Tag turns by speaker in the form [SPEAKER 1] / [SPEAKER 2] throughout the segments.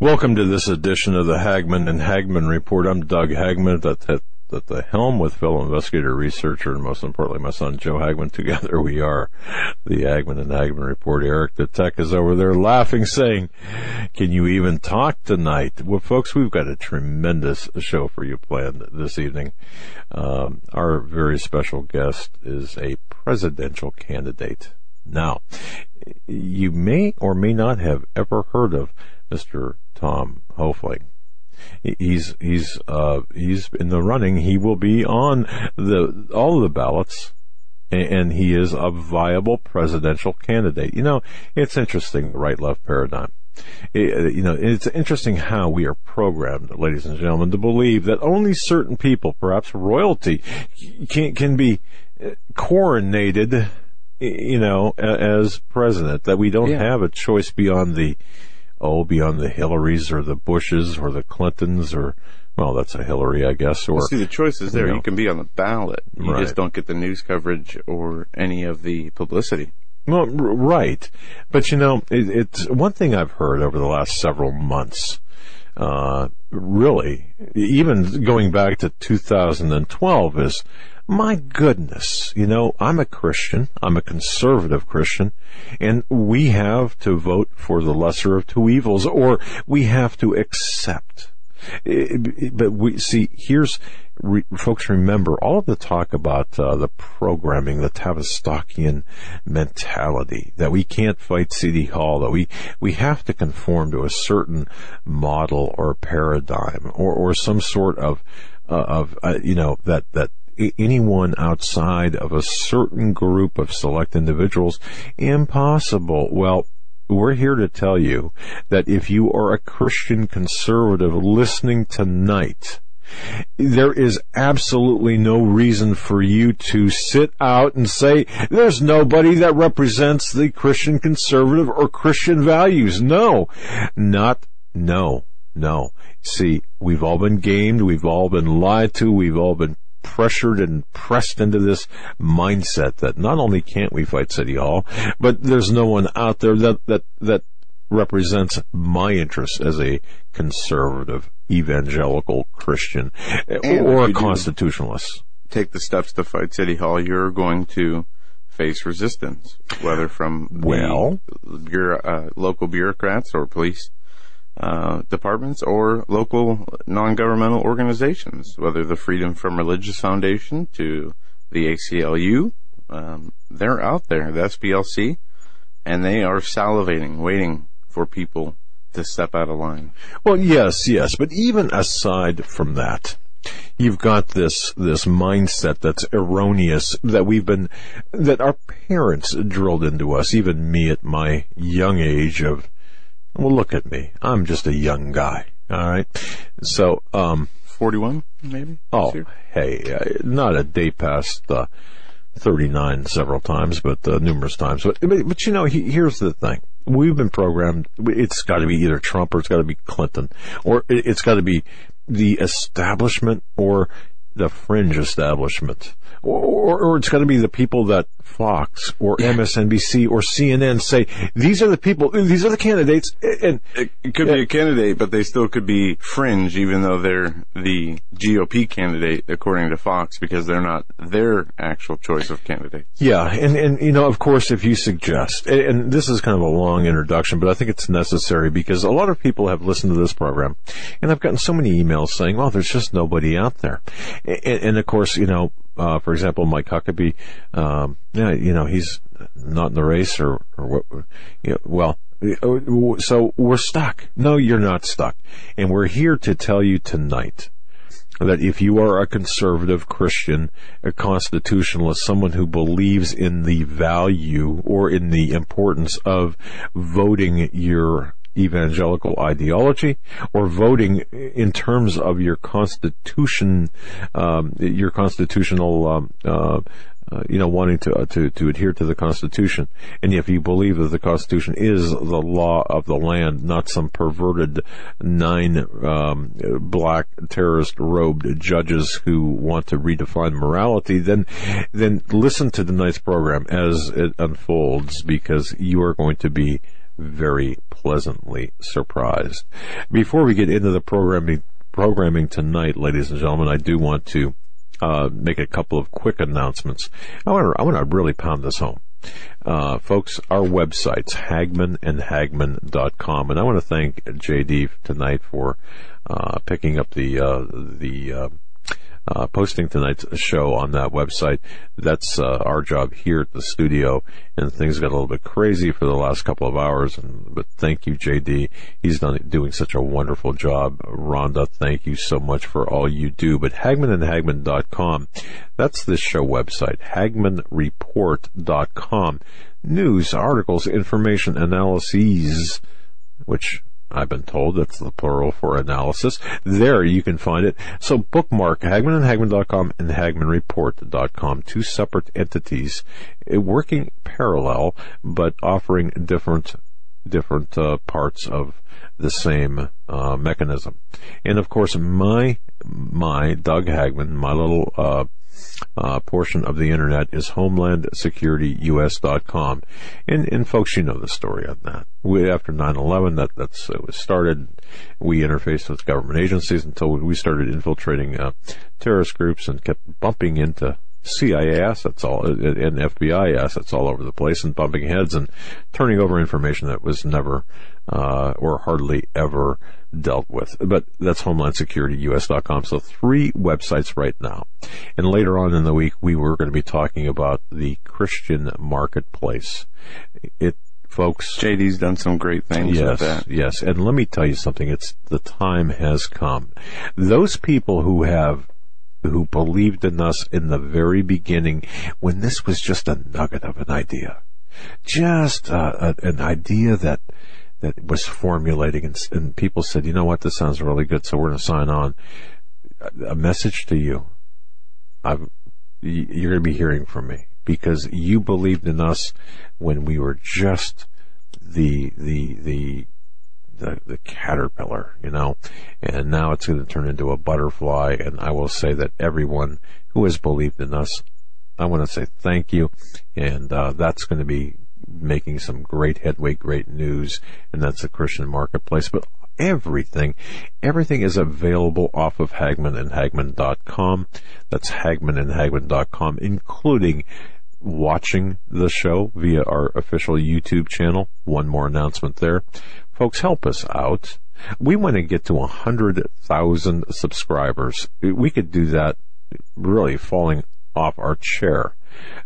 [SPEAKER 1] Welcome to this edition of the Hagman and Hagman Report. I'm Doug Hagman at, at, at the helm with fellow investigator, researcher, and most importantly, my son Joe Hagman. Together we are the Hagman and Hagman Report. Eric the tech is over there laughing, saying, can you even talk tonight? Well, folks, we've got a tremendous show for you planned this evening. Um, our very special guest is a presidential candidate. Now, you may or may not have ever heard of Mr. Tom Hoefling. He's he's uh, he's in the running. He will be on the all of the ballots, and he is a viable presidential candidate. You know, it's interesting the right-left paradigm. It, you know, it's interesting how we are programmed, ladies and gentlemen, to believe that only certain people, perhaps royalty, can can be coronated you know, as president, that we don't
[SPEAKER 2] Yeah.
[SPEAKER 1] have a choice beyond the, oh, beyond the Hillarys or the Bushes or the Clintons or, well, that's a Hillary, I guess, or,
[SPEAKER 2] Well, see, the choice is there.
[SPEAKER 1] you know.
[SPEAKER 2] You can be on the ballot. You
[SPEAKER 1] Right.
[SPEAKER 2] just don't get the news coverage or any of the publicity.
[SPEAKER 1] well, r- right. But you know, it, it's one thing I've heard over the last several months, uh, really, even going back to 2012 is, my goodness, you know, I'm a Christian. I'm a conservative Christian and we have to vote for the lesser of two evils or we have to accept. But we see, here's, re, folks remember all of the talk about uh, the programming, the Tavistockian mentality, that we can't fight City Hall, that we, we have to conform to a certain model or paradigm or, or some sort of, uh, of, uh, you know, that, that anyone outside of a certain group of select individuals, impossible. Well, we're here to tell you that if you are a Christian conservative listening tonight, there is absolutely no reason for you to sit out and say there's nobody that represents the Christian conservative or Christian values. No, not, no, no. See, we've all been gamed, we've all been lied to, we've all been pressured and pressed into this mindset that not only can't we fight City Hall, but there's no one out there that, that, that represents my interests as a conservative evangelical Christian
[SPEAKER 2] And
[SPEAKER 1] or a constitutionalist.
[SPEAKER 2] Take the steps to fight City Hall. You're going to face resistance, whether from the
[SPEAKER 1] Well-
[SPEAKER 2] bureau, uh, local bureaucrats or police uh, departments or local non-governmental organizations, whether the Freedom from Religious Foundation to the ACLU. Um, they're out there, the SPLC, and they are salivating, waiting for people to step out of line.
[SPEAKER 1] Well, yes, yes, but even aside from that, you've got this this mindset that's erroneous that we've been that our parents drilled into us, even me at my young age of well, look at me. I'm just a young guy. All right. So, um,
[SPEAKER 2] 41, maybe?
[SPEAKER 1] oh, hey, uh, not a day past, uh, 39 several times, but uh, numerous times. But, but, but you know, he, here's the thing. We've been programmed. It's got to be either Trump or it's got to be Clinton, or it, it's got to be the establishment or the fringe establishment, or, or, or it's got to be the people that Fox or MSNBC or CNN say these are the people, these are the candidates, and
[SPEAKER 2] It, it could be a candidate, but they still could be fringe, even though they're the GOP candidate, according to Fox, because they're not their actual choice of candidate.
[SPEAKER 1] Yeah, and, and you know, of course, if you suggest, and, and this is kind of a long introduction, but I think it's necessary because a lot of people have listened to this program, and I've gotten so many emails saying, "Well, there's just nobody out there," and, and of course, you know, uh, for example, Mike Huckabee, um, yeah, you know, he's not in the race, or or what? You know, well. So we're stuck. No, you're not stuck. And we're here to tell you tonight that if you are a conservative Christian, a constitutionalist, someone who believes in the value or in the importance of voting your evangelical ideology or voting in terms of your constitution, um, your constitutional um, uh, uh, you know, wanting to, uh, to, to adhere to the Constitution. And if you believe that the Constitution is the law of the land, not some perverted nine, um, black terrorist robed judges who want to redefine morality, then, then listen to tonight's program as it unfolds because you are going to be very pleasantly surprised. Before we get into the programming, programming tonight, ladies and gentlemen, I do want to uh, make a couple of quick announcements. I want to, I want to really pound this home. Uh, folks, our website's Hagman and Hagman.com. And I want to thank JD tonight for uh, picking up the uh, the uh, posting tonight's show on that website. That's uh, our job here at the studio, and things got a little bit crazy for the last couple of hours. And, but thank you, JD. He's done doing such a wonderful job. Rhonda, thank you so much for all you do. But HagmanandHagman.com, that's this show website. HagmanReport.com. News, articles, information, analyses, which I've been told that's the plural for analysis. There you can find it. So bookmark HagmanandHagman.com and Hagman.com and HagmanReport.com, two separate entities eh, working parallel, but offering different different uh, parts of the same uh, mechanism. And of course, my my Doug Hagman, my little uh, uh, portion of the internet is homelandsecurityus.com. And, and folks, you know the story on that. We, after 9-11, that, that's, it was started. We interfaced with government agencies until we started infiltrating, uh, terrorist groups and kept bumping into CIA assets all and FBI assets all over the place and bumping heads and turning over information that was never uh, or hardly ever dealt with. But that's HomelandSecurityUS.com. So three websites right now. And later on in the week, we were going to be talking about the Christian marketplace. It folks.
[SPEAKER 2] JD's done some great things
[SPEAKER 1] yes,
[SPEAKER 2] with that.
[SPEAKER 1] Yes, and let me tell you something. It's the time has come. Those people who have who believed in us in the very beginning when this was just a nugget of an idea. Just uh, a, an idea that that was formulating and, and, people said, you know what, this sounds really good, so we're going to sign on. A message to you. I've, you're going to be hearing from me because you believed in us when we were just the, the, the, the, the caterpillar, you know, and now it's going to turn into a butterfly. And I will say that everyone who has believed in us, I want to say thank you. And, uh, that's going to be making some great headway, great news. And that's the Christian marketplace. But everything, everything is available off of Hagman and Hagman.com. That's Hagman and Hagman.com, including watching the show via our official YouTube channel. One more announcement there. Folks, help us out. We want to get to 100,000 subscribers. We could do that really falling off our chair.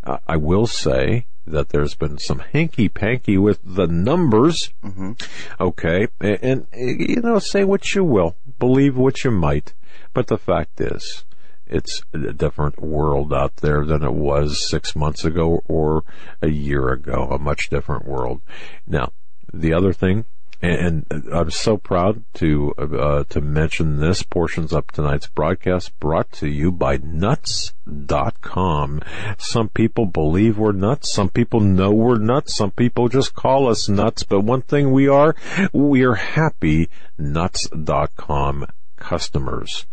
[SPEAKER 1] Uh, I will say that there's been some hanky panky with the numbers. Mm-hmm. Okay. And, and, you know, say what you will, believe what you might. But the fact is, it's a different world out there than it was six months ago or a year ago, a much different world. Now, the other thing and, I'm so proud to uh, to mention this portions of tonight's broadcast brought to you by nuts.com. Some people believe we're nuts. Some people know we're nuts. Some people just call us nuts. But one thing we are, we are happy nuts.com customers.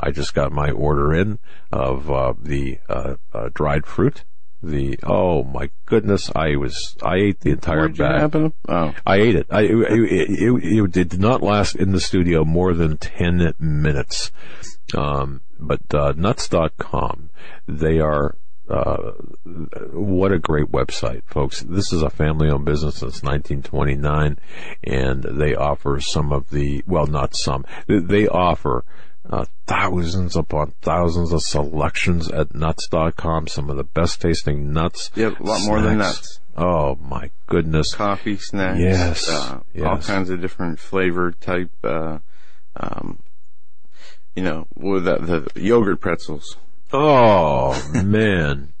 [SPEAKER 1] I just got my order in of uh, the uh, uh dried fruit the oh my goodness i was i ate the entire bag
[SPEAKER 2] happen? oh
[SPEAKER 1] i ate it i it, it, it, it, did not last in the studio more than 10 minutes um, but uh, nuts.com they are uh, what a great website, folks. This is a family owned business since 1929 and they offer some of the, well, not some, they offer uh, thousands upon thousands of selections at nuts.com. Some of the best tasting nuts.
[SPEAKER 2] Yep, a lot more than nuts.
[SPEAKER 1] Oh my goodness.
[SPEAKER 2] Coffee snacks.
[SPEAKER 1] Yes.
[SPEAKER 2] Uh,
[SPEAKER 1] yes.
[SPEAKER 2] All kinds of different flavor type, uh, um, you know, with the, the yogurt pretzels.
[SPEAKER 1] Oh man,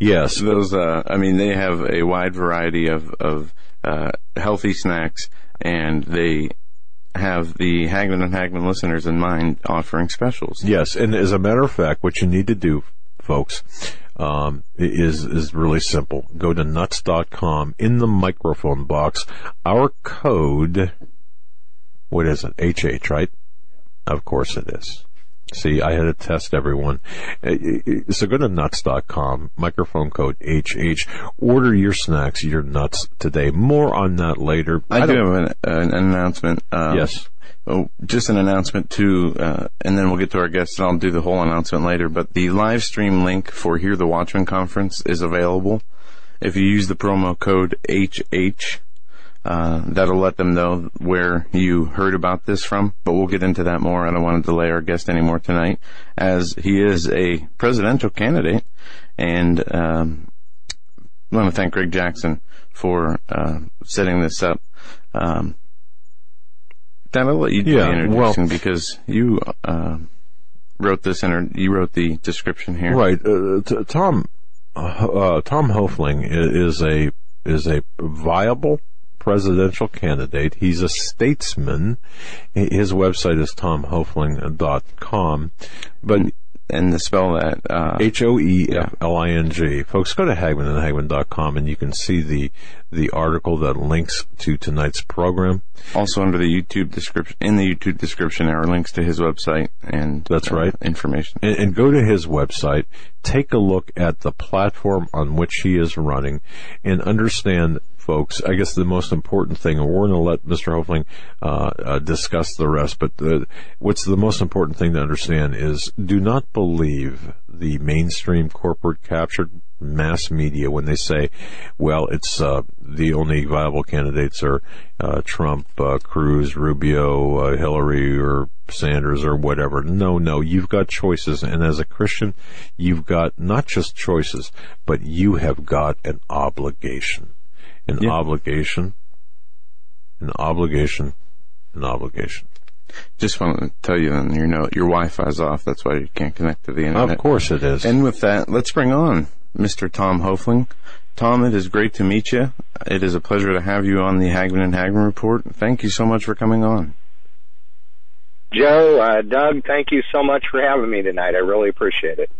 [SPEAKER 1] yes.
[SPEAKER 2] Those, uh, I mean, they have a wide variety of of uh, healthy snacks, and they have the Hagman and Hagman listeners in mind offering specials.
[SPEAKER 1] Yes, and as a matter of fact, what you need to do, folks, um, is is really simple. Go to nuts.com in the microphone box. Our code, what is it? HH, right? Of course it is. See, I had to test everyone. Uh, So go to nuts.com, microphone code HH. Order your snacks, your nuts today. More on that later.
[SPEAKER 2] I, do
[SPEAKER 1] don't-
[SPEAKER 2] have an, an announcement. Um,
[SPEAKER 1] Yes.
[SPEAKER 2] Oh, just an announcement too, uh, and then we'll get to our guests, and I'll do the whole announcement later. But the live stream link for Hear the Watchman conference is available. If you use the promo code HH, uh, that'll let them know where you heard about this from. But we'll get into that more. I don't want to delay our guest anymore tonight, as he is a presidential candidate, and um, I want to thank Greg Jackson for uh, setting this up. Um, Dan, I'll let you do
[SPEAKER 1] Yeah,
[SPEAKER 2] the introduction
[SPEAKER 1] well-
[SPEAKER 2] because you uh, wrote this inter- you wrote the description here.
[SPEAKER 1] Right. Uh, t- Tom uh, uh, Tom Hoefling is a is a viable presidential candidate. He's a statesman. His website is tomhoefling.com. But
[SPEAKER 2] And to spell that, uh,
[SPEAKER 1] H O E F L I N G. Folks, go to Hagman and Hagman.com and you can see the the article that links to tonight's program.
[SPEAKER 2] also under the YouTube description, in the YouTube description, there are links to his website and
[SPEAKER 1] That's
[SPEAKER 2] uh,
[SPEAKER 1] right.
[SPEAKER 2] information.
[SPEAKER 1] and, and go to his website, take a look at the platform on which he is running, and understand, folks. I guess the most important thing, and we're going to let Mr. Hoefling uh, uh, discuss the rest. But the, what's the most important thing to understand is, do not believe the mainstream corporate captured mass media when they say, "Well, it's uh, the only viable candidates are uh, Trump, uh, Cruz, Rubio, uh, Hillary, or Sanders, or whatever." No, no, you've got choices, and as a Christian, you've got not just choices, but you have got an obligation, an
[SPEAKER 2] Yeah.
[SPEAKER 1] obligation, an obligation, an obligation.
[SPEAKER 2] Just want to tell you then, your note, your Wi-Fi's off. That's why you can't connect to the internet.
[SPEAKER 1] Of course, it is.
[SPEAKER 2] And with that, let's bring on Mr. Tom Hoefling. Tom, it is great to meet you. It is a pleasure to have you on the Hagman and Hagman Report. Thank you so much for coming on.
[SPEAKER 3] Joe, uh, Doug, thank you so much for having me tonight. I really appreciate it.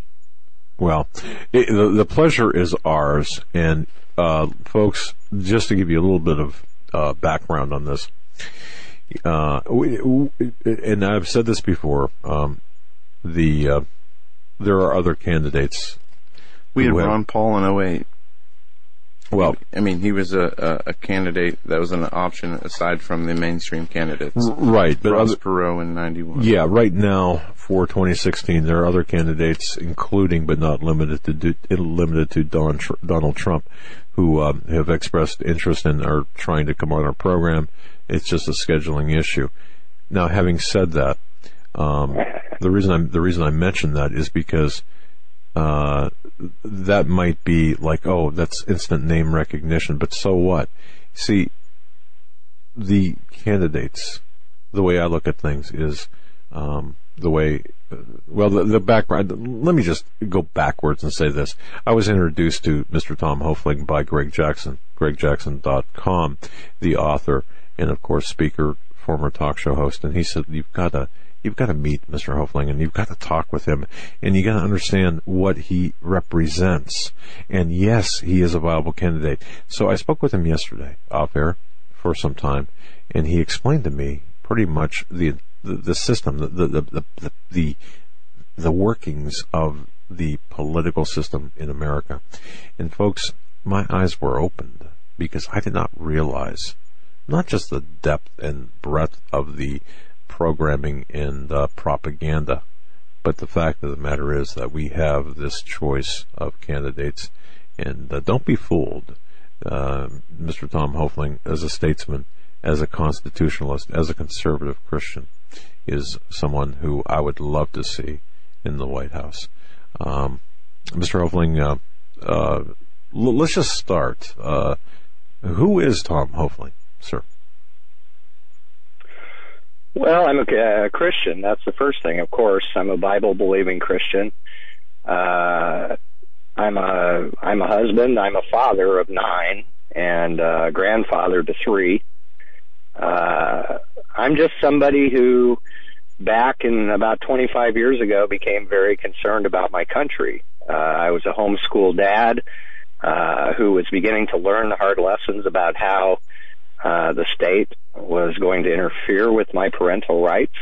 [SPEAKER 1] Well, it, the, the pleasure is ours. And, uh, folks, just to give you a little bit of uh, background on this, uh, we, we, and I've said this before, um, the uh, there are other candidates.
[SPEAKER 2] We had
[SPEAKER 1] who have-
[SPEAKER 2] Ron Paul in 08.
[SPEAKER 1] Well,
[SPEAKER 2] I mean, he was a, a, a candidate that was an option aside from the mainstream candidates.
[SPEAKER 1] right, but
[SPEAKER 2] Ross
[SPEAKER 1] other,
[SPEAKER 2] Perot in 91.
[SPEAKER 1] yeah, right now for 2016, there are other candidates, including but not limited to limited to Don, Donald Trump, who um, have expressed interest and are trying to come on our program. It's just a scheduling issue. Now, having said that, um, the reason I the reason I mention that is because uh, that might be like, oh, that's instant name recognition, but so what? See, the candidates, the way I look at things is um, the way, well, the, the background. Let me just go backwards and say this. I was introduced to Mr. Tom Hoefling by Greg Jackson, gregjackson.com, the author and, of course, speaker, former talk show host, and he said, you've got to you've got to meet Mr. Hoefling and you've got to talk with him and you got to understand what he represents. And yes, he is a viable candidate. So I spoke with him yesterday off air for some time and he explained to me pretty much the, the, system, the, the, the, the, the, the workings of the political system in America. And folks, my eyes were opened because I did not realize not just the depth and breadth of the programming and uh, propaganda, but the fact of the matter is that we have this choice of candidates. And uh, don't be fooled, uh, Mr. Tom Hoefling, as a statesman, as a constitutionalist, as a conservative Christian, is someone who I would love to see in the White House. Um, Mr. Hoefling, uh, uh, l- let's just start. Uh, who is Tom Hoefling, sir?
[SPEAKER 3] Well, I'm a uh, Christian. That's the first thing, of course. I'm a Bible believing Christian. Uh, I'm a I'm a husband. I'm a father of nine and uh, grandfather to three. Uh, I'm just somebody who, back in about 25 years ago, became very concerned about my country. Uh, I was a homeschool dad uh, who was beginning to learn the hard lessons about how uh, the state was going to interfere with my parental rights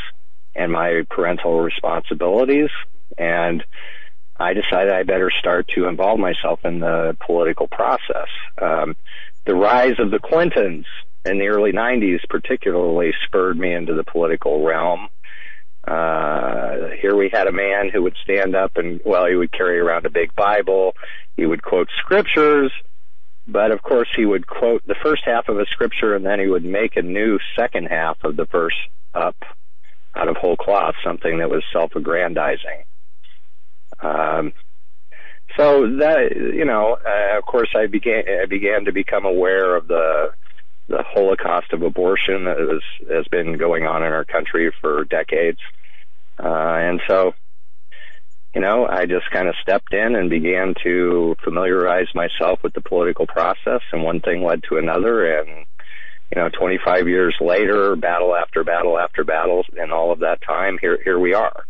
[SPEAKER 3] and my parental responsibilities. And I decided I better start to involve myself in the political process. Um, the rise of the Clintons in the early 90s particularly spurred me into the political realm. Uh, here we had a man who would stand up and, well, he would carry around a big Bible. He would quote scriptures but of course, he would quote the first half of a scripture and then he would make a new second half of the verse up out of whole cloth, something that was self-aggrandizing. Um, so that you know, uh, of course, I began I began to become aware of the the Holocaust of abortion was, has been going on in our country for decades, uh, and so you know, I just kind of stepped in and began to familiarize myself with the political process, and one thing led to another, and you know, 25 years later, battle after battle after battle, and all of that time, here here we are.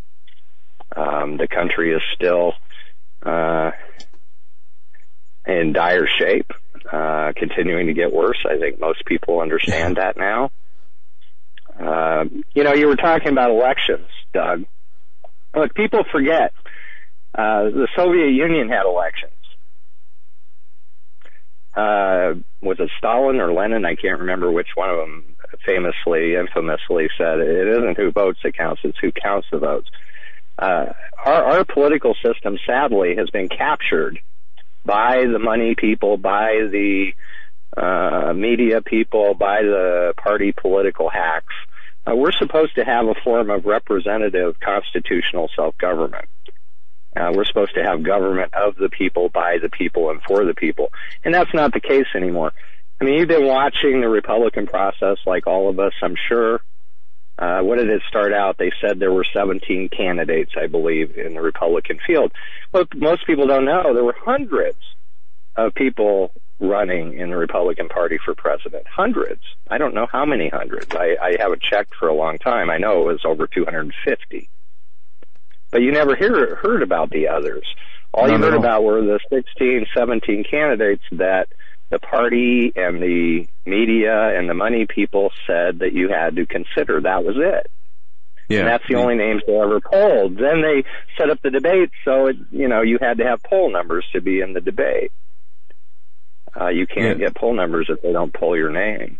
[SPEAKER 3] Um, the country is still uh, in dire shape, uh, continuing to get worse. I think most people understand that now. Uh, you know, you were talking about elections, Doug. Look, people forget uh, the Soviet Union had elections. Uh, was it Stalin or Lenin? I can't remember which one of them famously, infamously said, it isn't who votes that counts, it's who counts the votes. Uh, our, our political system, sadly, has been captured by the money people, by the uh, media people, by the party political hacks. Uh, we're supposed to have a form of representative constitutional self-government. Uh, we're supposed to have government of the people, by the people, and for the people. And that's not the case anymore. I mean, you've been watching the Republican process like all of us, I'm sure. Uh, what did it start out? They said there were 17 candidates, I believe, in the Republican field. But most people don't know there were hundreds of people running in the Republican Party for president. Hundreds. I don't know how many hundreds. I, I haven't checked for a long time. I know it was over 250 but you never hear heard about the others. All no, you heard no. about were the 16, 17 candidates that the party and the media and the money people said that you had to consider. That was it. Yeah. And that's the only names they ever polled. Then they set up the debate, so it, you know you had to have poll numbers to be in the debate. Uh, you can't yeah. get poll numbers if they don't poll your name.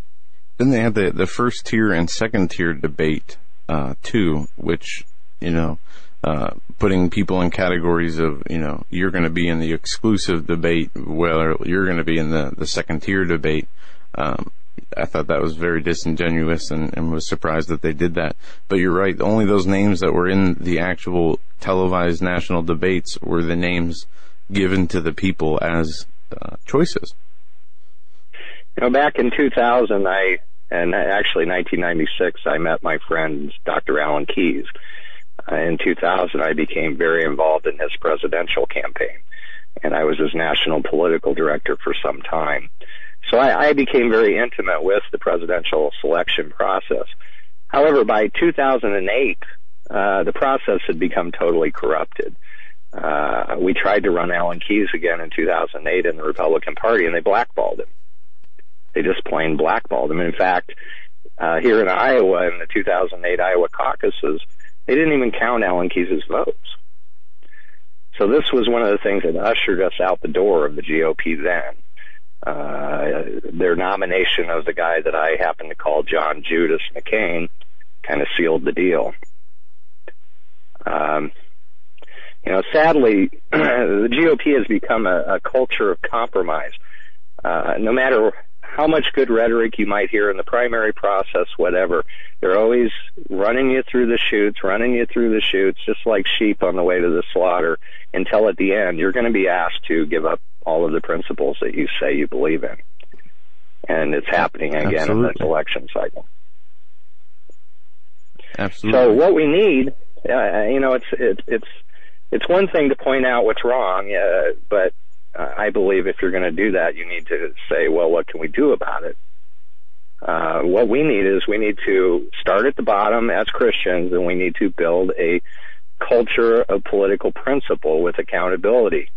[SPEAKER 2] Then they had the the first tier and second tier debate uh, too, which you know uh, putting people in categories of, you know, you're going to be in the exclusive debate, whether you're going to be in the, the second tier debate. Um, I thought that was very disingenuous and, and, was surprised that they did that. But you're right. Only those names that were in the actual televised national debates were the names given to the people as uh, choices.
[SPEAKER 3] You know, back in 2000, I, and actually 1996, I met my friend Dr. Alan Keyes in 2000, I became very involved in his presidential campaign, and I was his national political director for some time. So I, I became very intimate with the presidential selection process. However, by 2008, uh, the process had become totally corrupted. Uh, we tried to run Alan Keyes again in 2008 in the Republican Party, and they blackballed him. They just plain blackballed him. In fact, uh, here in Iowa, in the 2008 Iowa caucuses, they didn't even count Alan Keyes' votes. So this was one of the things that ushered us out the door of the GOP then. Uh, their nomination of the guy that I happen to call John Judas McCain kind of sealed the deal. Um, you know, sadly, the GOP has become a, a culture of compromise. Uh, no matter how much good rhetoric you might hear in the primary process, whatever. They're always running you through the chutes, running you through the chutes, just like sheep on the way to the slaughter, until at the end you're going to be asked to give up all of the principles that you say you believe in. And it's happening again Absolutely. in this election cycle.
[SPEAKER 2] Absolutely.
[SPEAKER 3] So what we need, uh, you know, it's it, it's it's one thing to point out what's wrong, uh, but I believe if you're going to do that, you need to say, well, what can we do about it? Uh, what we need is we need to start at the bottom as Christians, and we need to build a culture of political principle with accountability.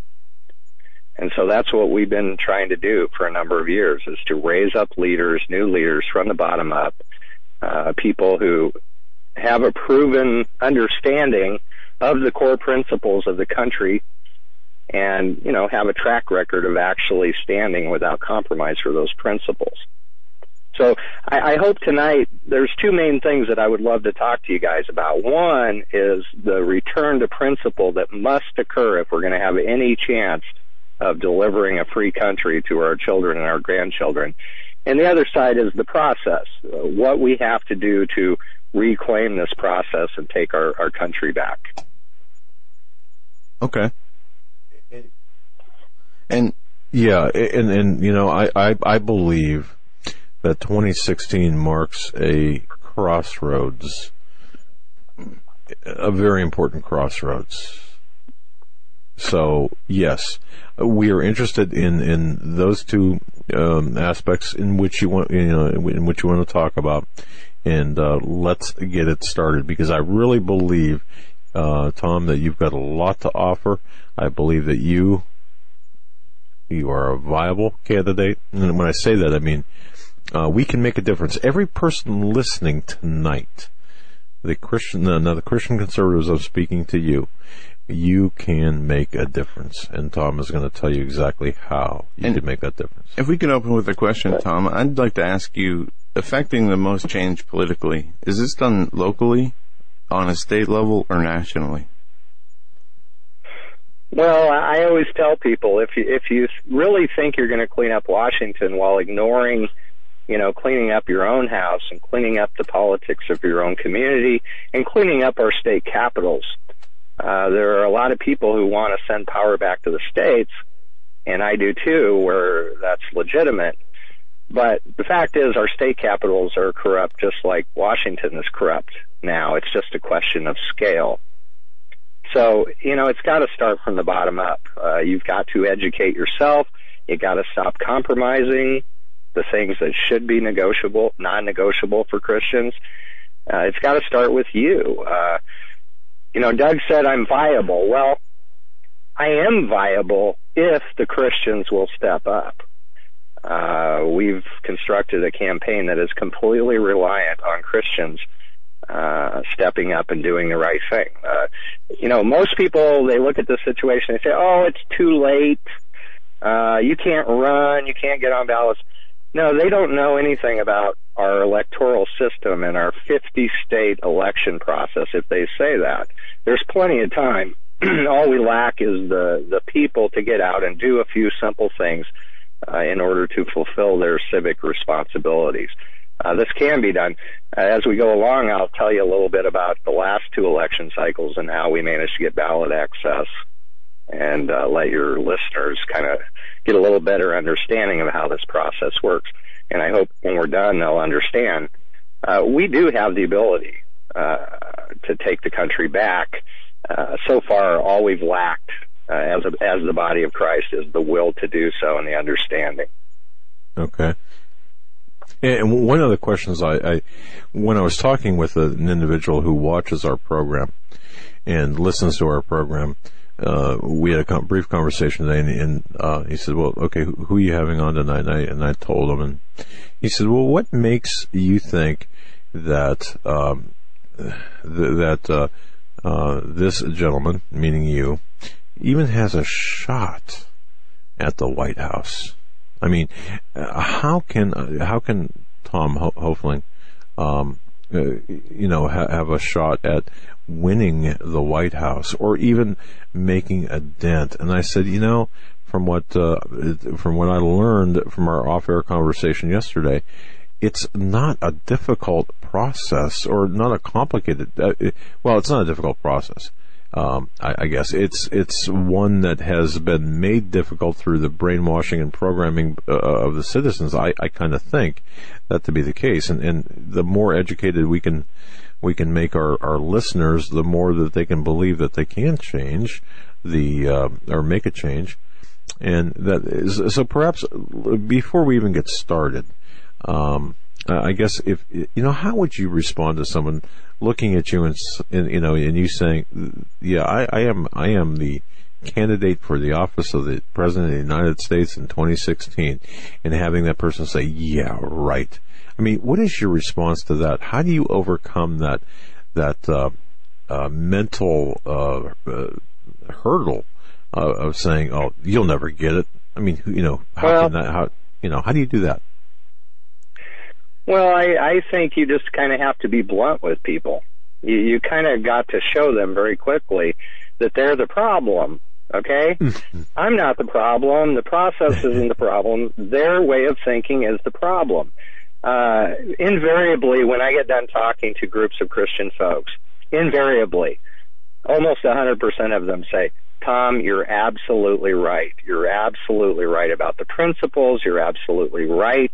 [SPEAKER 3] And so that's what we've been trying to do for a number of years is to raise up leaders, new leaders from the bottom up, uh, people who have a proven understanding of the core principles of the country and, you know, have a track record of actually standing without compromise for those principles. So I, I hope tonight there's two main things that I would love to talk to you guys about. One is the return to principle that must occur if we're going to have any chance of delivering a free country to our children and our grandchildren. And the other side is the process, what we have to do to reclaim this process and take our, our country back.
[SPEAKER 2] Okay. And
[SPEAKER 1] Yeah, and and you know, I I, I believe that 2016 marks a crossroads, a very important crossroads. So yes, we are interested in in those two um, aspects in which you want you know in which you want to talk about, and uh, let's get it started because I really believe, uh, Tom, that you've got a lot to offer. I believe that you you are a viable candidate, and when I say that, I mean uh, we can make a difference. Every person listening tonight, the Christian, no, no, the Christian conservatives, I'm speaking to you. You can make a difference, and Tom is going to tell you exactly how you
[SPEAKER 2] And-
[SPEAKER 1] can make that difference.
[SPEAKER 2] if we could open with a question, Tom, I'd like to ask you, affecting the most change politically, is this done locally, on a state level, or nationally?
[SPEAKER 3] Well, I always tell people if you if you really think you're going to clean up Washington while ignoring, you know, cleaning up your own house and cleaning up the politics of your own community and cleaning up our state capitals, uh, there are a lot of people who want to send power back to the states, and I do too, where that's legitimate. But the fact is, our state capitals are corrupt, just like Washington is corrupt now. It's just a question of scale. So, you know, it's got to start from the bottom up. Uh, you've got to educate yourself. You got to stop compromising the things that should be negotiable, non-negotiable for Christians. Uh, it's got to start with you. Uh, you know, Doug said I'm viable. Well, I am viable if the Christians will step up. Uh, we've constructed a campaign that is completely reliant on Christians uh, stepping up and doing the right thing. Uh, you know, most people they look at this situation and say, "Oh, it's too late. Uh, you can't run. You can't get on ballots." No, they don't know anything about our electoral system and our 50 state election process. If they say that, there's plenty of time. All we lack is the the people to get out and do a few simple things uh, in order to fulfill their civic responsibilities. Uh, this can be done. Uh, as we go along, I'll tell you a little bit about the last two election cycles and how we managed to get ballot access and uh, let your listeners kind of get a little better understanding of how this process works. And I hope when we're done, they'll understand. Uh, we do have the ability uh, to take the country back. Uh, so far, all we've lacked as a, as the body of Christ is the will to do so and the understanding.
[SPEAKER 1] Okay. And one of the questions I, I when I was talking with an individual who watches our program and listens to our program, uh, we had a com- brief conversation today, and, and uh, he said, "Well, okay, who, who are you having on tonight?" And I, and I told him, and he said, "Well, what makes you think that um, th- that uh, uh, this gentleman, meaning you, even has a shot at the White House?" I mean, uh, how can uh, how can Tom Ho- Hoefling, um, uh, you know, ha- have a shot at winning the White House or even making a dent? And I said, you know, from what uh, from what I learned from our off-air conversation yesterday, it's not a difficult process or not a complicated. Uh, well, it's not a difficult process. Um, I, I, guess it's it's one that has been made difficult through the brainwashing and programming uh, of the citizens. I, I kind of think that to be the case, and, and the more educated we can we can make our, our listeners, the more that they can believe that they can change the uh, or make a change, and that is so. Perhaps before we even get started. Um, I guess if you know, how would you respond to someone looking at you and, and you know, and you saying, "Yeah, I, I am, I am the candidate for the office of the president of the United States in 2016," and having that person say, "Yeah, right." I mean, what is your response to that? How do you overcome that that uh, uh, mental uh, uh hurdle of saying, "Oh, you'll never get it"? I mean, you know, how well, can that? How you know? How do you do that?
[SPEAKER 3] Well, I, I think you just kind of have to be blunt with people. You, you kind of got to show them very quickly that they're the problem. Okay? I'm not the problem. The process isn't the problem. Their way of thinking is the problem. Uh, invariably, when I get done talking to groups of Christian folks, invariably, almost 100% of them say, Tom, you're absolutely right. You're absolutely right about the principles. You're absolutely right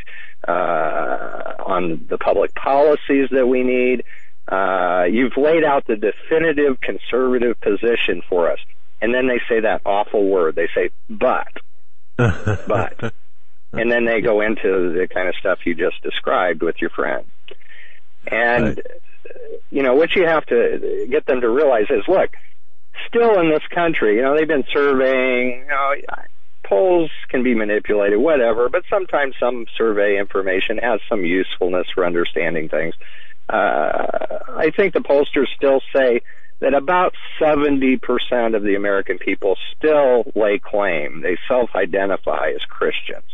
[SPEAKER 3] uh, on the public policies that we need. Uh, you've laid out the definitive conservative position for us. And then they say that awful word. They say, but, but. And then they go into the kind of stuff you just described with your friend. And, right. you know, what you have to get them to realize is, look, still in this country, you know, they've been surveying, you know, polls can be manipulated, whatever, but sometimes some survey information has some usefulness for understanding things. Uh, I think the pollsters still say that about 70% of the American people still lay claim, they self-identify as Christians.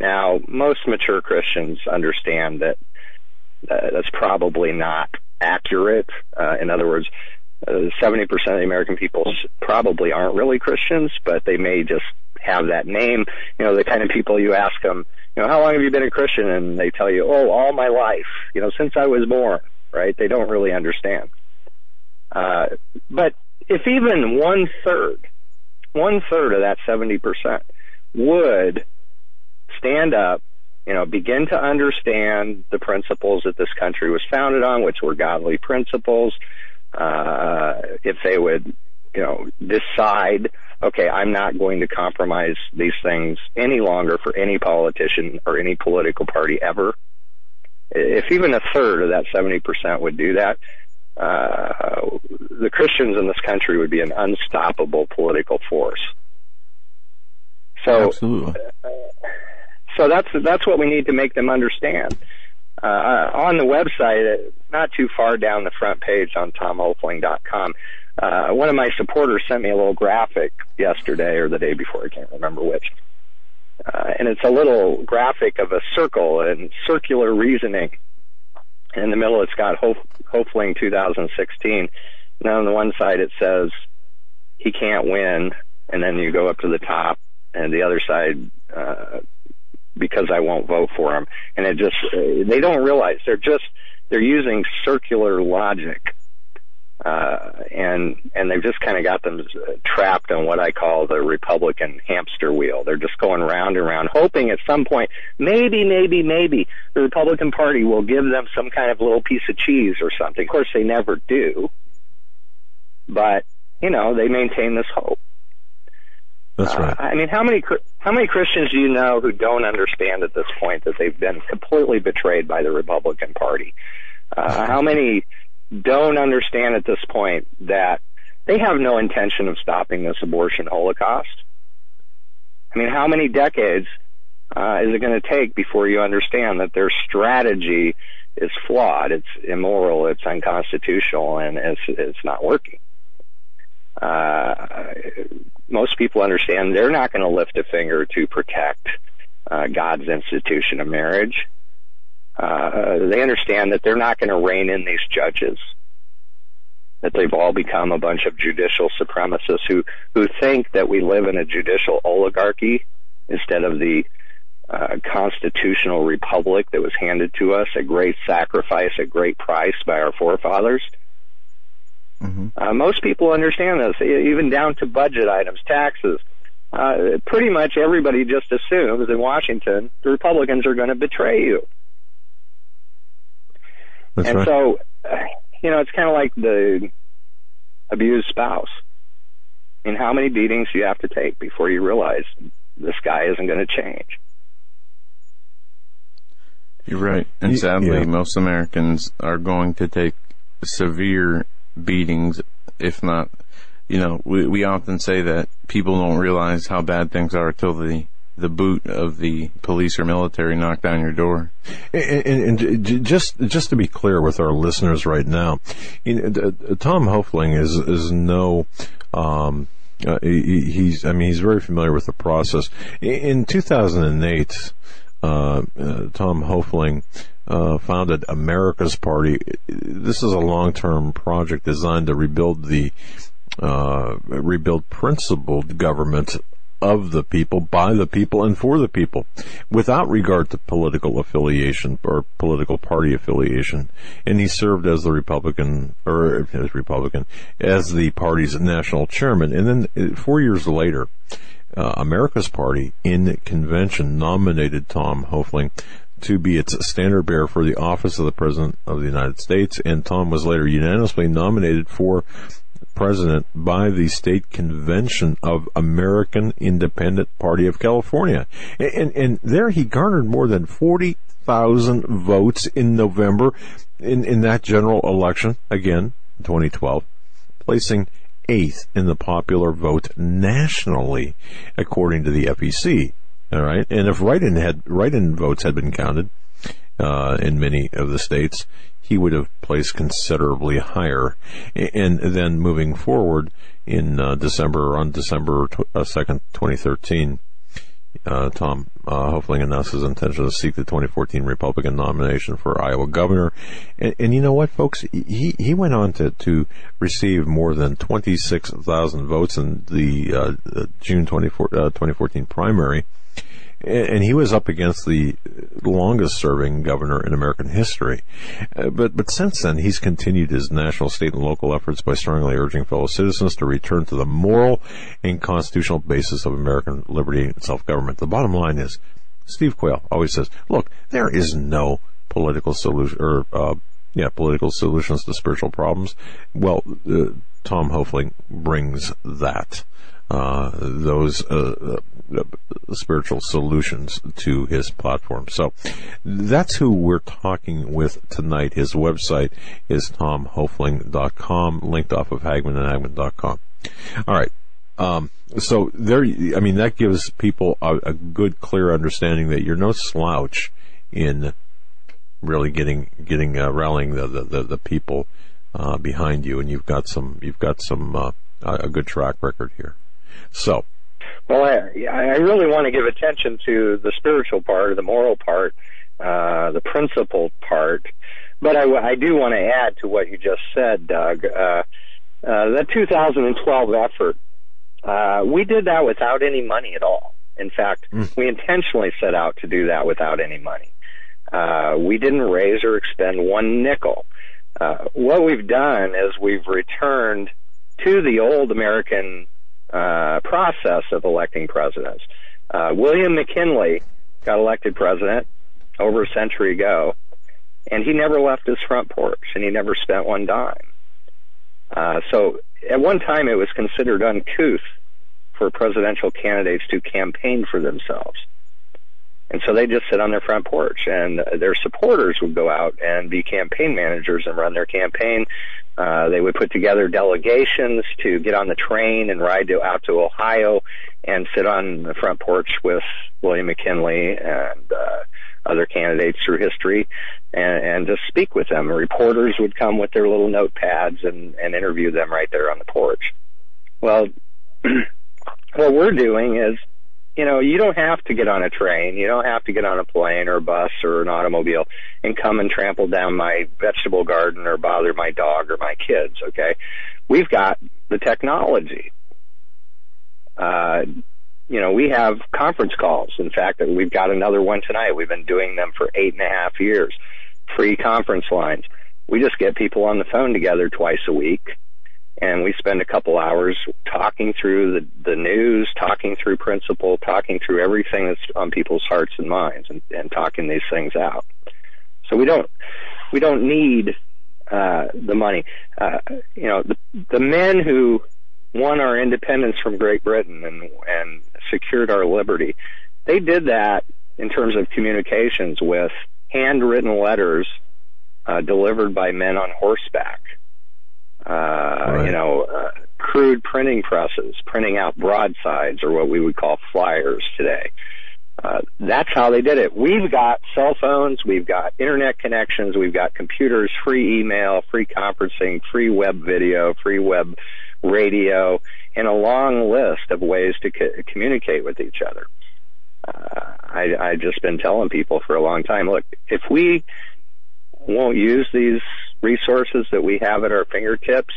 [SPEAKER 3] Now, most mature Christians understand that uh, that's probably not accurate. Uh, in other words, uh, seventy percent of the American people probably aren't really Christians, but they may just have that name. You know, the kind of people you ask them, you know, how long have you been a Christian? And they tell you, oh, all my life. You know, since I was born. Right? They don't really understand. Uh, but if even one third, one third of that seventy percent would stand up you know, begin to understand the principles that this country was founded on, which were godly principles, uh, if they would, you know, decide, okay, I'm not going to compromise these things any longer for any politician or any political party ever. If even a third of that 70% would do that, uh, the Christians in this country would be an unstoppable political force. So,
[SPEAKER 1] Absolutely. Uh,
[SPEAKER 3] so that's that's what we need to make them understand uh, on the website, uh, not too far down the front page on tomhoefling.com, uh, one of my supporters sent me a little graphic yesterday or the day before, I can't remember which. Uh, and it's a little graphic of a circle and circular reasoning. In the middle, it's got Hof- Hoefling 2016. And on the one side, it says he can't win. And then you go up to the top, and the other side uh, because I won't vote for them. And it just, uh, they don't realize they're just, they're using circular logic. Uh, and, and they've just kind of got them trapped on what I call the Republican hamster wheel. They're just going round and round, hoping at some point, maybe, maybe, maybe the Republican Party will give them some kind of little piece of cheese or something. Of course, they never do. But, you know, they maintain this hope.
[SPEAKER 1] That's uh, right.
[SPEAKER 3] Uh, I mean, how many how many Christians do you know who don't understand at this point that they've been completely betrayed by the Republican Party? Uh, how many don't understand at this point that they have no intention of stopping this abortion holocaust? I mean, how many decades uh, is it going to take before you understand that their strategy is flawed, it's immoral, it's unconstitutional, and it's it's not working? Uh, most people understand they're not going to lift a finger to protect uh, God's institution of marriage. Uh, they understand that they're not going to rein in these judges. That they've all become a bunch of judicial supremacists who who think that we live in a judicial oligarchy instead of the uh, constitutional republic that was handed to us, a great sacrifice, a great price by our forefathers.
[SPEAKER 2] Mhm.
[SPEAKER 3] Uh, most people understand this, even down to budget items, taxes. Uh, pretty much everybody just assumes in Washington the Republicans are going to betray you.
[SPEAKER 1] That's
[SPEAKER 3] and
[SPEAKER 1] right.
[SPEAKER 3] so, uh, you know, it's kind of like the abused spouse. I mean, how many beatings do you have to take before you realize this guy isn't going to change?
[SPEAKER 2] You're right. And sadly,
[SPEAKER 1] yeah.
[SPEAKER 2] most Americans are going to take severe beatings, if not, you know, we, we often say that people don't realize how bad things are till the, the boot of the police or military knock down your door.
[SPEAKER 1] And, and, and just just to be clear with our listeners right now, you know, Tom Hoefling is is no. Um, uh, he, he's I mean he's very familiar with the process. In, in 2008, uh, uh, Tom Hoefling uh, founded America's Party. This is a long-term project designed to rebuild the uh, rebuild principled government of the people, by the people, and for the people, without regard to political affiliation or political party affiliation. And he served as the Republican, or as Republican, as the party's national chairman. And then uh, four years later, uh, America's Party in convention nominated Tom Hoefling to be its standard bearer for the office of the President of the United States, and Tom was later unanimously nominated for president by the state convention of American Independent Party of California. And, and, and there he garnered more than 40,000 votes in November in, in that general election, again, 2012, placing eighth in the popular vote nationally, according to the FEC. All right. And if write-in had, write-in votes had been counted, uh, in many of the states, he would have placed considerably higher. And then moving forward in uh, December, on December uh, 2nd, 2013, uh, Tom uh, Hoefling announced his intention to seek the 2014 Republican nomination for Iowa governor. And, and you know what, folks? He he went on to, to receive more than 26,000 votes in the uh, June 24, uh, 2014 primary. And he was up against the longest serving governor in American history. Uh, but, but since then, he's continued his national, state, and local efforts by strongly urging fellow citizens to return to the moral and constitutional basis of American liberty and self-government. The bottom line is, Steve Quayle always says, look, there is no political solution, or, uh, yeah, political solutions to spiritual problems. Well, uh, Tom Hoefling brings that uh, those uh, uh, spiritual solutions to his platform. So that's who we're talking with tonight. His website is tomhoefling.com, linked off of Hagmann and Hagmann.com. All right. Um, so there, I mean, that gives people a, a good, clear understanding that you're no slouch in really getting, getting, uh, rallying the, the, the, the people, uh, behind you. And you've got some, you've got some, uh, a good track record here. So,
[SPEAKER 3] Well, I, I really want to give attention to the spiritual part, the moral part, uh, the principle part. But I, I do want to add to what you just said, Doug. Uh, uh, that 2012 effort, uh, we did that without any money at all. In fact, we intentionally set out to do that without any money. Uh, we didn't raise or expend one nickel. Uh, what we've done is we've returned to the old American uh, process of electing presidents. Uh, William McKinley got elected president over a century ago, and he never left his front porch, and he never spent one dime. Uh, so at one time, it was considered uncouth for presidential candidates to campaign for themselves. And so they just sit on their front porch, and their supporters would go out and be campaign managers and run their campaign. Uh, they would put together delegations to get on the train and ride to, out to Ohio and sit on the front porch with William McKinley and uh, other candidates through history and, and just speak with them. Reporters would come with their little notepads and, and interview them right there on the porch. Well, what we're doing is you know, you don't have to get on a train. You don't have to get on a plane or a bus or an automobile and come and trample down my vegetable garden or bother my dog or my kids. Okay. We've got the technology. Uh, you know, we have conference calls. In fact, we've got another one tonight. We've been doing them for eight and a half years. Free conference lines. We just get people on the phone together twice a week and we spend a couple hours talking through the, the news, talking through principle, talking through everything that's on people's hearts and minds, and, and talking these things out. So we don't we don't need uh, the money. Uh, you know, the, the men who won our independence from Great Britain and and secured our liberty, they did that in terms of communications with handwritten letters uh, delivered by men on horseback. Uh, right. You know, uh, crude printing presses, printing out broadsides or what we would call flyers today. Uh, that's how they did it. We've got cell phones, we've got internet connections, we've got computers, free email, free conferencing, free web video, free web radio, and a long list of ways to co- communicate with each other. Uh, I, I've just been telling people for a long time, look, if we won't use these resources that we have at our fingertips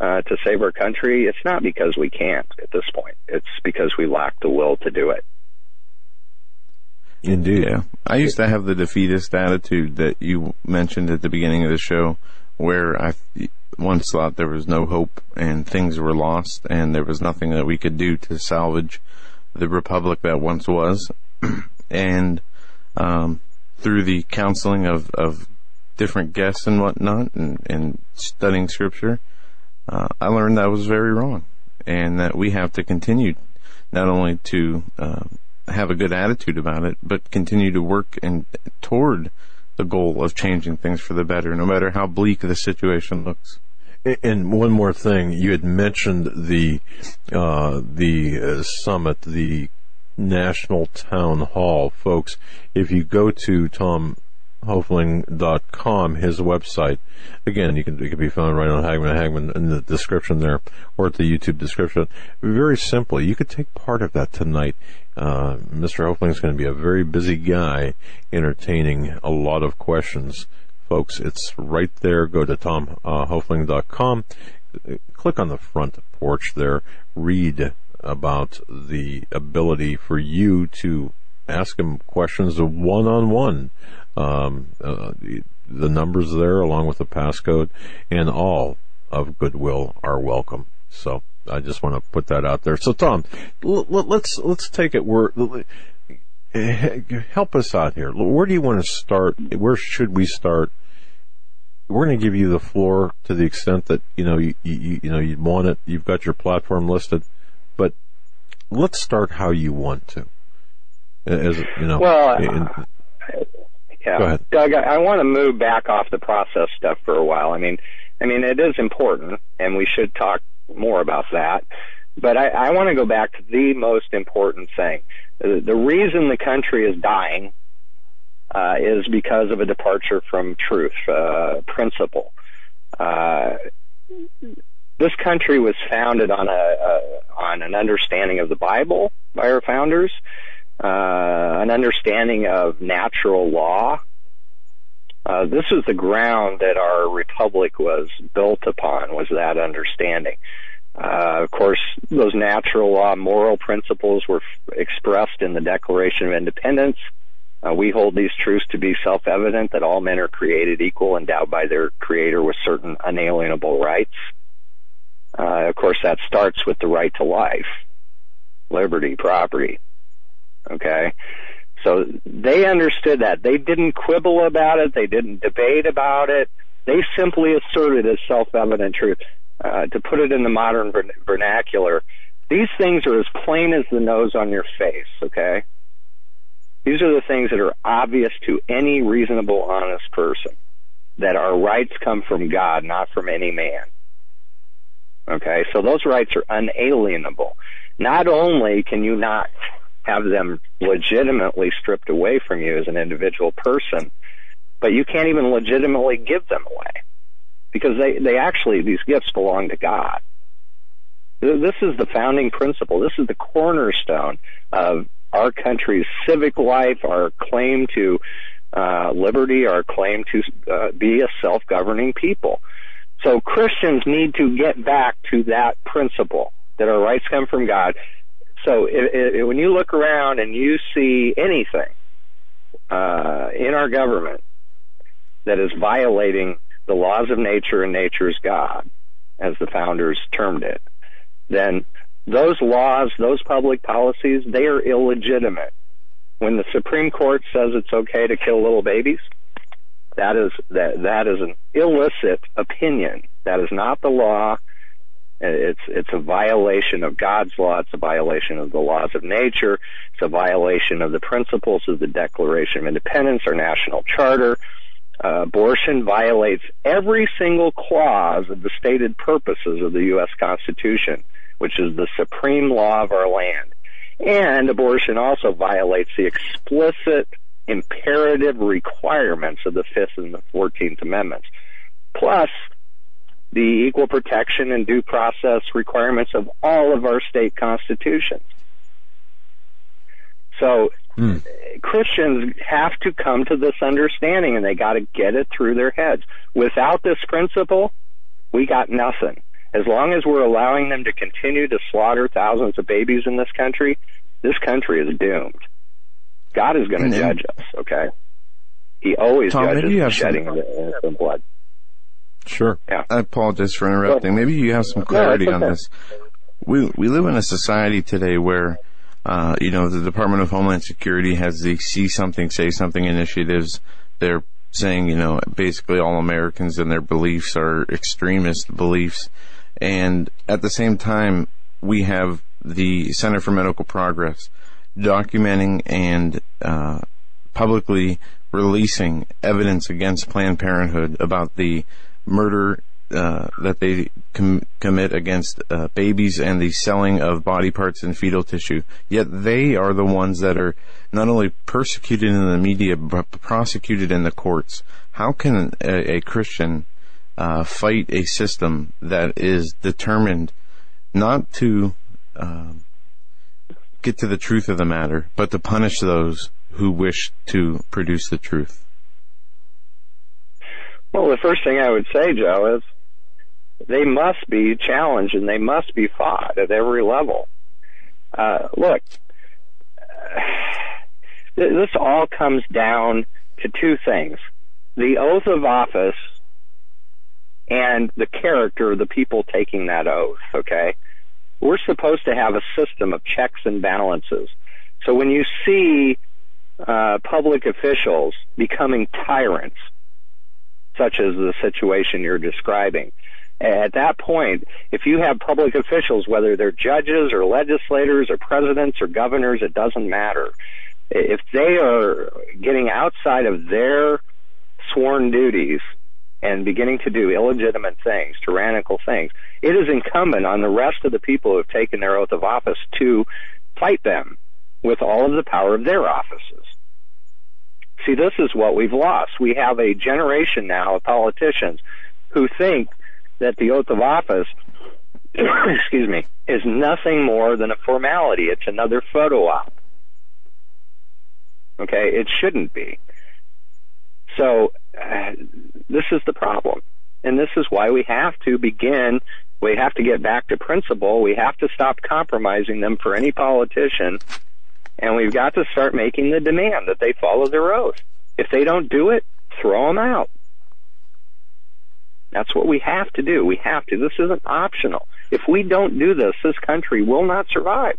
[SPEAKER 3] uh, to save our country, it's not because we can't at this point. It's because we lack the will to do it.
[SPEAKER 2] Indeed. Yeah. I used to have the defeatist attitude that you mentioned at the beginning of the show where I once thought there was no hope and things were lost and there was nothing that we could do to salvage the republic that once was. and um, through the counseling of, of different guests and whatnot and, and studying scripture, uh, I learned that was very wrong and that we have to continue not only to uh, have a good attitude about it, but continue to work and toward the goal of changing things for the better, no matter how bleak the situation looks.
[SPEAKER 1] And one more thing, you had mentioned the uh, the uh, summit, the National Town Hall, folks. If you go to Tom Hoefling.com, his website. Again, you can, it can be found right on Hagmann Hagmann in the description there, or at the YouTube description. Very simply, you could take part of that tonight. Uh, Mr. Hoefling is going to be a very busy guy entertaining a lot of questions. Folks, it's right there. Go to tomhoefling.com. Uh, click on the front porch there. Read about the ability for you to ask him questions one on one the numbers there, along with the passcode, and all of Goodwill are welcome. So I just want to put that out there. So Tom, l- l- let's let's take it where help us out here. Where do you want to start? Where should we start? We're going to give you the floor to the extent that you know you you, you know you want it. You've got your platform listed, but let's start how you want to. As you know,
[SPEAKER 3] well, in, yeah. Doug, I, I want to move back off the process stuff for a while. I mean, I mean, it is important, and we should talk more about that. But I, I want to go back to the most important thing. The, the reason the country is dying uh, is because of a departure from truth, uh, principle. Uh, this country was founded on a, a on an understanding of the Bible by our founders, an understanding of natural law. Uh, this is the ground that our republic was built upon, was that understanding. Uh, of course, those natural law moral principles were f- expressed in the Declaration of Independence. Uh, we hold these truths to be self-evident that all men are created equal, endowed by their Creator with certain unalienable rights. Uh, of course, that starts with the right to life, liberty, property, Okay. So they understood that. They didn't quibble about it. They didn't debate about it. They simply asserted as self-evident truth. Uh, to put it in the modern vernacular, these things are as plain as the nose on your face, okay? These are the things that are obvious to any reasonable, honest person. That our rights come from God, not from any man. Okay, so those rights are unalienable. Not only can you not have them legitimately stripped away from you as an individual person, but you can't even legitimately give them away because they, they actually, these gifts belong to God. This is the founding principle. This is the cornerstone of our country's civic life, our claim to uh, liberty, our claim to uh, be a self-governing people. So Christians need to get back to that principle that our rights come from God so it, it, when you look around and you see anything uh, in our government that is violating the laws of nature and nature's God, as the founders termed it, then those laws, those public policies, they are illegitimate. When the Supreme Court says it's okay to kill little babies, that is that that is an illicit opinion. That is not the law. It's it's a violation of God's law. It's a violation of the laws of nature. It's a violation of the principles of the Declaration of Independence, our national charter. Uh, abortion violates every single clause of the stated purposes of the U.S. Constitution, which is the supreme law of our land. And abortion also violates the explicit imperative requirements of the Fifth and the Fourteenth Amendments. Plus, the equal protection and due process requirements of all of our state constitutions. So mm. Christians have to come to this understanding and they got to get it through their heads. Without this principle, we got nothing. As long as we're allowing them to continue to slaughter thousands of babies in this country, this country is doomed. God is going to judge us, okay? He always
[SPEAKER 2] Tom,
[SPEAKER 3] judges
[SPEAKER 2] the
[SPEAKER 3] shedding of innocent blood.
[SPEAKER 1] Sure.
[SPEAKER 3] Yeah.
[SPEAKER 2] I apologize for interrupting. Maybe you have some clarity
[SPEAKER 3] no,
[SPEAKER 2] on this. We we live in a society today where uh, you know, the Department of Homeland Security has the see something, say something initiatives. They're saying, you know, basically all Americans and their beliefs are extremist beliefs. And at the same time, we have the Center for Medical Progress documenting and uh, publicly releasing evidence against Planned Parenthood about the murder uh, that they com- commit against uh, babies and the selling of body parts and fetal tissue. Yet they are the ones that are not only persecuted in the media but prosecuted in the courts. How can a, a Christian uh, fight a system that is determined not to um, get to the truth of the matter, but to punish those who wish to produce the truth?
[SPEAKER 3] Well, the first thing I would say, Joe, is they must be challenged and they must be fought at every level. Uh, look, this all comes down to two things. The oath of office and the character of the people taking that oath, okay? We're supposed to have a system of checks and balances. So when you see uh, public officials becoming tyrants, such as the situation you're describing, at that point, if you have public officials, whether they're judges or legislators or presidents or governors, it doesn't matter. If they are getting outside of their sworn duties and beginning to do illegitimate things, tyrannical things, it is incumbent on the rest of the people who have taken their oath of office to fight them with all of the power of their offices. See, this is what we've lost. We have a generation now of politicians who think that the oath of office, excuse me, is nothing more than a formality. It's another photo op. Okay, it shouldn't be. So uh, this is the problem, and this is why we have to begin. We have to get back to principle. We have to stop compromising them for any politician, and we've got to start making the demand that they follow their oath. If they don't do it, throw them out. That's what we have to do. We have to. This isn't optional. If we don't do this, this country will not survive.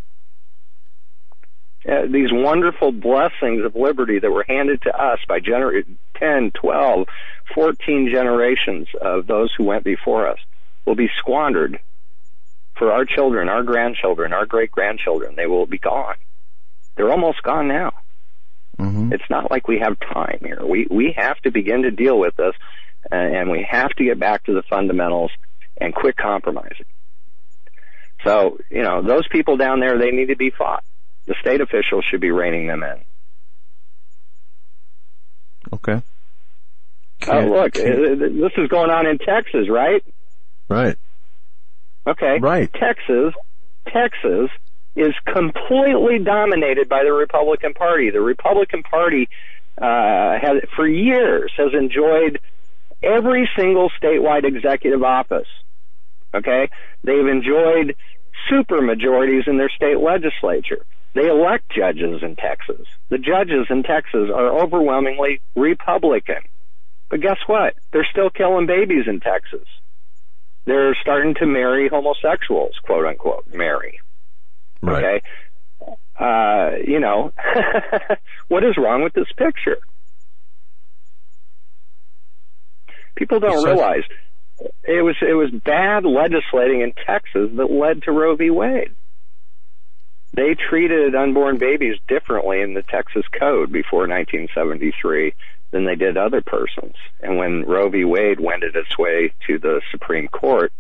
[SPEAKER 3] Uh, these wonderful blessings of liberty that were handed to us by gener- 10, 12, 14 generations of those who went before us will be squandered for our children, our grandchildren, our great grandchildren. They will be gone. They're almost gone now. Mm-hmm. It's not like we have time here. We we have to begin to deal with this and we have to get back to the fundamentals and quit compromising. So, you know, those people down there, they need to be fought. The state officials should be reining them in.
[SPEAKER 2] Okay.
[SPEAKER 3] Oh, uh, look, can... this is going on in Texas, right?
[SPEAKER 1] Right.
[SPEAKER 3] Okay.
[SPEAKER 1] Right.
[SPEAKER 3] Texas, Texas is completely dominated by the Republican Party. The Republican Party uh, has, for years, has enjoyed every single statewide executive office. Okay? They've enjoyed super majorities in their state legislature. They elect judges in Texas. The judges in Texas are overwhelmingly Republican. But guess what? They're still killing babies in Texas. they're starting to marry homosexuals, quote unquote, marry.
[SPEAKER 1] Right.
[SPEAKER 3] Okay. Uh, you know, what is wrong with this picture? People don't realize it was it was bad legislating in Texas that led to Roe v. Wade. They treated unborn babies differently in the Texas Code before 1973 than they did other persons. And when Roe v. Wade wended its way to the Supreme Court,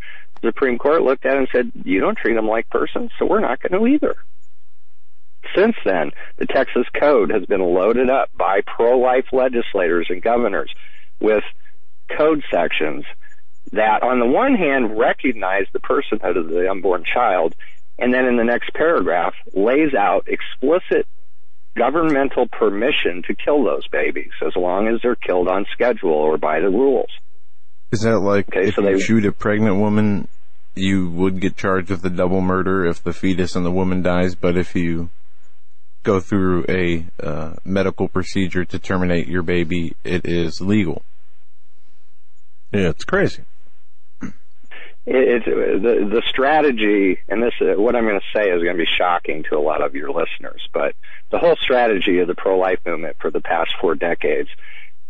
[SPEAKER 3] Supreme Court looked at it and said, "You don't treat them like persons, so we're not going to either." Since then, the Texas Code has been loaded up by pro-life legislators and governors with code sections that on the one hand recognize the personhood of the unborn child and then in the next paragraph lays out explicit governmental permission to kill those babies as long as they're killed on schedule or by the rules.
[SPEAKER 2] Is that like
[SPEAKER 3] Okay,
[SPEAKER 2] if
[SPEAKER 3] so
[SPEAKER 2] you shoot a pregnant woman, you would get charged with the double murder if the fetus and the woman dies, but if you go through a uh, medical procedure to terminate your baby, it is legal.
[SPEAKER 1] Yeah, it's crazy.
[SPEAKER 3] It, it's the the strategy, and this uh, what I'm going to say is going to be shocking to a lot of your listeners, but the whole strategy of the pro-life movement for the past four decades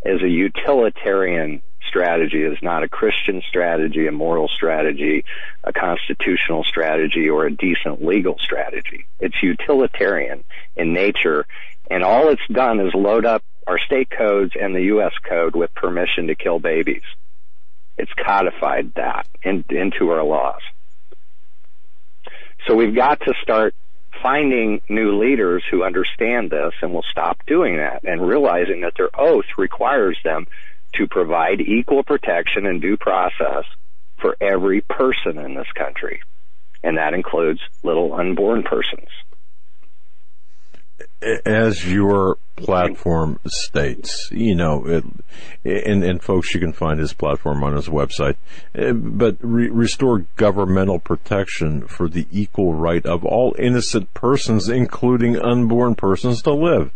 [SPEAKER 3] is a utilitarian strategy. is not a Christian strategy, a moral strategy, a constitutional strategy, or a decent legal strategy. It's utilitarian in nature, and all it's done is load up our state codes and the U.S. code with permission to kill babies. It's codified that in, into our laws. So we've got to start finding new leaders who understand this and will stop doing that and realizing that their oath requires them to provide equal protection and due process for every person in this country. And that includes little unborn persons.
[SPEAKER 1] As your platform states, you know, it, and, and folks, you can find his platform on his website, Uh, but re- restore governmental protection for the equal right of all innocent persons, including unborn persons, to live.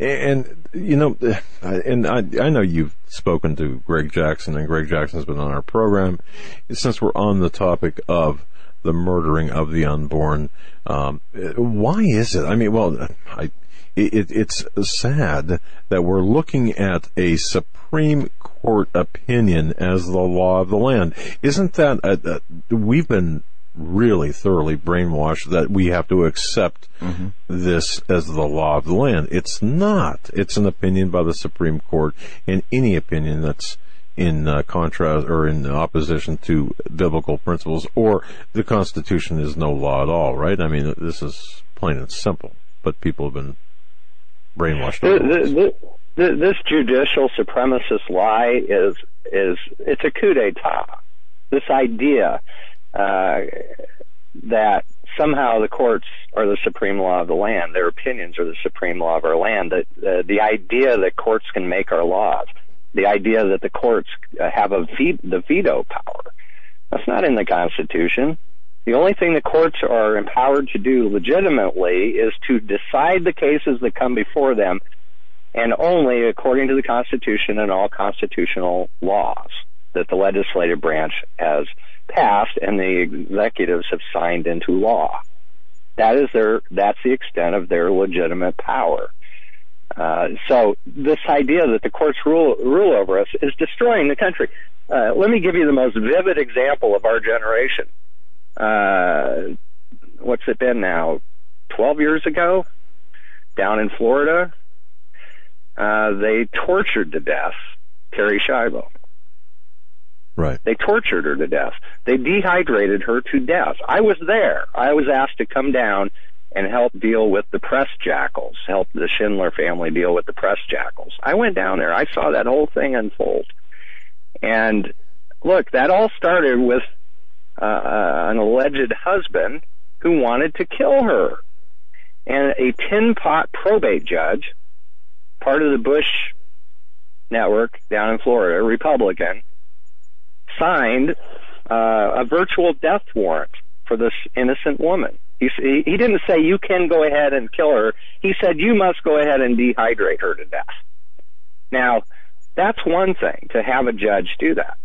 [SPEAKER 1] And, you know, and I, I know you've spoken to Greg Jackson, and Greg Jackson's been on our program. Since we're on the topic of the murdering of the unborn. Um, why is it? I mean, well, I, it, it's sad that we're looking at a Supreme Court opinion as the law of the land. Isn't that a, a, we've been really thoroughly brainwashed that we have to accept this as the law of the land. It's not. It's an opinion by the Supreme Court, and any opinion that's in uh, contrast or in opposition to biblical principles or the Constitution is no law at all, right? I mean, this is plain and simple, but people have been brainwashed.
[SPEAKER 3] The- the- the- this judicial supremacist lie is is it's a coup d'état. This idea uh, that somehow the courts are the supreme law of the land, their opinions are the supreme law of our land. That uh, the idea that courts can make our laws, the idea that the courts uh, have a ve- the veto power, that's not in the Constitution. The only thing the courts are empowered to do legitimately is to decide the cases that come before them and only according to the Constitution and all constitutional laws that the legislative branch has passed and the executives have signed into law. That is their, that's the extent of their legitimate power. Uh, so this idea that the courts rule, rule over us is destroying the country. Uh, let me give you the most vivid example of our generation. Uh, what's it been now? 12 years ago? Down in Florida? Uh, they tortured to death Terri Schiavo.
[SPEAKER 1] right.
[SPEAKER 3] They tortured her to death. They dehydrated her to death. I was there. I was asked to come down and help deal with the press jackals, help the Schindler family deal with the press jackals. I went down there. I saw that whole thing unfold. And look, that all started with uh, uh, an alleged husband who wanted to kill her. And a tin pot probate judge, part of the Bush network down in Florida, Republican, signed uh, a virtual death warrant for this innocent woman. He, he didn't say you can go ahead and kill her. He said you must go ahead and dehydrate her to death. Now, that's one thing to have a judge do that.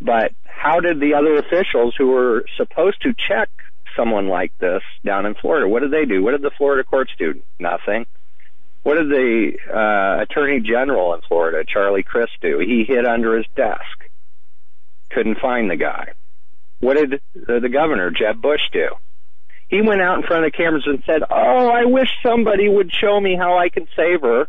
[SPEAKER 3] But how did the other officials who were supposed to check someone like this down in Florida, what did they do? What did the Florida courts do? Nothing. What did the uh, Attorney General in Florida, Charlie Crist, do? He hid under his desk. Couldn't find the guy. What did the, the governor, Jeb Bush, do? He went out in front of the cameras and said, Oh, I wish somebody would show me how I can save her.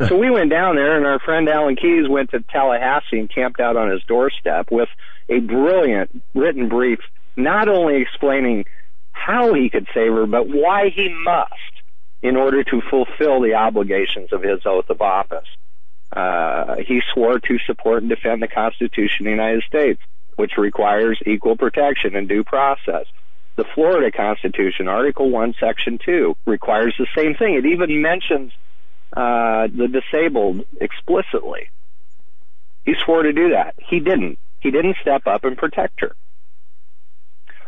[SPEAKER 3] so we went down there and our friend Alan Keyes went to Tallahassee and camped out on his doorstep with a brilliant written brief, not only explaining how he could save her, but why he must in order to fulfill the obligations of his oath of office. Uh, he swore to support and defend the Constitution of the United States, which requires equal protection and due process. The Florida Constitution, Article 1, Section 2, requires the same thing. It even mentions uh, the disabled explicitly. He swore to do that. He didn't. He didn't step up and protect her.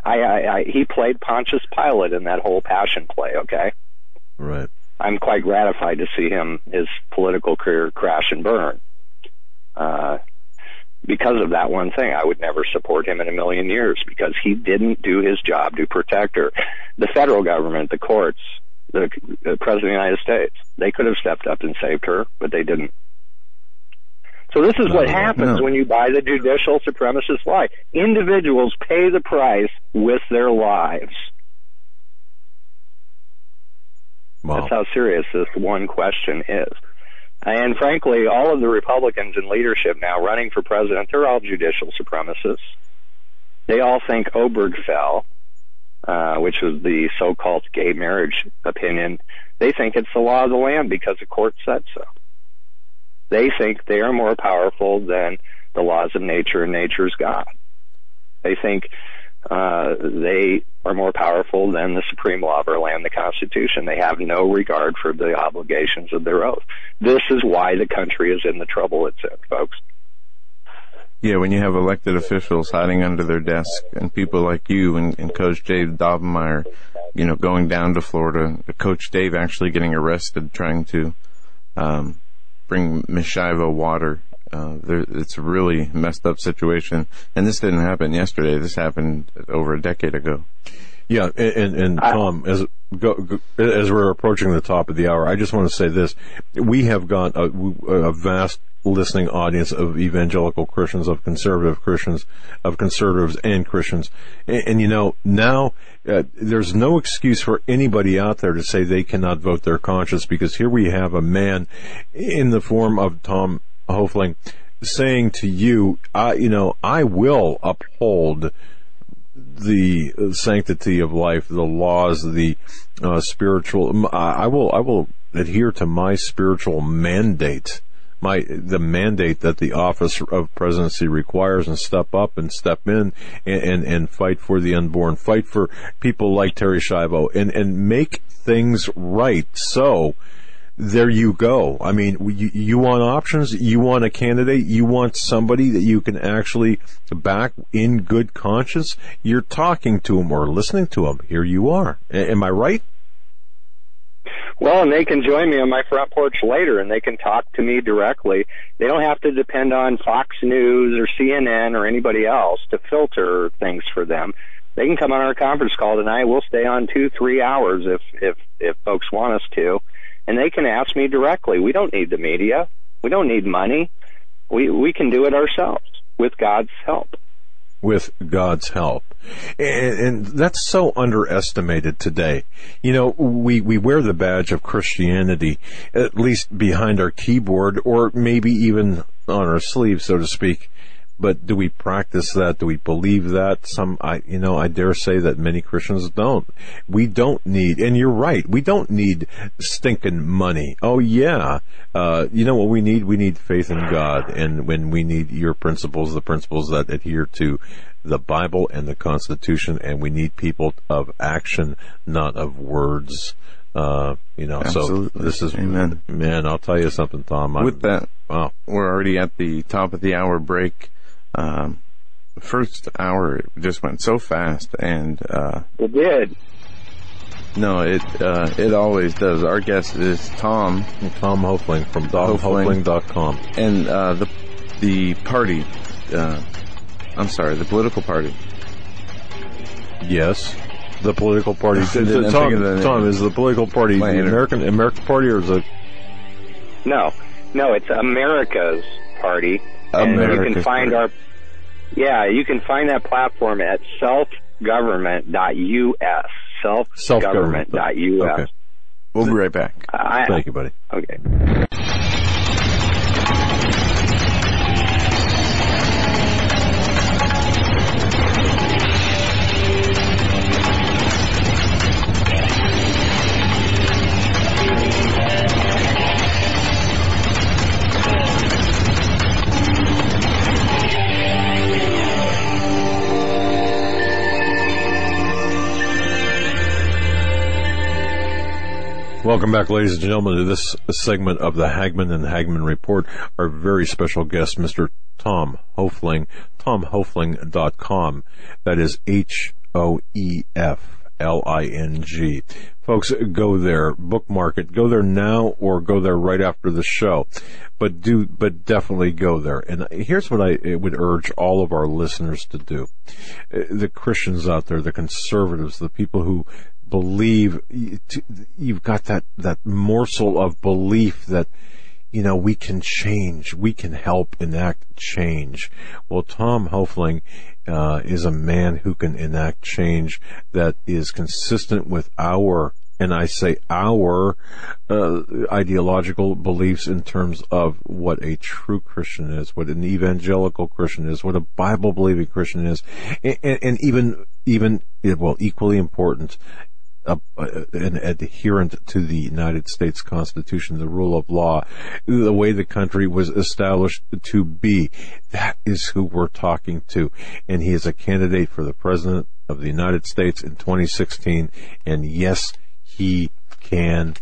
[SPEAKER 3] I, I, I, he played Pontius Pilate in that whole passion play. Okay.
[SPEAKER 1] Right.
[SPEAKER 3] I'm quite gratified to see him his political career crash and burn. Uh, because of that one thing, I would never support him in a million years because he didn't do his job to protect her. The federal government, the courts, the, the president of the United States, they could have stepped up and saved her, but they didn't. So this is
[SPEAKER 2] No,
[SPEAKER 3] what happens
[SPEAKER 2] no.
[SPEAKER 3] when you buy the judicial supremacist lie. Individuals pay the price with their lives.
[SPEAKER 1] Wow.
[SPEAKER 3] That's how serious this one question is. And frankly, all of the Republicans in leadership now running for president, they're all judicial supremacists. They all think Obergefell, uh, which was the so-called gay marriage opinion, they think it's the law of the land because the court said so. They think they are more powerful than the laws of nature and nature's God. They think uh, they are more powerful than the supreme law of our land, the Constitution. They have no regard for the obligations of their oath. This is why the country is in the trouble it's in, folks.
[SPEAKER 2] Yeah, when you have elected officials hiding under their desk and people like you and, and Coach Dave Daubenmire, you know, going down to Florida, Coach Dave actually getting arrested trying to um, bring Miss Schiavo water. Uh, there, it's a really messed up situation. And this didn't happen yesterday. This happened over a decade ago.
[SPEAKER 1] Yeah, and, and, and Tom, as go, go, as we're approaching the top of the hour, I just want to say this: we have got a, a vast listening audience of evangelical Christians, of conservative Christians, of conservatives and Christians, and, and you know now uh, there's no excuse for anybody out there to say they cannot vote their conscience because here we have a man in the form of Tom Hoefling saying to you, I, you know, I will uphold the sanctity of life, the laws, the uh, spiritual. I will, I will adhere to my spiritual mandate, my the mandate that the office of presidency requires, and step up and step in and and, and fight for the unborn, fight for people like Terri Schiavo, and and make things right. So there you go. I mean, you, you want options, you want a candidate, you want somebody that you can actually back in good conscience. You're talking to them or listening to them. Here you are. A- am I right?
[SPEAKER 3] Well, and they can join me on my front porch later and they can talk to me directly. They don't have to depend on Fox News or CNN or anybody else to filter things for them. They can come on our conference call tonight. We'll stay on two, three hours if, if, if folks want us to. And they can ask me directly. We don't need the media. We don't need money. We, we can do it ourselves with God's help.
[SPEAKER 1] with God's help. And, and that's so underestimated today. You know, we, we wear the badge of Christianity, at least behind our keyboard or maybe even on our sleeve, so to speak. But do we practice that? Do we believe that? Some, I, you know, I dare say that many Christians don't. We don't need, and you're right, we don't need stinking money. Oh yeah. Uh, you know what we need? We need faith in God. And when we need your principles, the principles that adhere to the Bible and the Constitution, and we need people of action, not of words. Uh, you know,
[SPEAKER 2] Absolutely.
[SPEAKER 1] so this is,
[SPEAKER 2] Amen.
[SPEAKER 1] man, I'll tell you something, Tom. I'm-
[SPEAKER 2] With that,
[SPEAKER 1] wow.
[SPEAKER 2] we're already at the top of the hour break. Um, first hour just went so fast, and uh,
[SPEAKER 3] It did.
[SPEAKER 2] no, it uh, it always does. Our guest is Tom,
[SPEAKER 1] Tom Hoefling from
[SPEAKER 2] Hoefling.
[SPEAKER 1] TomHoefling.com.
[SPEAKER 2] and uh, the the party uh, I'm sorry, the political party.
[SPEAKER 1] Yes. The political party.
[SPEAKER 2] I'm
[SPEAKER 1] Tom,
[SPEAKER 2] the.
[SPEAKER 1] Tom, is the political party the American American Party or is it?
[SPEAKER 3] No, no, it's America's Party, and you can find our. Yeah, you can find that platform at selfgovernment.us.
[SPEAKER 1] Self-government.
[SPEAKER 3] Selfgovernment.us.
[SPEAKER 1] Okay.
[SPEAKER 2] We'll be right back.
[SPEAKER 3] I,
[SPEAKER 1] Thank you, buddy.
[SPEAKER 3] Okay.
[SPEAKER 1] Welcome back, ladies and gentlemen, to this segment of the Hagmann and Hagmann Report. Our very special guest, Mr. Tom Hoefling, tomhoefling.com. That is H-O-E-F-L-I-N-G. Folks, go there, bookmark it, go there now or go there right after the show. But do, but definitely go there. And here's what I would urge all of our listeners to do. The Christians out there, the conservatives, the people who believe you've got that that morsel of belief that you know we can change we can help enact change. Well tom hoefling uh, is a man who can enact change that is consistent with our and I say our uh, ideological beliefs in terms of what a true Christian is, what an evangelical Christian is, what a Bible believing Christian is, and, and, and even even well equally important a, uh, an adherent to the United States Constitution, the rule of law, the way the country was established to be. That is who we're talking to. And he is a candidate for the President of the United States in 2016. And yes, he can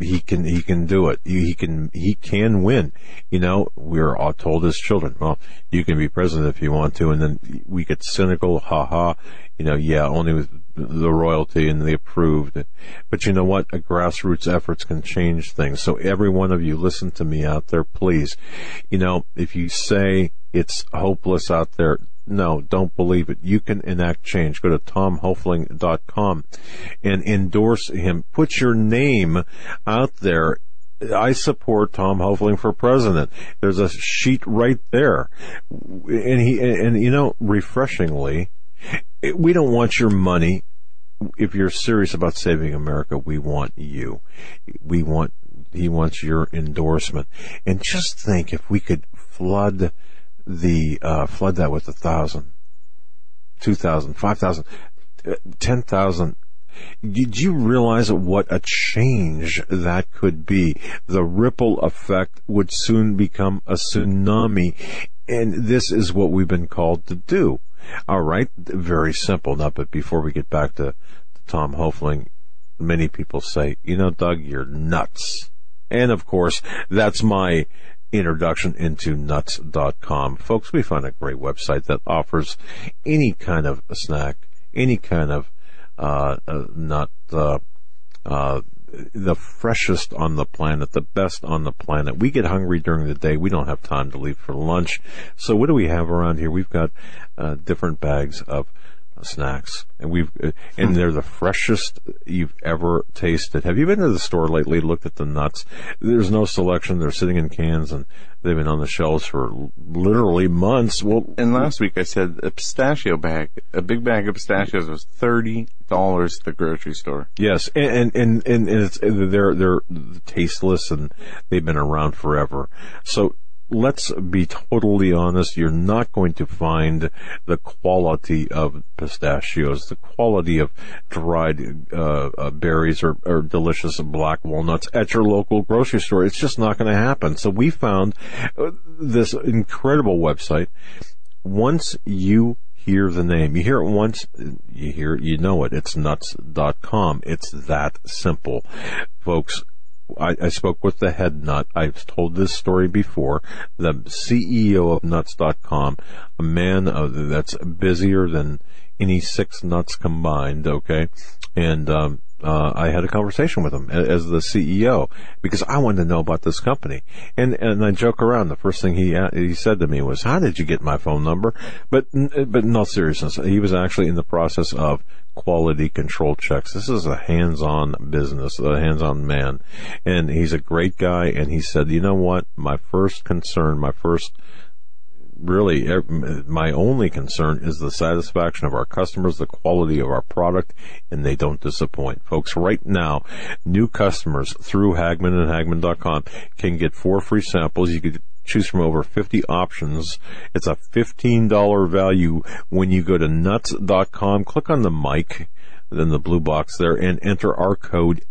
[SPEAKER 1] he can he can do it. He can he can win. You know, we're all told as children, well, you can be president if you want to, and then we get cynical, ha ha. You know, yeah, only with the royalty and the approved. But you know what? A grassroots efforts can change things. So every one of you, listen to me out there, please. You know, if you say it's hopeless out there, no, don't believe it. You can enact change. Go to tomhoefling.com and endorse him. Put your name out there. I support Tom Hoefling for president. There's a sheet right there. And he, and you know, refreshingly, we don't want your money. If you're serious about saving America, we want you. We want, he wants your endorsement. And just think if we could flood the, uh, flood that with a thousand, two thousand, five thousand, uh, ten thousand. Did you realize what a change that could be? The ripple effect would soon become a tsunami. And this is what we've been called to do. All right. Very simple. Now, but before we get back to, to Tom Hoefling, many people say, you know, Doug, you're nuts. And of course, that's my introduction into nuts.com. Folks, we find a great website that offers any kind of snack, any kind of uh, uh, nut, uh, uh, the freshest on the planet, the best on the planet. We get hungry during the day. We don't have time to leave for lunch. So what do we have around here? We've got uh, different bags of snacks and we've and they're the freshest you've ever tasted. Have you been to the store lately? Looked at the nuts. There's no selection. They're sitting in cans and they've been on the shelves for literally months. Well,
[SPEAKER 2] And last week I said a pistachio bag, a big bag of pistachios was thirty dollars at the grocery store.
[SPEAKER 1] Yes, and and and, and it's they're they're tasteless and they've been around forever. So let's be totally honest. You're not going to find the quality of pistachios, the quality of dried uh, uh, berries or, or delicious black walnuts at your local grocery store. It's just not going to happen. So we found uh, this incredible website. Once you hear the name. You hear it once, you hear it, you know it. It's nuts.com. It's that simple. Folks, I, I spoke with the head nut. I've told this story before. The CEO of nuts.com, a man that's busier than any six nuts combined, okay? And, um, uh, I had a conversation with him as the CEO because I wanted to know about this company. And and I joke around. The first thing he he said to me was, "How did you get my phone number?" But but in all seriousness, he was actually in the process of quality control checks. This is a hands-on business, a hands-on man, and he's a great guy. And he said, "You know what? My first concern, my first." Really eh, my only concern is the satisfaction of our customers, the quality of our product, and they don't disappoint. Folks, right now, new customers through Hagmann and Hagmann.com can get four free samples. You could choose from over 50 options. It's a $15 value when you go to nuts.com, click on the mic then the blue box there, and enter our code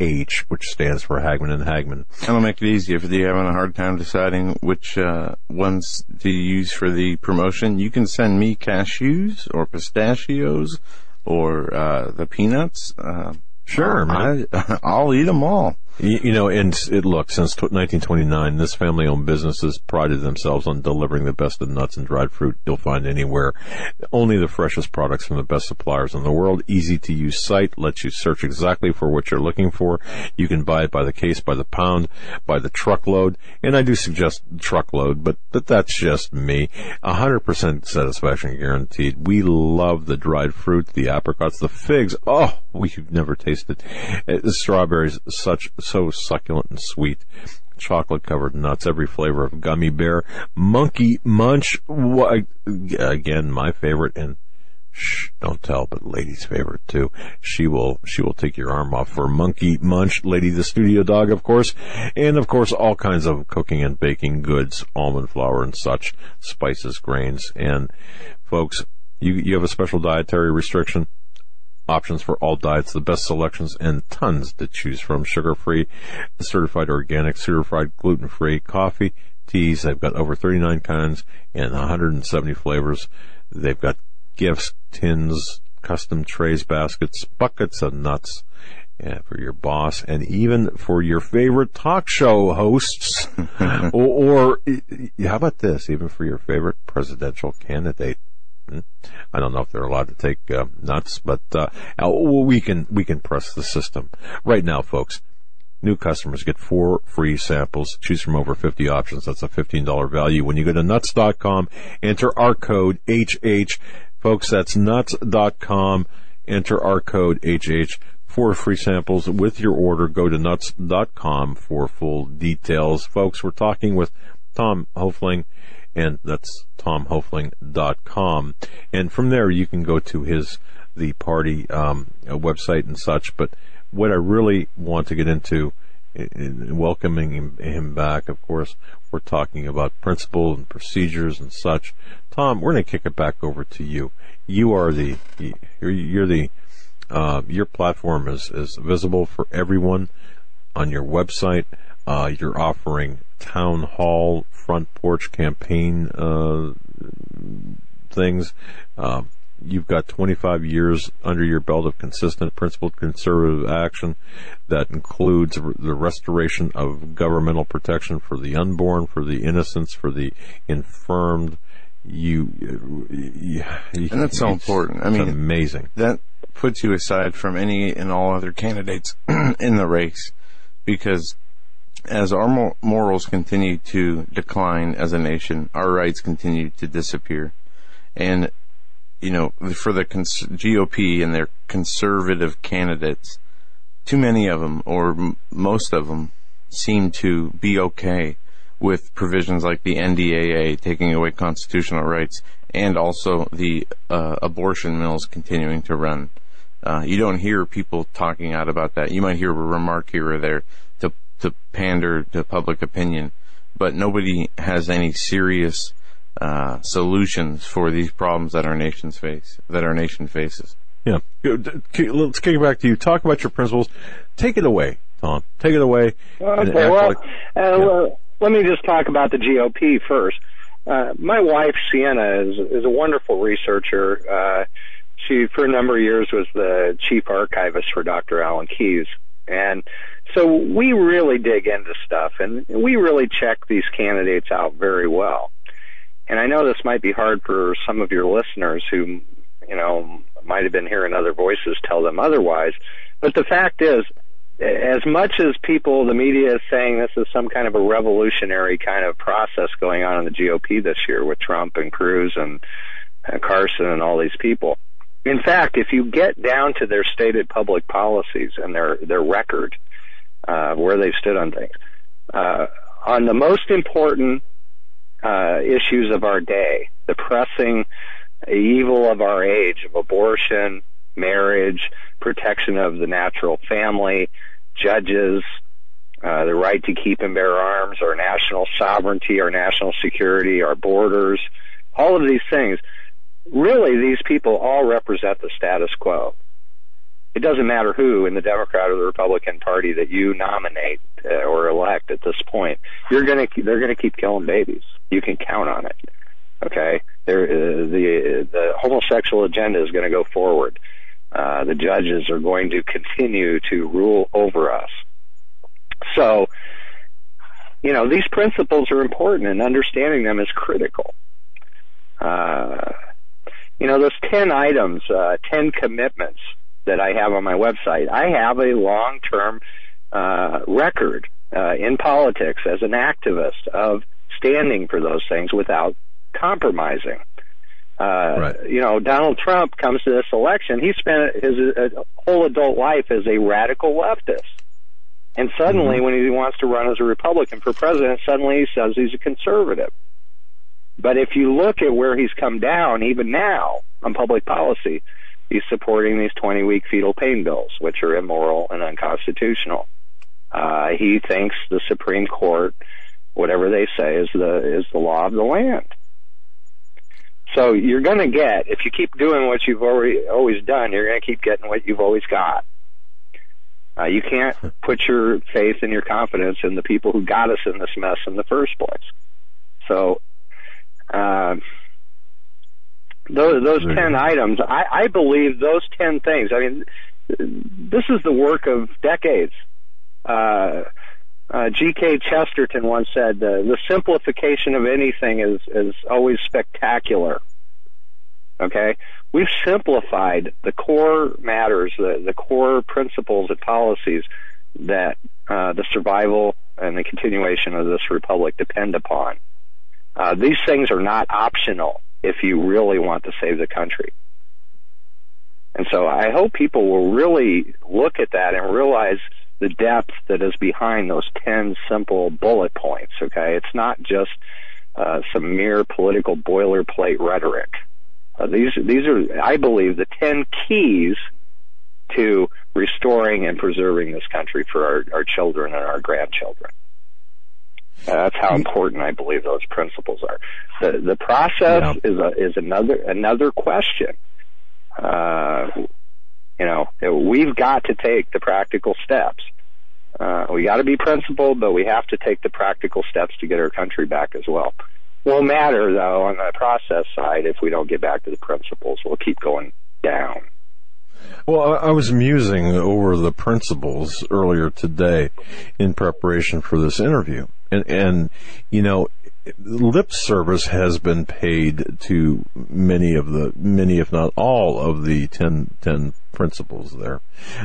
[SPEAKER 1] HH, which stands for Hagmann and Hagmann.
[SPEAKER 2] That'll make it easier if you're having a hard time deciding which uh, ones to use for the promotion. You can send me cashews or pistachios or uh, the peanuts. Uh,
[SPEAKER 1] sure, man.
[SPEAKER 2] I, I'll eat them all.
[SPEAKER 1] You, know, and it look since 1929, this family-owned business has prided themselves on delivering the best of nuts and dried fruit you'll find anywhere. Only the freshest products from the best suppliers in the world. Easy to use site lets you search exactly for what you're looking for. You can buy it by the case, by the pound, by the truckload, and I do suggest truckload, but but that's just me. 100% satisfaction guaranteed. We love the dried fruit, the apricots, the figs. Oh, we've never tasted the uh, strawberries. Such so succulent and sweet. Chocolate covered nuts, every flavor of gummy bear, monkey munch. Again, my favorite, and shh, don't tell, but lady's favorite too. She will, she will take your arm off for monkey munch, lady the studio dog, of course, and of course all kinds of cooking and baking goods, almond flour and such, spices, grains, and folks, you, you have a special dietary restriction? Options for all diets, the best selections, and tons to choose from. Sugar free, certified organic, certified gluten free coffee, teas. They've got over 39 kinds and 170 flavors. They've got gifts, tins, custom trays, baskets, buckets of nuts. Yeah, for your boss and even for your favorite talk show hosts or, or how about this even for your favorite presidential candidate I don't know if they're allowed to take uh, nuts, but uh, we can we can press the system right now, folks. New customers get four free samples. Choose from over 50 options. That's a $15 value. When you go to nuts.com, enter our code HH. Folks, that's nuts.com. Enter our code HH. Four free samples with your order. Go to nuts.com for full details. Folks, we're talking with Tom Hoefling and that's tomhoefling.com. And from there, you can go to his the party um, website and such. But what I really want to get into in welcoming him, back, of course, we're talking about principle and procedures and such. Tom, we're going to kick it back over to you. You are the you're, you're the uh, your platform is is visible for everyone on your website. Uh, you're offering town hall front porch campaign uh, things. Uh, you've got 25 years under your belt of consistent, principled conservative action that includes the restoration of governmental protection for the unborn, for the innocents, for the infirmed. You, you,
[SPEAKER 2] you and that's so important. I mean,
[SPEAKER 1] amazing.
[SPEAKER 2] That puts you aside from any and all other candidates in the race because as our morals continue to decline as a nation, our rights continue to disappear. And, you know, for the GOP and their conservative candidates, too many of them, or m- most of them, seem to be okay with provisions like the NDAA taking away constitutional rights and also the uh, abortion mills continuing to run. Uh, you don't hear people talking out about that. You might hear a remark here or there to pander to public opinion, but nobody has any serious uh, solutions for these problems that our nation's face that our nation faces.
[SPEAKER 1] Yeah, let's kick it back to you. Talk about your principles. Take it away, Tom. Take it away.
[SPEAKER 3] Okay. Well, like, uh, yeah. let me just talk about the GOP first. Uh, my wife Sienna is is a wonderful researcher. Uh, she, for a number of years, was the chief archivist for Dr. Alan Keyes, and so we really dig into stuff and we really check these candidates out very well. And I know this might be hard for some of your listeners who, you know, might have been hearing other voices tell them otherwise, But the fact is, as much as people, the media is saying this is some kind of a revolutionary kind of process going on in the GOP this year with Trump and Cruz and Carson and all these people. In fact, if you get down to their stated public policies and their their record, uh, where they've stood on things, uh, on the most important uh, issues of our day, the pressing evil of our age of abortion, marriage, protection of the natural family, judges, uh, the right to keep and bear arms, our national sovereignty, our national security, our borders, all of these things. Really, these people all represent the status quo. It doesn't matter who in the Democrat or the Republican Party that you nominate uh, or elect at this point. You're gonna they're gonna keep killing babies. You can count on it. Okay, there uh, the the homosexual agenda is going to go forward. Uh, the judges are going to continue to rule over us. So, you know, these principles are important and understanding them is critical. Uh, you know, those 10 items, uh, 10 commitments that I have on my website, I have a long-term, uh, record, uh, in politics as an activist of standing for those things without compromising. Uh, right. You know, Donald Trump comes to this election. He spent his uh, whole adult life as a radical leftist. And suddenly, mm-hmm. when he wants to run as a Republican for president, suddenly he says he's a conservative. But if you look at where he's come down, even now, on public policy, he's supporting these 20 week fetal pain bills, which are immoral and unconstitutional. Uh, he thinks the Supreme Court, whatever they say, is the, is the law of the land. So you're going to get, if you keep doing what you've already always done, you're going to keep getting what you've always got. Uh, you can't put your faith and your confidence in the people who got us in this mess in the first place. So, uh, those those ten items, I, I believe those ten things. I mean, this is the work of decades. Uh, uh, G.K. Chesterton once said, uh, "The simplification of anything is is always spectacular." Okay, we've simplified the core matters, the the core principles and policies that uh, the survival and the continuation of this republic depend upon. Uh, these things are not optional if you really want to save the country. And so I hope people will really look at that and realize the depth that is behind those 10 simple bullet points, okay? It's not just uh, some mere political boilerplate rhetoric. Uh, these, these are, I believe, the 10 keys to restoring and preserving this country for our, our children and our grandchildren. Uh, that's how important I believe those principles are. The the process yeah. is a, is another another question. Uh, you know, we've got to take the practical steps. Uh, we got to be principled, but we have to take the practical steps to get our country back as well. Won't matter though on the process side if we don't get back to the principles. We'll keep going down.
[SPEAKER 1] Well, I was musing over the principles earlier today in preparation for this interview. And, and, you know, lip service has been paid to many of the many, if not all, of the 10, 10 principles there.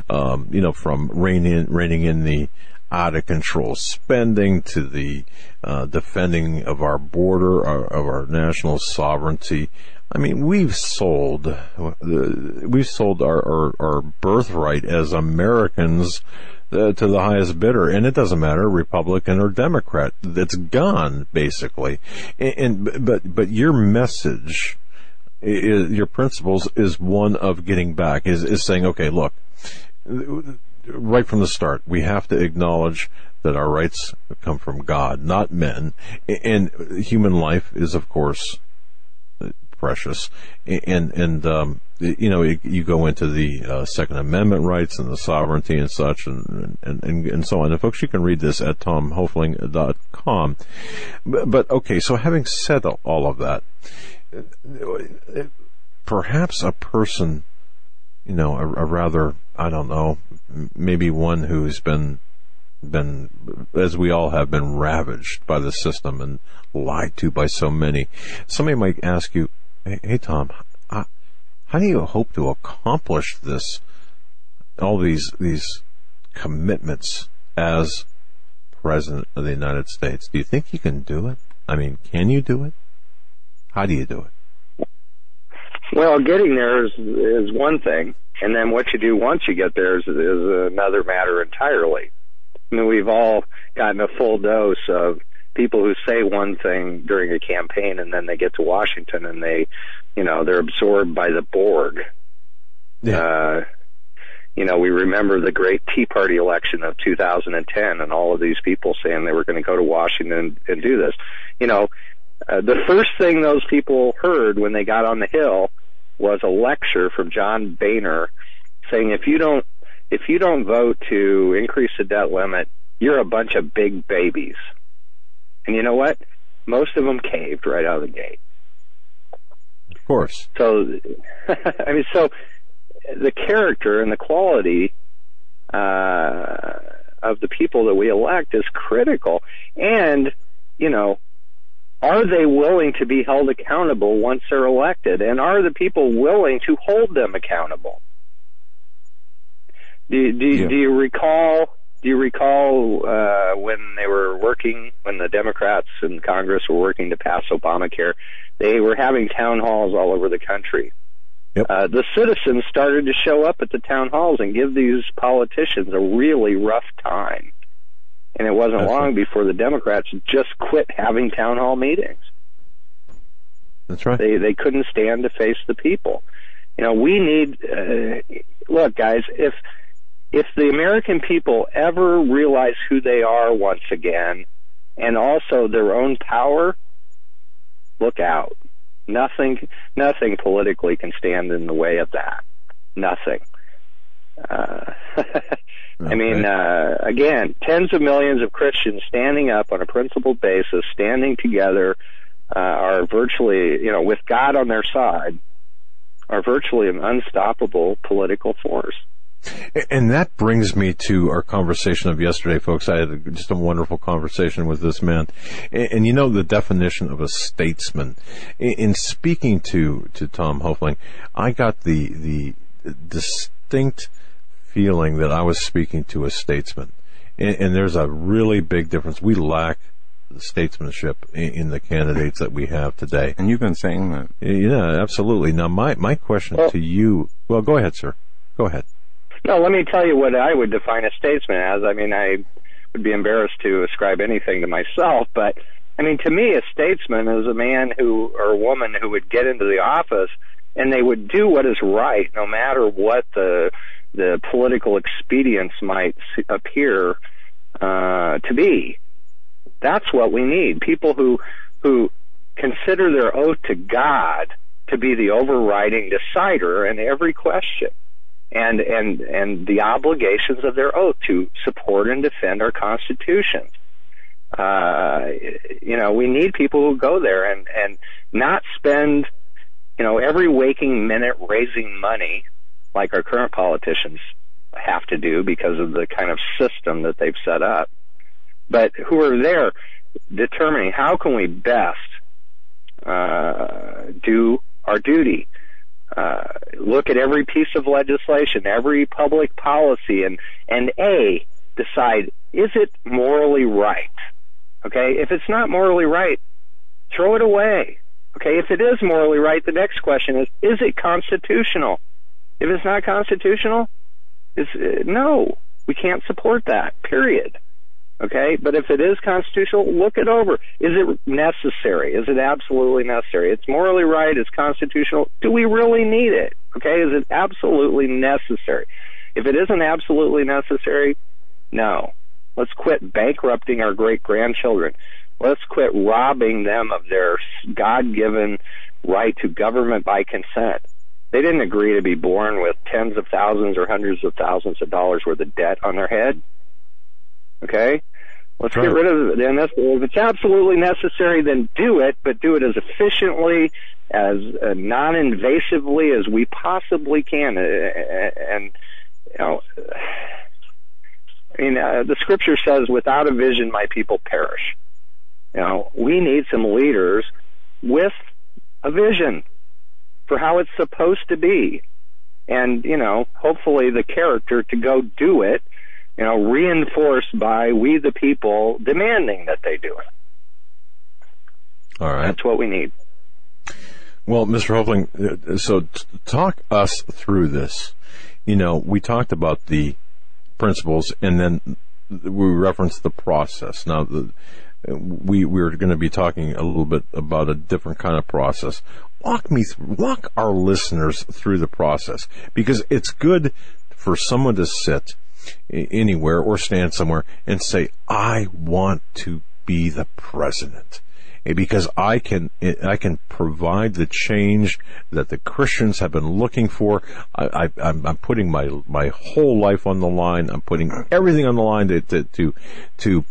[SPEAKER 1] Um, you know, from reining reining in the out of control spending to the uh, defending of our border, our, of our national sovereignty. I mean, we've sold we've sold our, our, our birthright as Americans uh, to the highest bidder, and it doesn't matter Republican or Democrat. That's gone basically. And, and but but your message, is, your principles is one of getting back. Is is saying, okay, look, right from the start, we have to acknowledge that our rights come from God, not men, and human life is, of course, precious. And and um, you know, you, go into the uh, Second Amendment rights and the sovereignty and such, and and, and, and so on. And folks, you can read this at tomhoefling.com. But, but okay, so having said all of that, perhaps a person, you know, a, a rather, I don't know, maybe one who's been been, as we all have, been ravaged by the system and lied to by so many. Somebody might ask you, Hey, hey Tom, how do you hope to accomplish this all these these commitments as president of the United States. Do you think you can do it? I mean, can you do it? How do you do it?
[SPEAKER 3] Well, getting there is is one thing, and then what you do once you get there is, is another matter entirely. I mean, we've all gotten a full dose of people who say one thing during a campaign and then they get to Washington and they, you know, they're absorbed by the Borg.
[SPEAKER 1] Yeah.
[SPEAKER 3] Uh, you know, we remember the great Tea Party election of 2010 and all of these people saying they were going to go to Washington and, and do this. You know, uh, the first thing those people heard when they got on the Hill was a lecture from John Boehner saying if you don't if you don't vote to increase the debt limit, you're a bunch of big babies. And you know what? Most of them caved right out of the gate.
[SPEAKER 1] Of course.
[SPEAKER 3] So, I mean, so the character and the quality uh, of the people that we elect is critical. And, you know, are they willing to be held accountable once they're elected? And are the people willing to hold them accountable? Do, do,
[SPEAKER 1] Yeah.
[SPEAKER 3] do you recall? Do you recall uh, when they were working, when the Democrats in Congress were working to pass Obamacare? They were having town halls all over the country.
[SPEAKER 1] Yep.
[SPEAKER 3] Uh, the citizens started to show up at the town halls and give these politicians a really rough time. And it wasn't
[SPEAKER 1] That's
[SPEAKER 3] long
[SPEAKER 1] right.
[SPEAKER 3] before the Democrats just quit having town hall meetings.
[SPEAKER 1] That's right.
[SPEAKER 3] They they couldn't stand to face the people. You know, we need. Uh, look, guys, if if the American people ever realize who they are once again, and also their own power, look out. Nothing, nothing politically can stand in the way of that. Nothing. Uh, I mean, uh, again, tens of millions of Christians standing up on a principled basis, standing together, uh, are virtually, you know, with God on their side, are virtually an unstoppable political force.
[SPEAKER 1] And that brings me to our conversation of yesterday, folks. I had just a wonderful conversation with this man. And, and you know the definition of a statesman. In, in speaking to, to Tom Hoefling, I got the, the distinct feeling that I was speaking to a statesman. And, and there's a really big difference. We lack statesmanship in, in the candidates that we have today.
[SPEAKER 2] And you've been saying that.
[SPEAKER 1] Yeah, absolutely. Now, my, my question
[SPEAKER 3] Well-
[SPEAKER 1] to you, well, go ahead, sir. Go ahead.
[SPEAKER 3] No, let me tell you what I would define a statesman as. I mean, I would be embarrassed to ascribe anything to myself, but I mean, to me, a statesman is a man who or a woman who would get into the office and they would do what is right, no matter what the the political expedients might appear uh, to be. That's what we need. People who who consider their oath to God to be the overriding decider in every question and and and the obligations of their oath to support and defend our constitution. Uh, you know, we need people who go there and and not spend, you know, every waking minute raising money like our current politicians have to do because of the kind of system that they've set up, but who are there determining how can we best uh, do our duty uh, look at every piece of legislation, every public policy, and and a decide is it morally right? Okay, if it's not morally right, throw it away. Okay, if it is morally right, the next question is is it constitutional? If it's not constitutional, it's uh, no, we can't support that. Period. Okay, but if it is constitutional, look it over. Is it necessary? Is it absolutely necessary? It's morally right. It's constitutional. Do we really need it? Okay, is it absolutely necessary? If it isn't absolutely necessary, no. Let's quit bankrupting our great grandchildren. Let's quit robbing them of their God given right to government by consent. They didn't agree to be born with tens of thousands or hundreds of thousands of dollars worth of debt on their head. Okay? Let's
[SPEAKER 1] Right.
[SPEAKER 3] get rid of it. And that's, if it's absolutely necessary, then do it, but do it as efficiently, as uh, non-invasively as we possibly can. Uh, And, you know, I mean, uh, the scripture says, without a vision, my people perish. You know, we need some leaders with a vision for how it's supposed to be. and you know, hopefully the character to go do it. You know, reinforced by we the people demanding that they do it.
[SPEAKER 1] All right.
[SPEAKER 3] That's what we need.
[SPEAKER 1] Well, Mr. Hoefling, uh, so talk us through this. You know, we talked about the principles and then we referenced the process. Now, the, we we're going to be talking a little bit about a different kind of process. Walk me, walk our listeners through the process because it's good for someone to sit anywhere or stand somewhere and say, "I want to be the president." Eh, because I can eh, I can provide the change that the Christians have been looking for. I, am putting my my whole life on the line. I'm putting everything on the line to to to,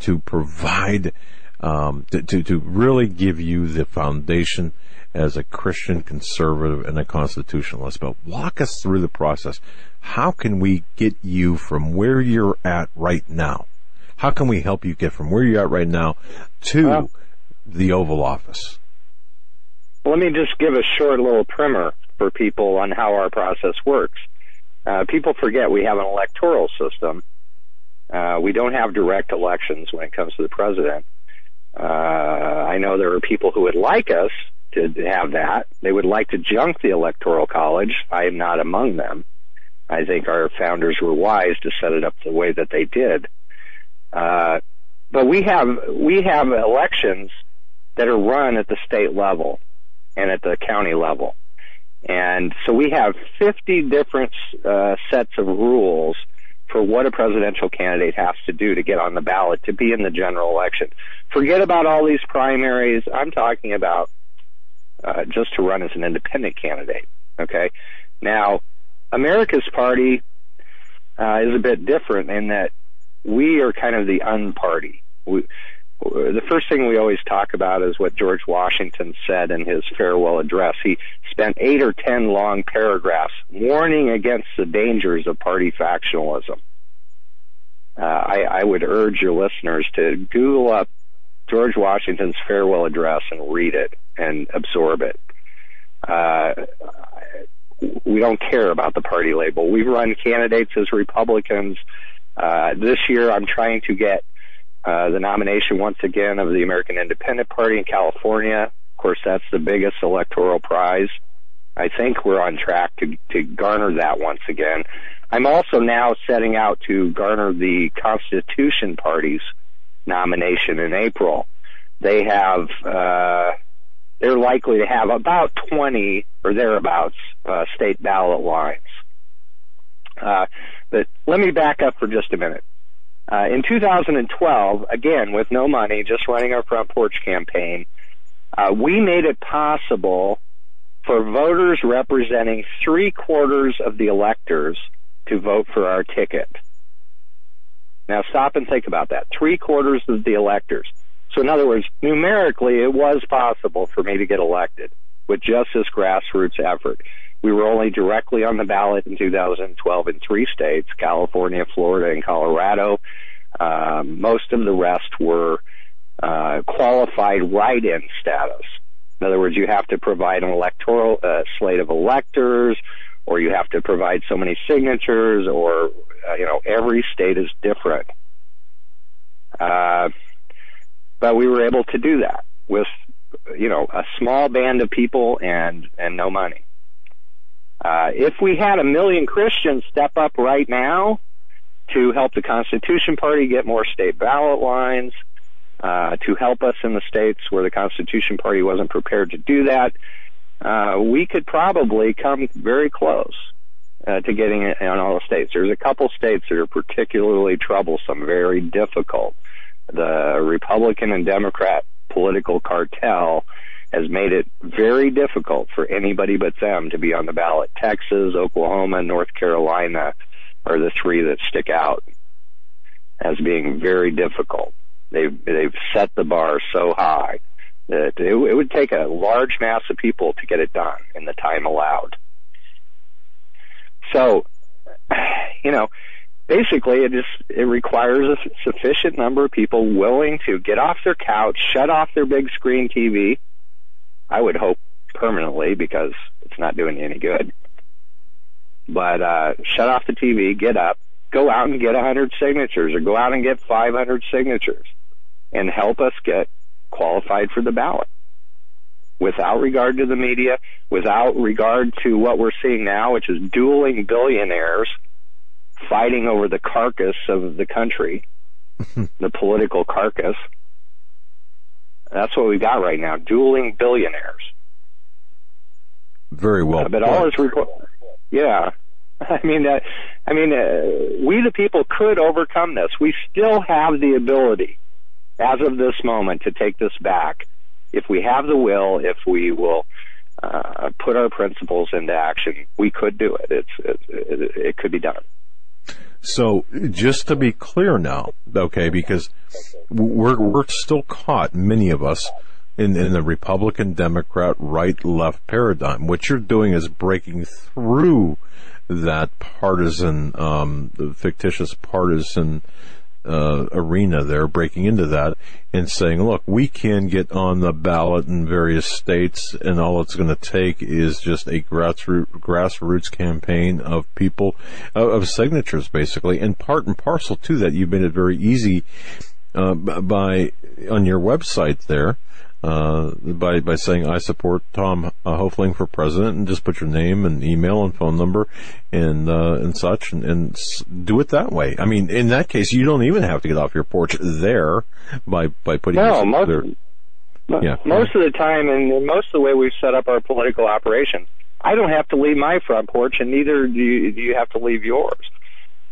[SPEAKER 1] to provide um, to, to to really give you the foundation as a Christian conservative and a constitutionalist. But walk us through the process. How can we get you from where you're at right now? How can we help you get from where you're at right now to well, the Oval Office?
[SPEAKER 3] Let me just give a short little primer for people on how our process works. Uh, people forget we have an electoral system. Uh, we don't have direct elections when it comes to the president. Uh, I know there are people who would like us to have that. They would like to junk the electoral college. I am not among them. I think our founders were wise to set it up the way that they did. Uh, but we have we have elections that are run at the state level and at the county level. And so we have 50 different uh, sets of rules for what a presidential candidate has to do to get on the ballot to be in the general election. Forget about all these primaries. I'm talking about uh, just to run as an independent candidate. Okay. Now, America's party uh, is a bit different in that we are kind of the unparty. We, the first thing we always talk about is what George Washington said in his farewell address. He spent eight or ten long paragraphs warning against the dangers of party factionalism. Uh, I, I would urge your listeners to Google up George Washington's farewell address and read it and absorb it. Uh, we don't care about the party label. We run candidates as Republicans. Uh, this year, I'm trying to get uh, the nomination once again of the American Independent Party in California. Of course, that's the biggest electoral prize. I think we're on track to, to garner that once again. I'm also now setting out to garner the Constitution Party's nomination in April. They have, uh, they're likely to have about 20 or thereabouts, uh, state ballot lines. Uh, but let me back up for just a minute. Uh, in 2012, again, with no money, just running our front porch campaign, uh, we made it possible for voters representing three quarters of the electors to vote for our ticket. Now stop and think about that. Three quarters of the electors. So in other words, numerically, it was possible for me to get elected with just this grassroots effort. We were only directly on the ballot in 2012 in three states, California, Florida, and Colorado. Uh, most of the rest were uh, qualified write-in status. In other words, you have to provide an electoral uh, slate of electors, or you have to provide so many signatures, or uh, you know, every state is different. Uh, but we were able to do that with, you know, a small band of people and and no money. Uh, if we had a million Christians step up right now to help the Constitution Party get more state ballot lines, uh, to help us in the states where the Constitution Party wasn't prepared to do that, uh, we could probably come very close uh, to getting it in all the states. There's a couple states that are particularly troublesome, very difficult. The Republican and Democrat political cartel has made it very difficult for anybody but them to be on the ballot. Texas, Oklahoma, North Carolina are the three that stick out as being very difficult. They've they've set the bar so high that it, it would take a large mass of people to get it done in the time allowed. So, you know, basically it just it requires a sufficient number of people willing to get off their couch, shut off their big screen TV, I would hope permanently because it's not doing any good. But uh, shut off the TV, get up, go out and get 100 signatures, or go out and get 500 signatures, and help us get qualified for the ballot. Without regard to the media, without regard to what we're seeing now, which is dueling billionaires fighting over the carcass of the country, the political carcass. That's what we've got right now, dueling billionaires.
[SPEAKER 1] Very well.
[SPEAKER 3] Uh, but all is report. Yeah, I mean, uh, I mean, uh, we the people could overcome this. We still have the ability, as of this moment, to take this back, if we have the will, if we will uh, put our principles into action. We could do it. It's it, it, it could be done.
[SPEAKER 1] So just to be clear now, okay, because we're we're still caught, many of us, in, in the Republican, Democrat, right, left paradigm. What you're doing is breaking through that partisan, um, the fictitious partisan uh, arena there, breaking into that and saying, look, we can get on the ballot in various states and all it's going to take is just a grassroots, grassroots campaign of people, uh, of signatures basically. And part and parcel to that, you've made it very easy uh, by, on your website there, uh, by by saying I support Tom uh, Hoefling for president, and just put your name and email and phone number and uh, and such, and, and s- do it that way. I mean, in that case, you don't even have to get off your porch there by by putting
[SPEAKER 3] No,
[SPEAKER 1] your,
[SPEAKER 3] most,
[SPEAKER 1] there.
[SPEAKER 3] mo-
[SPEAKER 1] Yeah.
[SPEAKER 3] most of the time, and most of the way we've set up our political operations, I don't have to leave my front porch, and neither do you, do you have to leave yours.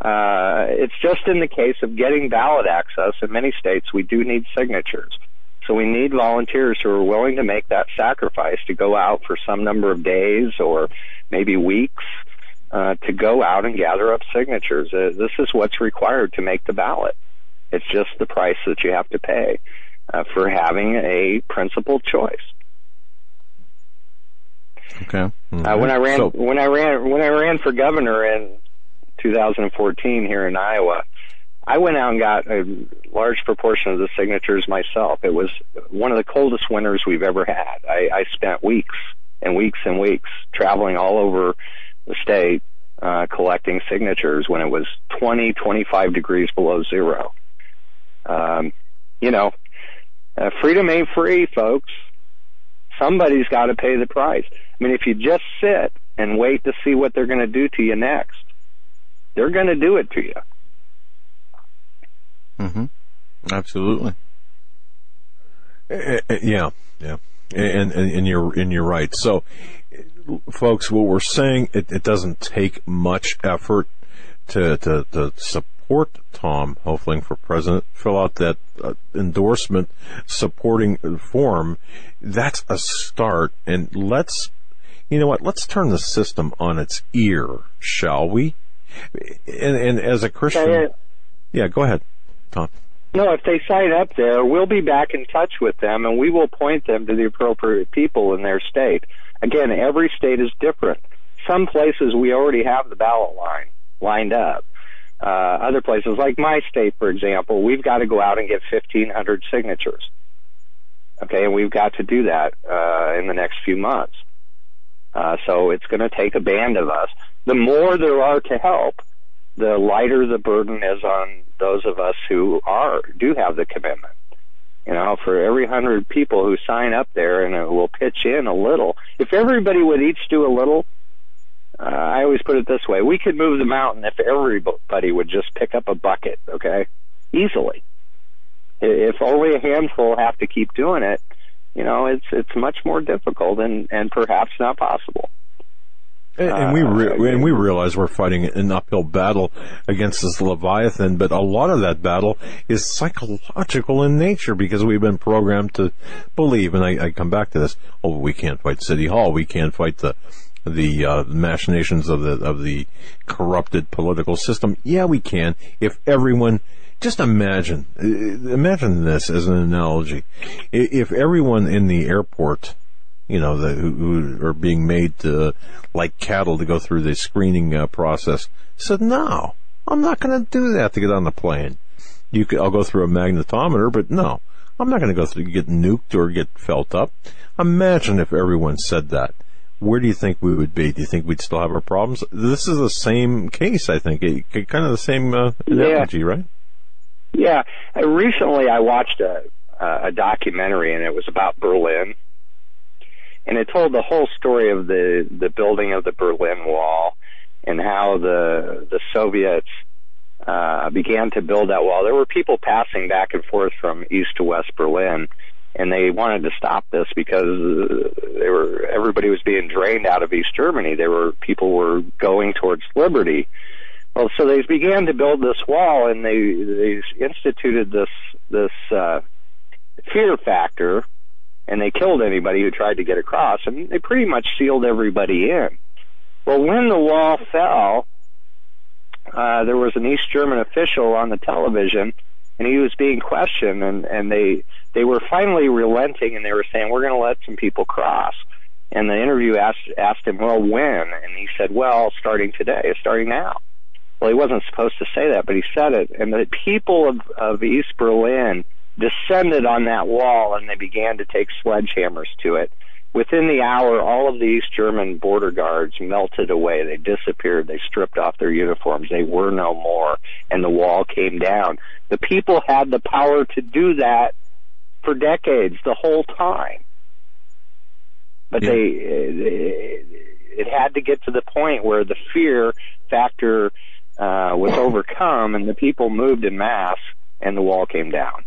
[SPEAKER 3] Uh, it's just in the case of getting ballot access in many states, we do need signatures. So we need volunteers who are willing to make that sacrifice to go out for some number of days or maybe weeks uh, to go out and gather up signatures. Uh, this is what's required to make the ballot. It's just the price that you have to pay uh, for having a principled choice.
[SPEAKER 1] Okay.
[SPEAKER 3] Uh, when I ran
[SPEAKER 1] So-
[SPEAKER 3] when I ran when I ran for governor in 2014 here in Iowa, I went out and got a large proportion of the signatures myself. It was one of the coldest winters we've ever had. I, I spent weeks and weeks and weeks traveling all over the state uh, collecting signatures when it was 20, 25 degrees below zero. Um, you know, uh, freedom ain't free, folks. Somebody's got to pay the price. I mean, if you just sit and wait to see what they're going to do to you next, they're going to do it to you.
[SPEAKER 2] Hmm Absolutely.
[SPEAKER 1] Uh, uh, Yeah, yeah, and, and and you're and you're right. So, folks, what we're saying it, it doesn't take much effort to to, to support Tom Hoefling for president. Fill out that uh, endorsement supporting form. That's a start, and let's you know what? Let's turn the system on its ear, shall we? And, and as a Christian, yeah, go ahead, Tom.
[SPEAKER 3] No, if they sign up there, we'll be back in touch with them and we will point them to the appropriate people in their state. Again, every state is different. Some places we already have the ballot line lined up. Uh, other places, like my state, for example, we've got to go out and get 1,500 signatures. Okay, and we've got to do that uh, in the next few months. Uh, so it's going to take a band of us. The more there are to help, the lighter the burden is on those of us who are do have the commitment. You know, for every hundred people who sign up there and will pitch in a little, if everybody would each do a little, uh, I always put it this way: we could move the mountain if everybody would just pick up a bucket, okay, easily. If only a handful have to keep doing it, you know, it's it's much more difficult and and perhaps not possible.
[SPEAKER 1] And, and we
[SPEAKER 3] Uh,
[SPEAKER 1] re- and we realize we're fighting an uphill battle against this leviathan, but a lot of that battle is psychological in nature because we've been programmed to believe. And I, I come back to this: oh, we can't fight City Hall, we can't fight the the uh, machinations of the of the corrupted political system. Yeah, we can if everyone. Just imagine, uh, imagine this as an analogy. If everyone in the airport you know, the, who, who are being made to, like cattle to go through the screening uh, process, said, no, I'm not going to do that to get on the plane. You could, I'll go through a magnetometer, but no, I'm not going to go through, get nuked or get felt up. Imagine if everyone said that. where do you think we would be? Do you think we'd still have our problems? This is the same case, I think. kind of the same uh, analogy,
[SPEAKER 3] yeah.
[SPEAKER 1] right?
[SPEAKER 3] Yeah. Uh, recently, I watched a a documentary, and it was about Berlin, and it told the whole story of the the building of the Berlin Wall and how the the Soviets uh, began to build that wall. There were people passing back and forth from east to west Berlin, and they wanted to stop this because they were everybody was being drained out of East Germany. There were people were going towards liberty. Well, so they began to build this wall, and they they instituted this this uh, fear factor, and they killed anybody who tried to get across, and they pretty much sealed everybody in. Well, when the wall fell, uh, there was an East German official on the television, and he was being questioned, and and they they were finally relenting, and they were saying, "We're going to let some people cross." And the interview asked asked him, "Well, when?" And he said, "Well, starting today, starting now." Well, he wasn't supposed to say that, but he said it, and the people of of East Berlin descended on that wall, and they began to take sledgehammers to it Within the hour, all of the East German border guards melted away. They disappeared. They stripped off their uniforms. They were no more, and the wall came down. The people had the power to do that for decades, the whole time. But yeah. they, it, it had to get to the point where the fear factor uh, was overcome, and the people moved in mass, and the wall came down.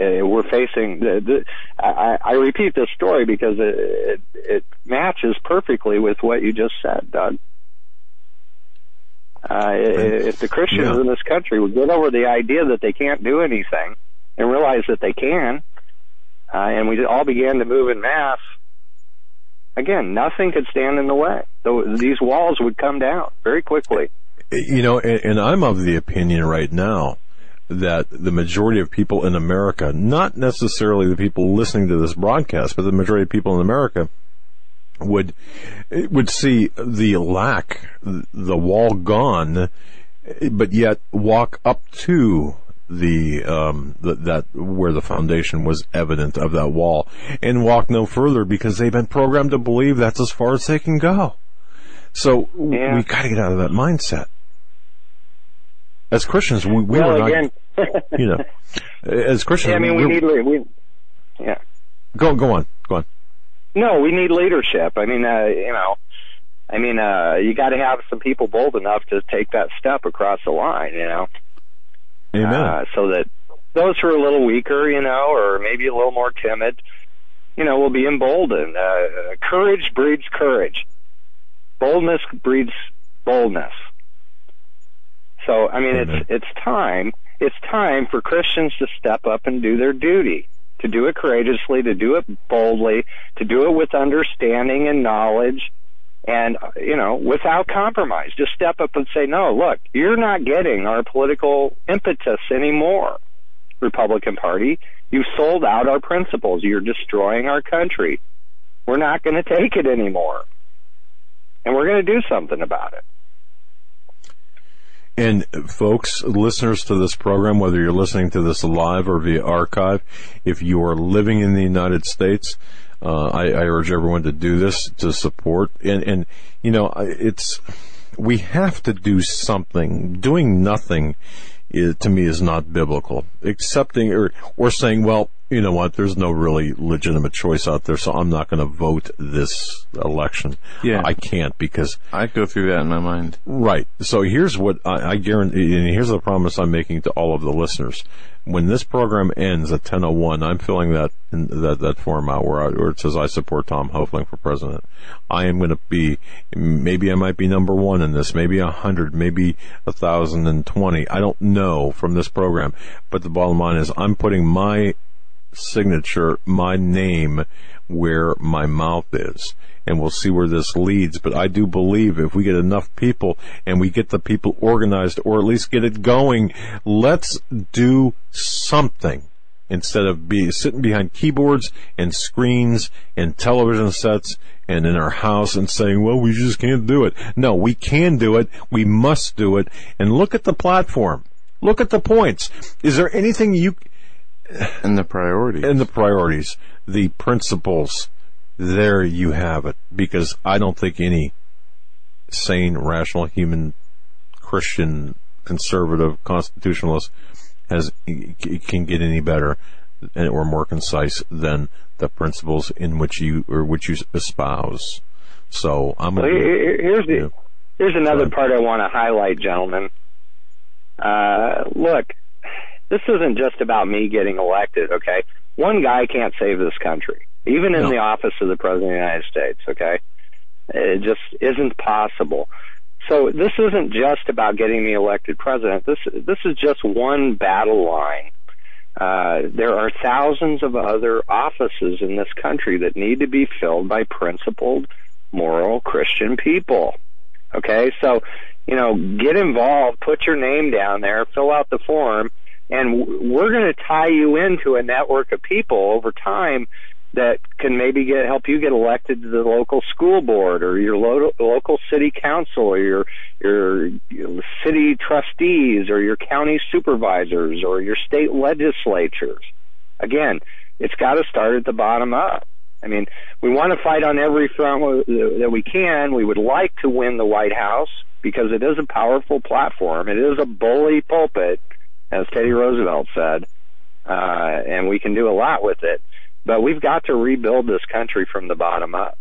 [SPEAKER 3] Uh, we're facing. The, the, I, I repeat this story because it, it, it matches perfectly with what you just said, Doug. Uh, if the Christians yeah. in this country would get over the idea that they can't do anything and realize that they can, uh, and we all began to move in mass, again, nothing could stand in the way. So these walls would come down very quickly.
[SPEAKER 1] You know, and, and I'm of the opinion right now that the majority of people in America, not necessarily the people listening to this broadcast, but the majority of people in America would would see the lack, the wall gone, but yet walk up to the, um, the, that where the foundation was evident of that wall, and walk no further because they've been programmed to believe that's as far as they can go. So yeah. we got to get out of that mindset as Christians, we, we
[SPEAKER 3] well,
[SPEAKER 1] were
[SPEAKER 3] again,
[SPEAKER 1] not, you know, as Christians,
[SPEAKER 3] yeah, I mean, we, need, we, yeah.
[SPEAKER 1] Go, go on, go on.
[SPEAKER 3] No, we need leadership. I mean, uh, you know, I mean, uh, you got to have some people bold enough to take that step across the line, you know.
[SPEAKER 1] Amen.
[SPEAKER 3] Uh, so that those who are a little weaker, you know, or maybe a little more timid, you know, will be emboldened. Uh, courage breeds courage. Boldness breeds boldness. So, I mean, it's, mm-hmm. it's time, it's time for Christians to step up and do their duty, to do it courageously, to do it boldly, to do it with understanding and knowledge, and, you know, without compromise. Just step up and say, no, look, you're not getting our political impetus anymore, Republican Party. You've sold out our principles. You're destroying our country. We're not going to take it anymore. And we're going to do something about it.
[SPEAKER 1] And folks, listeners to this program, whether you're listening to this live or via archive, if you are living in the United States, uh, I, I, urge everyone to do this to support. And, and, you know, it's, we have to do something. Doing nothing is, to me is not biblical. Accepting or, or saying, well, you know what? There's no really legitimate choice out there, so I'm not going to vote this election.
[SPEAKER 2] Yeah,
[SPEAKER 1] I can't because
[SPEAKER 2] I go through that in my mind.
[SPEAKER 1] Right. So here's what I, I guarantee, and here's the promise I'm making to all of the listeners: when this program ends at 10:01, I'm filling that that that form out where, I, where it says I support Tom Hoefling for president. I am going to be maybe I might be number one in this, maybe a hundred, maybe a thousand and twenty. I don't know from this program, but the bottom line is I'm putting my signature, my name where my mouth is. And we'll see where this leads. But I do believe if we get enough people and we get the people organized or at least get it going, let's do something instead of be sitting behind keyboards and screens and television sets and in our house and saying, well, we just can't do it. No, we can do it. We must do it. And look at the platform. Look at the points. Is there anything you,
[SPEAKER 2] and the priorities.
[SPEAKER 1] And the priorities, the principles, there you have it. Because I don't think any sane, rational, human, Christian, conservative, constitutionalist has can get any better or more concise than the principles in which you or which you espouse. So I'm.
[SPEAKER 3] Well, here's the, yeah. here's another part I want to highlight, gentlemen. Uh, look, this isn't just about me getting elected. Okay, one guy can't save this country, even in no. the office of the president of the United States. Okay, it just isn't possible. So this isn't just about getting me elected president. This this is just one battle line uh, there are thousands of other offices in this country that need to be filled by principled, moral Christian people. Okay, so you know, get involved, put your name down there, fill out the form, and we're going to tie you into a network of people over time that can maybe get help you get elected to the local school board or your lo- local city council or your, your your city trustees or your county supervisors or your state legislatures. Again, it's got to start at the bottom up. I mean, we want to fight on every front that we can. We would like to win the White House because it is a powerful platform. It is a bully pulpit, as Teddy Roosevelt said, uh, and we can do a lot with it. But we've got to rebuild this country from the bottom up.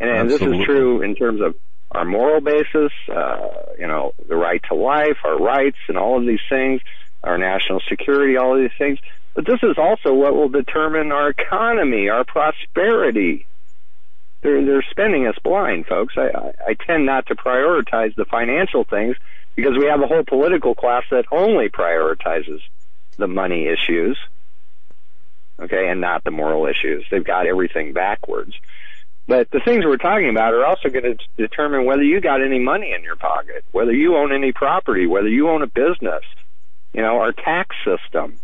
[SPEAKER 3] And, and this is true in terms of our moral basis, uh, you know, the right to life, our rights, and all of these things, our national security, all of these things. But this is also what will determine our economy, our prosperity. They're, they're spending us blind, folks. I, I, I tend not to prioritize the financial things because we have a whole political class that only prioritizes the money issues okay, and not the moral issues. They've got everything backwards. But the things we're talking about are also going to determine whether you got any money in your pocket, whether you own any property, whether you own a business, you know, our tax system.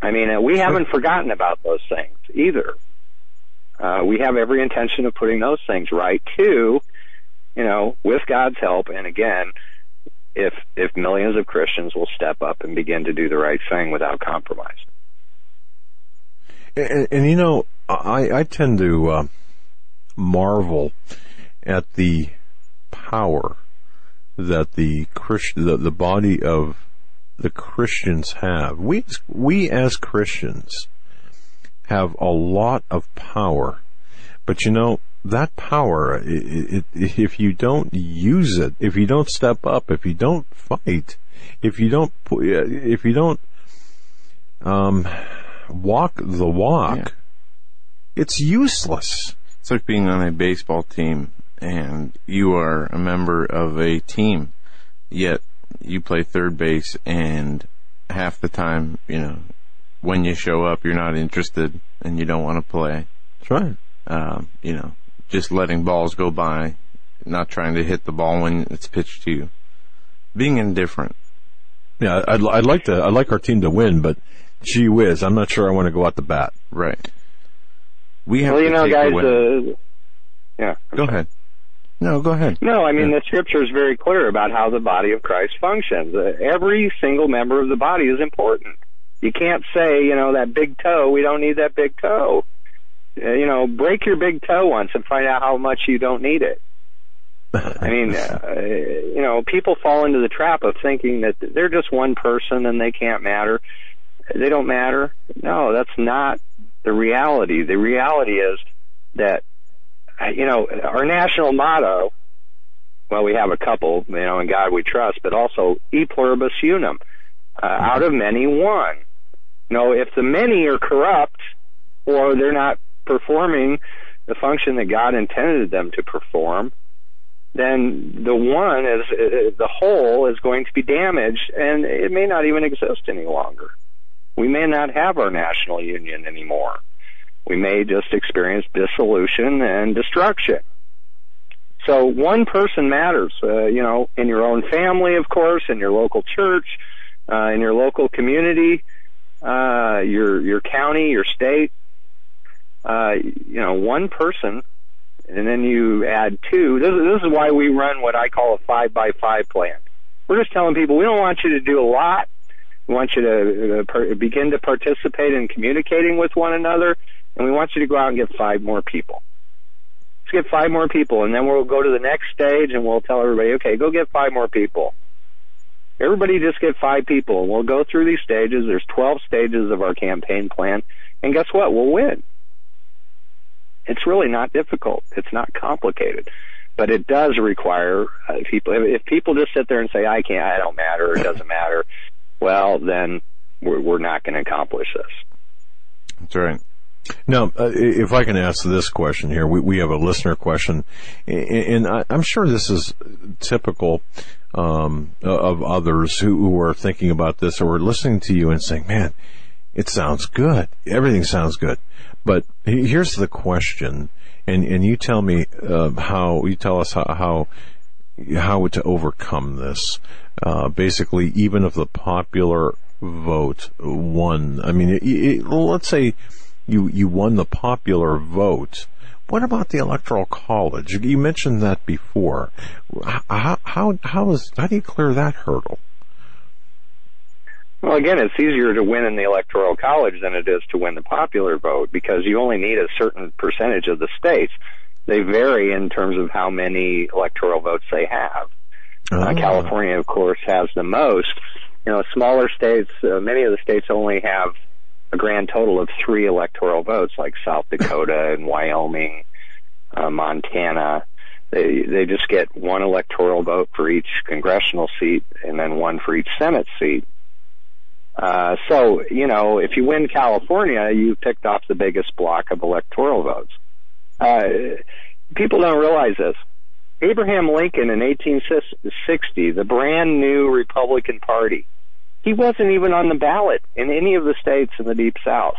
[SPEAKER 3] I mean, uh, we haven't forgotten about those things either. Uh, we have every intention of putting those things right too, you know, with God's help. And again, if if millions of Christians will step up and begin to do the right thing without compromise.
[SPEAKER 1] And, and you know, I, I tend to uh, marvel at the power that the Christian, the, the body of the Christians have. We, we as Christians have a lot of power, but you know, that power, it, it, if you don't use it, if you don't step up, if you don't fight, if you don't, if you don't, um, walk the walk, yeah. it's useless.
[SPEAKER 2] It's like being on a baseball team and you are a member of a team, yet you play third base and half the time, you know, when you show up, you're not interested and you don't want to play.
[SPEAKER 1] That's right.
[SPEAKER 2] Um, you know, just letting balls go by, not trying to hit the ball when it's pitched to you. Being indifferent.
[SPEAKER 1] Yeah, I'd, I'd like to, I'd like our team to win, but gee whiz, I'm not sure I want to go out the bat.
[SPEAKER 2] Right. We have
[SPEAKER 3] well, you know, guys, uh,
[SPEAKER 2] yeah. Go ahead. No, go ahead.
[SPEAKER 3] No, I mean, yeah. the scripture is very clear about how the body of Christ functions. Uh, every single member of the body is important. You can't say, you know, that big toe, we don't need that big toe. Uh, you know, break your big toe once and find out how much you don't need it. I mean, uh, you know, people fall into the trap of thinking that they're just one person and they can't matter they don't matter. No, that's not the reality. The reality is that, you know, our national motto, well, we have a couple, you know, in God we trust, but also e pluribus unum, uh, out of many one. You know, if the many are corrupt or they're not performing the function that God intended them to perform, then the one is uh, the whole is going to be damaged and it may not even exist any longer we may not have our national union anymore. We may just experience dissolution and destruction. So one person matters, uh, you know, in your own family, of course, in your local church, uh, in your local community, uh, your your county, your state. Uh, you know, one person, and then you add two. This, this is why we run what I call a five by five plan. We're just telling people we don't want you to do a lot. We want you to uh, per- begin to participate in communicating with one another, and we want you to go out and get five more people. Let's get five more people, and then we'll go to the next stage, and we'll tell everybody, okay, go get five more people. Everybody just get five people, and we'll go through these stages. There's 12 stages of our campaign plan, and guess what? We'll win. It's really not difficult. It's not complicated but it does require uh, people. If, if people just sit there and say, "I can't," "I don't matter," "It doesn't matter," well, then we're, we're not going to accomplish this.
[SPEAKER 2] That's right.
[SPEAKER 1] Now, uh, if I can ask this question here, we, we have a listener question, and I, am sure this is typical um, of others who, who are thinking about this or listening to you and saying, "Man, it sounds good. Everything sounds good." But here's the question: and and you tell me uh, how you tell us how, how how to overcome this. Uh, basically, even if the popular vote won, I mean, it, it, let's say you you won the popular vote. What about the electoral college? You mentioned that before. How how how is how do you clear that hurdle?
[SPEAKER 3] Well, again, it's easier to win in the electoral college than it is to win the popular vote because you only need a certain percentage of the states. They vary in terms of how many electoral votes they have. Uh, oh. Uh, California, of course, has the most. You know, smaller states, uh, many of the states only have a grand total of three electoral votes, like South Dakota and Wyoming, uh, Montana. They they just get one electoral vote for each congressional seat, and then one for each Senate seat. Uh, so, you know, if you win California, you picked off the biggest block of electoral votes. Uh, people don't realize this. Abraham Lincoln in 1860, the brand new Republican Party, he wasn't even on the ballot in any of the states in the Deep South.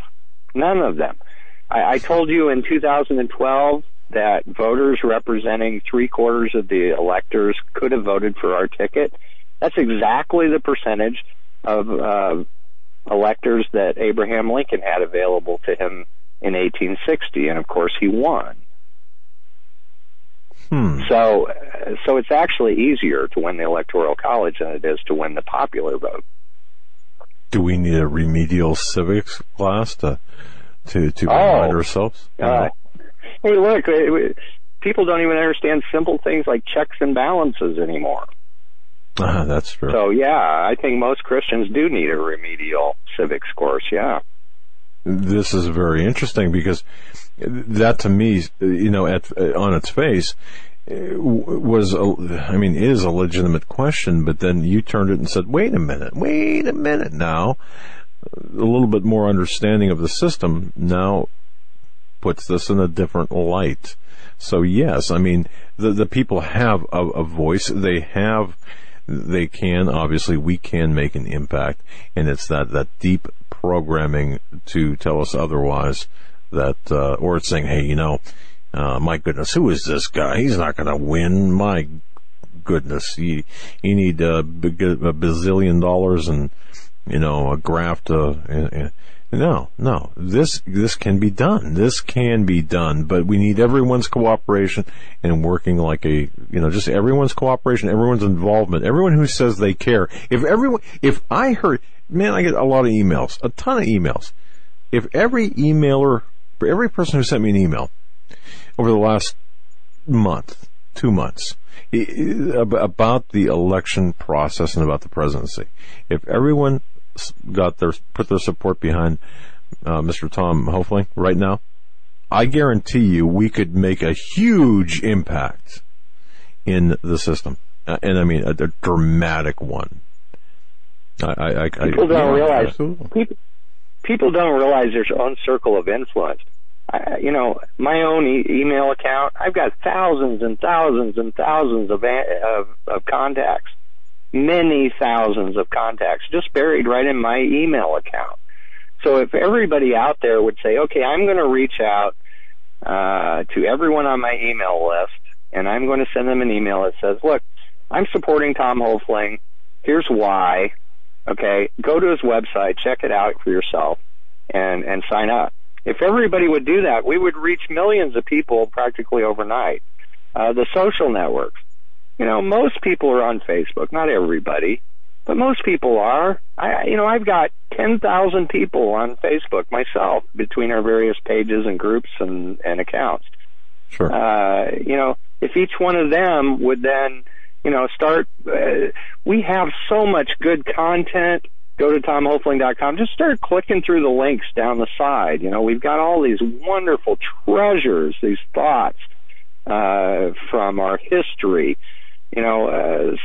[SPEAKER 3] None of them. I, I told you in 2012 that voters representing three quarters of the electors could have voted for our ticket. That's exactly the percentage of uh, electors that Abraham Lincoln had available to him in 1860, and of course he won.
[SPEAKER 1] Hmm.
[SPEAKER 3] So, so it's actually easier to win the electoral college than it is to win the popular vote.
[SPEAKER 1] Do we need a remedial civics class to to to remind oh, ourselves?
[SPEAKER 3] Uh, hey, look, people don't even understand simple things like checks and balances anymore.
[SPEAKER 1] Uh, that's true.
[SPEAKER 3] So yeah, I think most Christians do need a remedial civics course. Yeah.
[SPEAKER 1] This is very interesting because that to me, you know, at, on its face, was a, I mean is a legitimate question, but then you turned it and said, "Wait a minute, wait a minute now." A little bit more understanding of the system now puts this in a different light. So yes, I mean the the people have a, a voice. They have they can, obviously, we can make an impact. And it's that, that deep programming to tell us otherwise that, uh, or it's saying, hey, you know, uh, my goodness, who is this guy? He's not going to win. My goodness, you, you need a, a bazillion dollars and, you know, a graft, uh, no, no. This this can be done. This can be done, but we need everyone's cooperation and working like a you know just everyone's cooperation, everyone's involvement, everyone who says they care. If everyone, if I heard, man, I get a lot of emails, a ton of emails. If every emailer, every person who sent me an email over the last month, two months, about the election process and about the presidency, if everyone got their put their support behind uh, Mr. Tom Hoefling right now, I guarantee you we could make a huge impact in the system, uh, and I mean a, a dramatic one. I, I, I,
[SPEAKER 3] people don't realize people, people don't realize their own circle of influence. I, you know, my own e- email account, I've got thousands and thousands and thousands of, of, of contacts many thousands of contacts just buried right in my email account. So if everybody out there would say, okay, I'm going to reach out uh, to everyone on my email list, and I'm going to send them an email that says, look, I'm supporting Tom Hoefling. Here's why. Okay, go to his website, check it out for yourself, and and sign up. If everybody would do that, we would reach millions of people practically overnight. Uh, the social networks. You know, most people are on Facebook, not everybody. but most people are. I, you know, I've got 10,000 people on Facebook myself between our various pages and groups and, and accounts.
[SPEAKER 1] Sure.
[SPEAKER 3] Uh, you know, if each one of them would then, you know, start, uh, we have so much good content. Go to tomhoefling.com. Just start clicking through the links down the side. You know, we've got all these wonderful treasures, these thoughts, uh, from our history. You know, uh,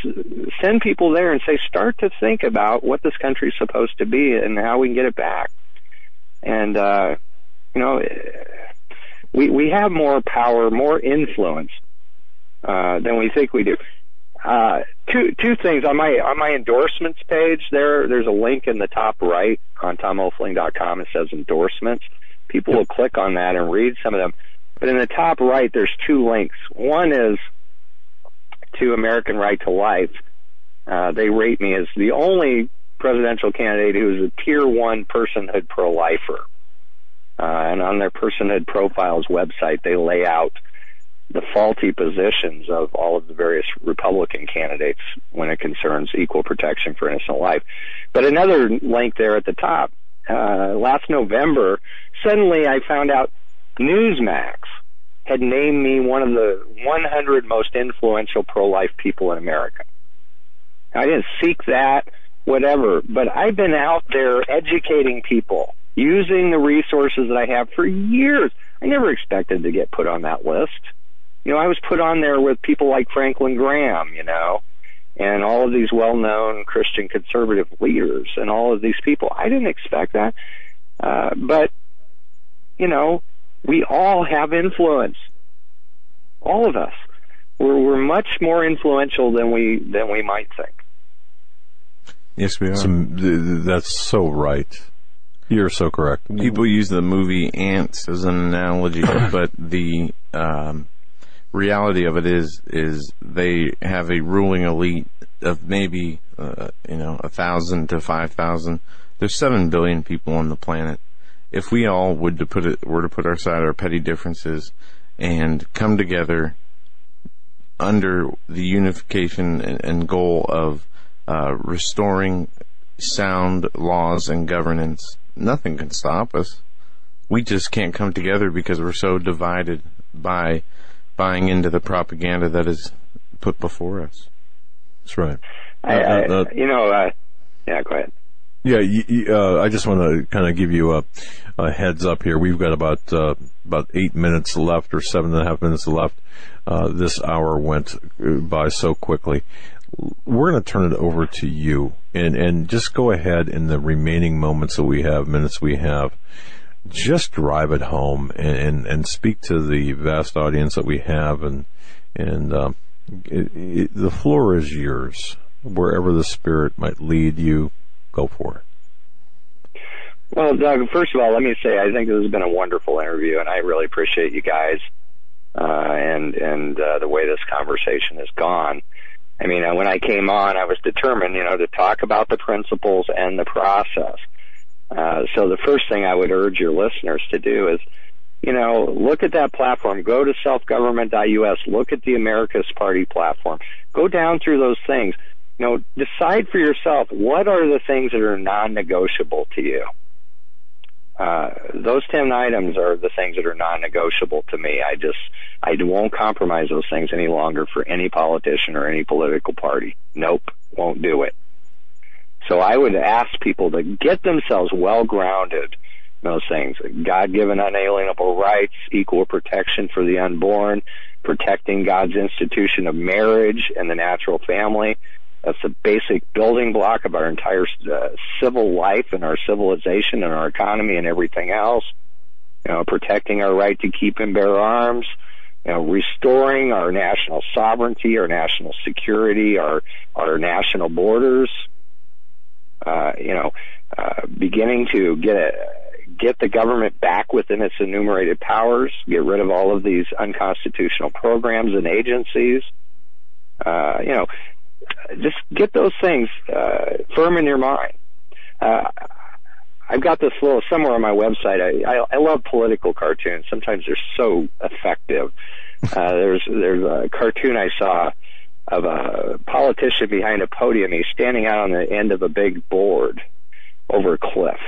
[SPEAKER 3] send people there and say, start to think about what this country's supposed to be and how we can get it back. And, uh, you know, we we have more power, more influence uh, than we think we do. Uh, two two things on my on my endorsements page. There there's a link in the top right on tomhoefling.com. It says endorsements. People will click on that and read some of them. But in the top right, there's two links. One is to American Right to Life. Uh, they rate me as the only presidential candidate who is a tier one personhood pro-lifer. Uh, and on their personhood profiles website, they lay out the faulty positions of all of the various Republican candidates when it concerns equal protection for innocent life. But another link there at the top, uh, last November, suddenly I found out Newsmax had named me one of the 100 most influential pro-life people in America. I didn't seek that, whatever, but I've been out there educating people using the resources that I have for years. I never expected to get put on that list. You know, I was put on there with people like Franklin Graham, you know, and all of these well-known Christian conservative leaders and all of these people. I didn't expect that. Uh, but, you know, we all have influence. All of us. We're, we're much more influential than we, than we might think.
[SPEAKER 2] Yes, we are.
[SPEAKER 1] Some, that's so right. You're so correct.
[SPEAKER 2] People use the movie Ants as an analogy, but the um, reality of it is is they have a ruling elite of maybe uh, you know a thousand to five thousand. There's seven billion people on the planet. If we all would to put it were to put aside our petty differences and come together under the unification and, and goal of uh, restoring sound laws and governance nothing can stop us. We just can't come together because we're so divided by buying into the propaganda that is put before us.
[SPEAKER 1] That's right.
[SPEAKER 3] I, I, uh, uh, you know, uh, yeah, go ahead.
[SPEAKER 1] Yeah, uh, I just want to kind of give you a, a, heads up here. We've got about uh, about eight minutes left, or seven and a half minutes left. Uh, this hour went by so quickly we're going to turn it over to you and, and just go ahead in the remaining moments that we have, minutes we have, just drive it home and, and, and speak to the vast audience that we have and, and, um, it, it, the floor is yours. Wherever the spirit might lead you, go for it.
[SPEAKER 3] Well, Doug, first of all, let me say I think this has been a wonderful interview, and I really appreciate you guys uh, and and uh, the way this conversation has gone. I mean, when I came on, I was determined, you know, to talk about the principles and the process. Uh, so the first thing I would urge your listeners to do is, you know, look at that platform. Go to selfgovernment.us. Look at the America's Party platform. Go down through those things. You know, decide for yourself what are the things that are non-negotiable to you. Uh, those 10 items are the things that are non-negotiable to me. I just, I won't compromise those things any longer for any politician or any political party. Nope, won't do it. So I would ask people to get themselves well grounded in those things. God-given unalienable rights, equal protection for the unborn, protecting God's institution of marriage and the natural family, that's the basic building block of our entire uh, civil life and our civilization and our economy and everything else. You know, protecting our right to keep and bear arms, you know, restoring our national sovereignty, our national security, our our national borders. Uh, you know, uh, beginning to get a, get the government back within its enumerated powers, get rid of all of these unconstitutional programs and agencies. Uh, you know, just get those things uh, firm in your mind. Uh, I've got this little somewhere on my website. I, I, I love political cartoons. Sometimes they're so effective. Uh, there's there's a cartoon I saw of a politician behind a podium. He's standing out on the end of a big board over a cliff.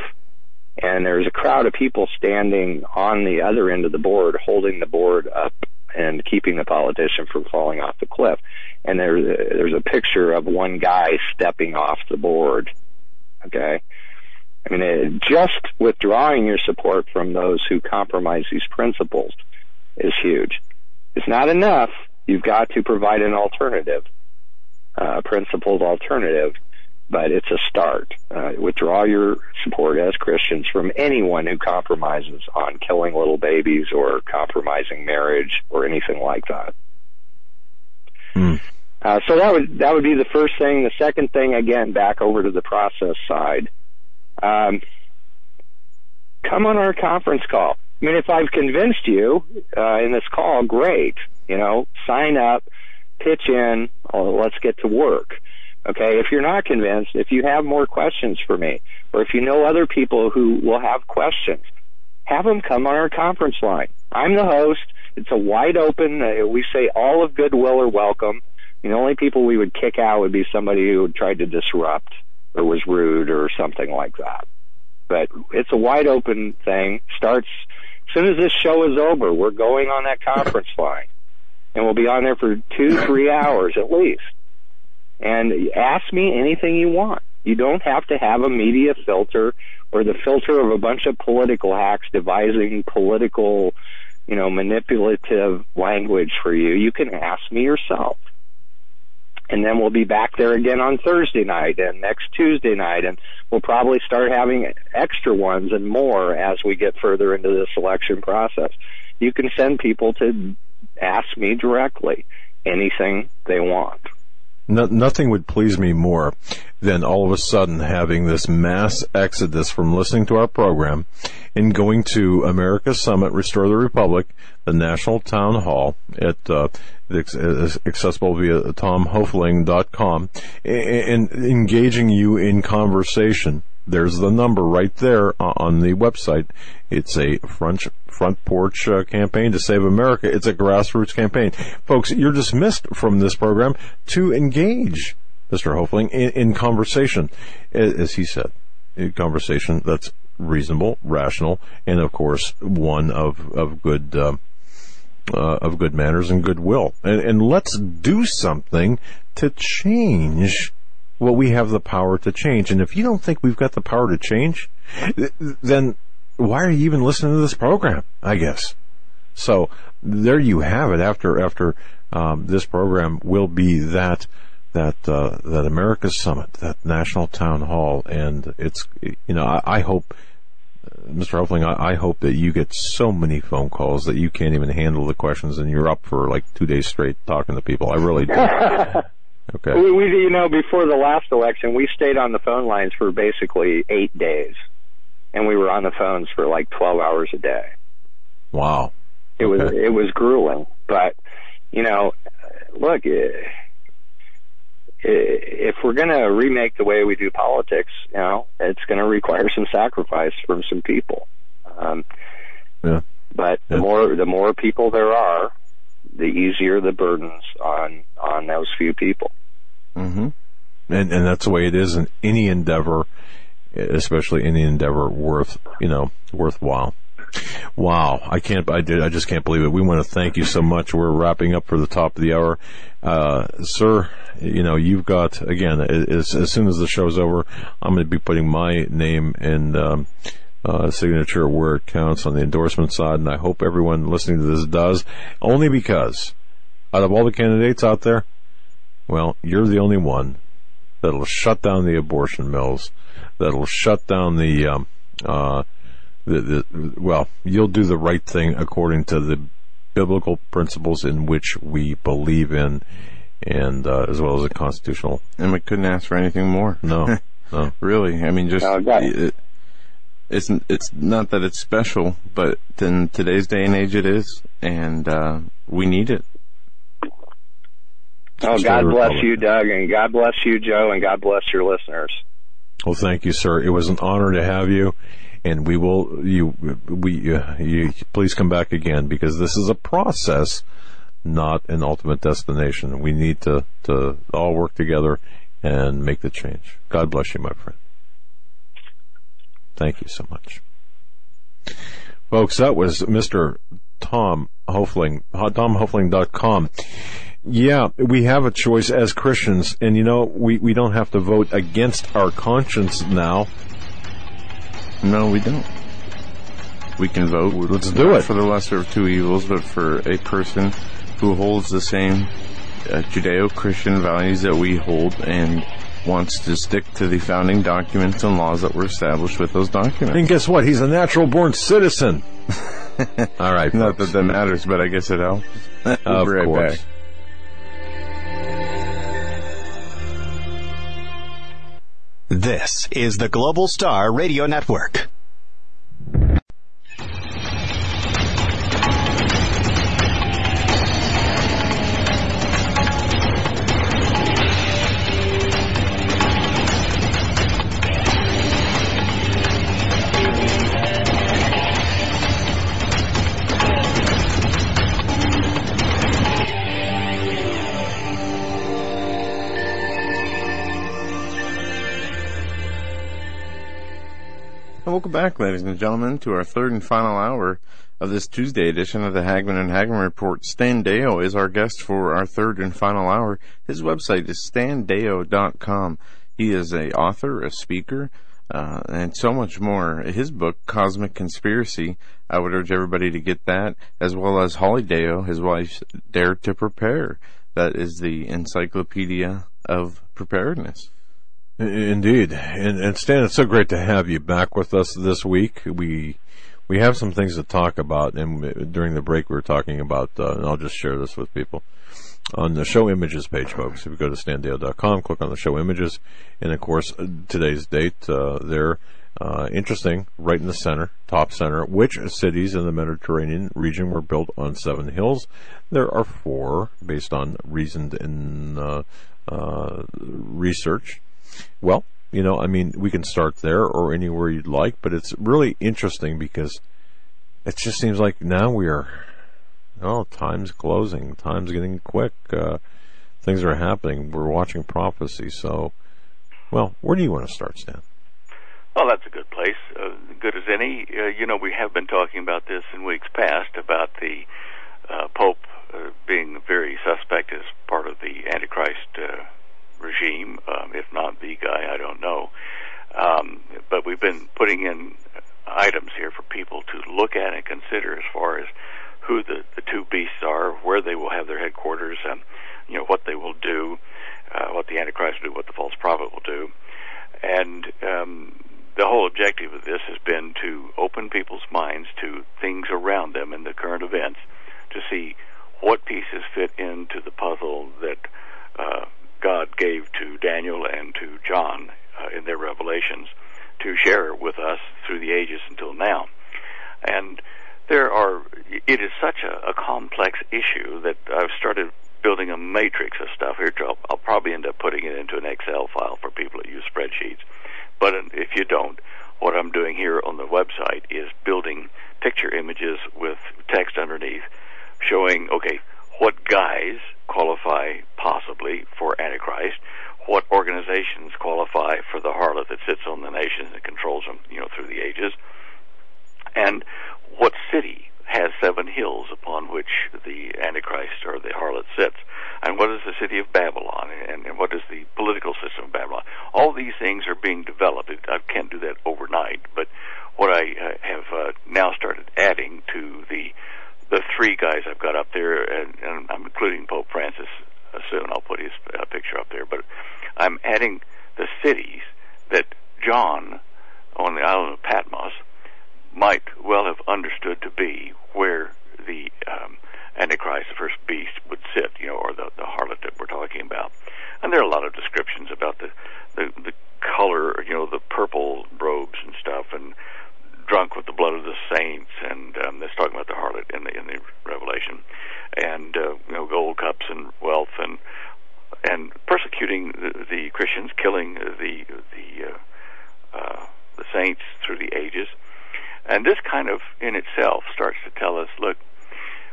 [SPEAKER 3] And there's a crowd of people standing on the other end of the board holding the board up and keeping the politician from falling off the cliff. And there's there's a picture of one guy stepping off the board. Okay. I mean, it, just withdrawing your support from those who compromise these principles is huge. It's not enough. You've got to provide an alternative, uh, principled alternative, but it's a start. Uh, withdraw your support as Christians from anyone who compromises on killing little babies or compromising marriage or anything like that.
[SPEAKER 1] Mm.
[SPEAKER 3] Uh, so that would that would be the first thing. The second thing, again, back over to the process side. Um, come on our conference call. I mean, if I've convinced you uh, in this call, great. You know, sign up, pitch in. Oh, let's get to work. Okay, if you're not convinced, if you have more questions for me, or if you know other people who will have questions, have them come on our conference line. I'm the host. It's a wide open. Uh, we say all of goodwill are welcome. The only people we would kick out would be somebody who tried to disrupt or was rude or something like that. But it's a wide open thing. Starts as soon as this show is over. We're going on that conference line, and we'll be on there for two, three hours at least. And ask me anything you want. You don't have to have a media filter or the filter of a bunch of political hacks devising political, you know, manipulative language for you. You can ask me yourself and then we'll be back there again on Thursday night and next Tuesday night, and we'll probably start having extra ones and more as we get further into the selection process. You can send people to ask me directly anything they want.
[SPEAKER 1] No, nothing would please me more than all of a sudden having this mass exodus from listening to our program and going to America's Summit, Restore the Republic, the National Town Hall at uh, accessible via tomhoefling.com and engaging you in conversation. There's the number right there on the website. It's a front front porch uh, campaign to save America. It's a grassroots campaign, folks. You're dismissed from this program to engage, Mr. Hoefling, in, in conversation, as he said, a conversation that's reasonable, rational, and of course one of of good. Uh, uh, of good manners and goodwill. And, and let's do something to change what we have the power to change. And if you don't think we've got the power to change, then why are you even listening to this program? I guess. So there you have it. After after um, this program will be that that uh, that America's Summit, that National Town Hall, and it's you know I, I hope Mr. Hoefling, I, I, hope that you get so many phone calls that you can't even handle the questions, and you're up for like two days straight talking to people. I really do.
[SPEAKER 3] okay. We, we, you know, before the last election, we stayed on the phone lines for basically eight days, and we were on the phones for like twelve hours a day.
[SPEAKER 1] Wow.
[SPEAKER 3] It okay. was it was grueling, but you know, look. If we're going to remake the way we do politics, you know, it's going to require some sacrifice from some people. Um,
[SPEAKER 1] yeah.
[SPEAKER 3] But the yeah. more the more people there are, the easier the burdens on on those few people.
[SPEAKER 1] Mm-hmm. And and that's the way it is in any endeavor, especially any endeavor worth you know worthwhile. Wow, I can't. I did. I just can't believe it. We want to thank you so much. We're wrapping up for the top of the hour, uh, sir. You know, you've got again. As, as soon as the show's over, I'm going to be putting my name and um, uh, signature where it counts on the endorsement side, and I hope everyone listening to this does. Only because, out of all the candidates out there, well, you're the only one that'll shut down the abortion mills, that'll shut down the um, uh, the, the, well, you'll do the right thing according to the biblical principles in which we believe in, and uh, as well as the constitutional.
[SPEAKER 2] And we couldn't ask for anything more.
[SPEAKER 1] No, no,
[SPEAKER 2] really. I mean, just it, it's it's not that it's special, but in today's day and age, it is, and uh, we need it.
[SPEAKER 3] Oh, God bless you, Doug, and God bless you, Joe, and God bless your listeners.
[SPEAKER 1] Well, thank you, sir. It was an honor to have you and we will you we uh, you please come back again because this is a process not an ultimate destination. We need to, to all work together and make the change. God bless you, my friend. Thank you so much. Folks, that was Mr. Tom Hoefling, tomhoefling.com. Yeah, we have a choice as Christians, and you know, we, we don't have to vote against our conscience now.
[SPEAKER 2] No, we don't. We can vote.
[SPEAKER 1] Let's do
[SPEAKER 2] not
[SPEAKER 1] it.
[SPEAKER 2] for the lesser of two evils, but for a person who holds the same uh, Judeo-Christian values that we hold and wants to stick to the founding documents and laws that were established with those documents.
[SPEAKER 1] And guess what? He's a natural born citizen. All right,
[SPEAKER 2] Not
[SPEAKER 1] folks.
[SPEAKER 2] that that matters, but I guess it helps. We'll
[SPEAKER 1] of
[SPEAKER 2] be right
[SPEAKER 1] course.
[SPEAKER 2] back.
[SPEAKER 4] This is the Global Star Radio Network.
[SPEAKER 2] Welcome back, ladies and gentlemen, to our third and final hour of this Tuesday edition of the Hagmann and Hagmann Report. Stan Deyo is our guest for our third and final hour. His website is standeyo.com. He is a author, a speaker, uh, and so much more. His book, Cosmic Conspiracy, I would urge everybody to get that, as well as Holly Deyo, his wife's Dare to Prepare. That is the encyclopedia of preparedness.
[SPEAKER 1] Indeed, and, and Stan, it's so great to have you back with us this week. We we have some things to talk about, and during the break we were talking about, uh, and I'll just share this with people on the show images page, folks. If you go to standeyo.com, click on the show images, and of course today's date uh, there. Uh, interesting, right in the center, top center. Which cities in the Mediterranean region were built on seven hills? There are four, based on reasoned in uh, uh, research. Well, you know, I mean, we can start there or anywhere you'd like, but it's really interesting because it just seems like now we are, oh, time's closing, time's getting quick, uh, things are happening, we're watching prophecy, so, well, where do you want to start, Stan?
[SPEAKER 5] Well, that's a good place, uh, good as any. Uh, you know, we have been talking about this in weeks past about the uh, Pope uh, being very suspect as part of the Antichrist uh, regime, um, if not the guy, I don't know. Um, but we've been putting in items here for people to look at and consider as far as who the, the two beasts are, where they will have their headquarters, and you know what they will do, uh, what the Antichrist will do, what the false prophet will do, and um, the whole objective of this has been to open people's minds to things around them in the current events, to see what pieces fit into the puzzle that uh, God gave to Daniel and to John uh, in their revelations to share with us through the ages until now. And there are, it is such a, a complex issue that I've started building a matrix of stuff here. I'll, I'll probably end up putting it into an Excel file for people that use spreadsheets. But if you don't, what I'm doing here on the website is building picture images with text underneath showing, okay, what guys qualify possibly for Antichrist, what organizations qualify for the harlot that sits on the nations and controls them, you know, through the ages, and what city has seven hills upon which the Antichrist or the harlot sits, and what is the city of Babylon, and, and what is the political system of Babylon. All these things are being developed. I can't do that overnight, but what I uh, have uh, now started adding to the the three guys I've got up there, and, and I'm including Pope Francis uh, soon. I'll put his uh, picture up there, but I'm adding the cities that John on the island of Patmos might well have understood to be where the um, Antichrist, the first beast, would sit, you know, or the, the harlot that we're talking about. And there are a lot of descriptions about the, the the color, you know, the purple robes and stuff, and drunk with the blood of the saints, and um, that's talking about the harlot in the in the Revelation, and uh, you know, gold cups and wealth, and and persecuting the, the Christians, killing the the uh, uh, the saints through the ages, and this kind of in itself starts to tell us, look,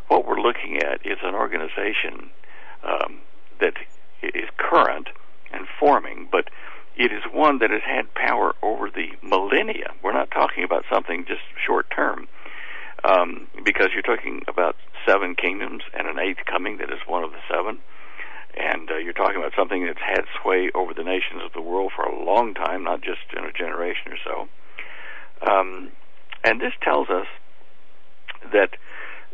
[SPEAKER 5] what we're looking at is an organization um, that is current and forming, but it is one that has had power over the millennia. We're not talking about something just short term, um, because you're talking about seven kingdoms and an eighth coming that is one of the seven. And uh, you're talking about something that's had sway over the nations of the world for a long time, not just in a generation or so. Um, and this tells us that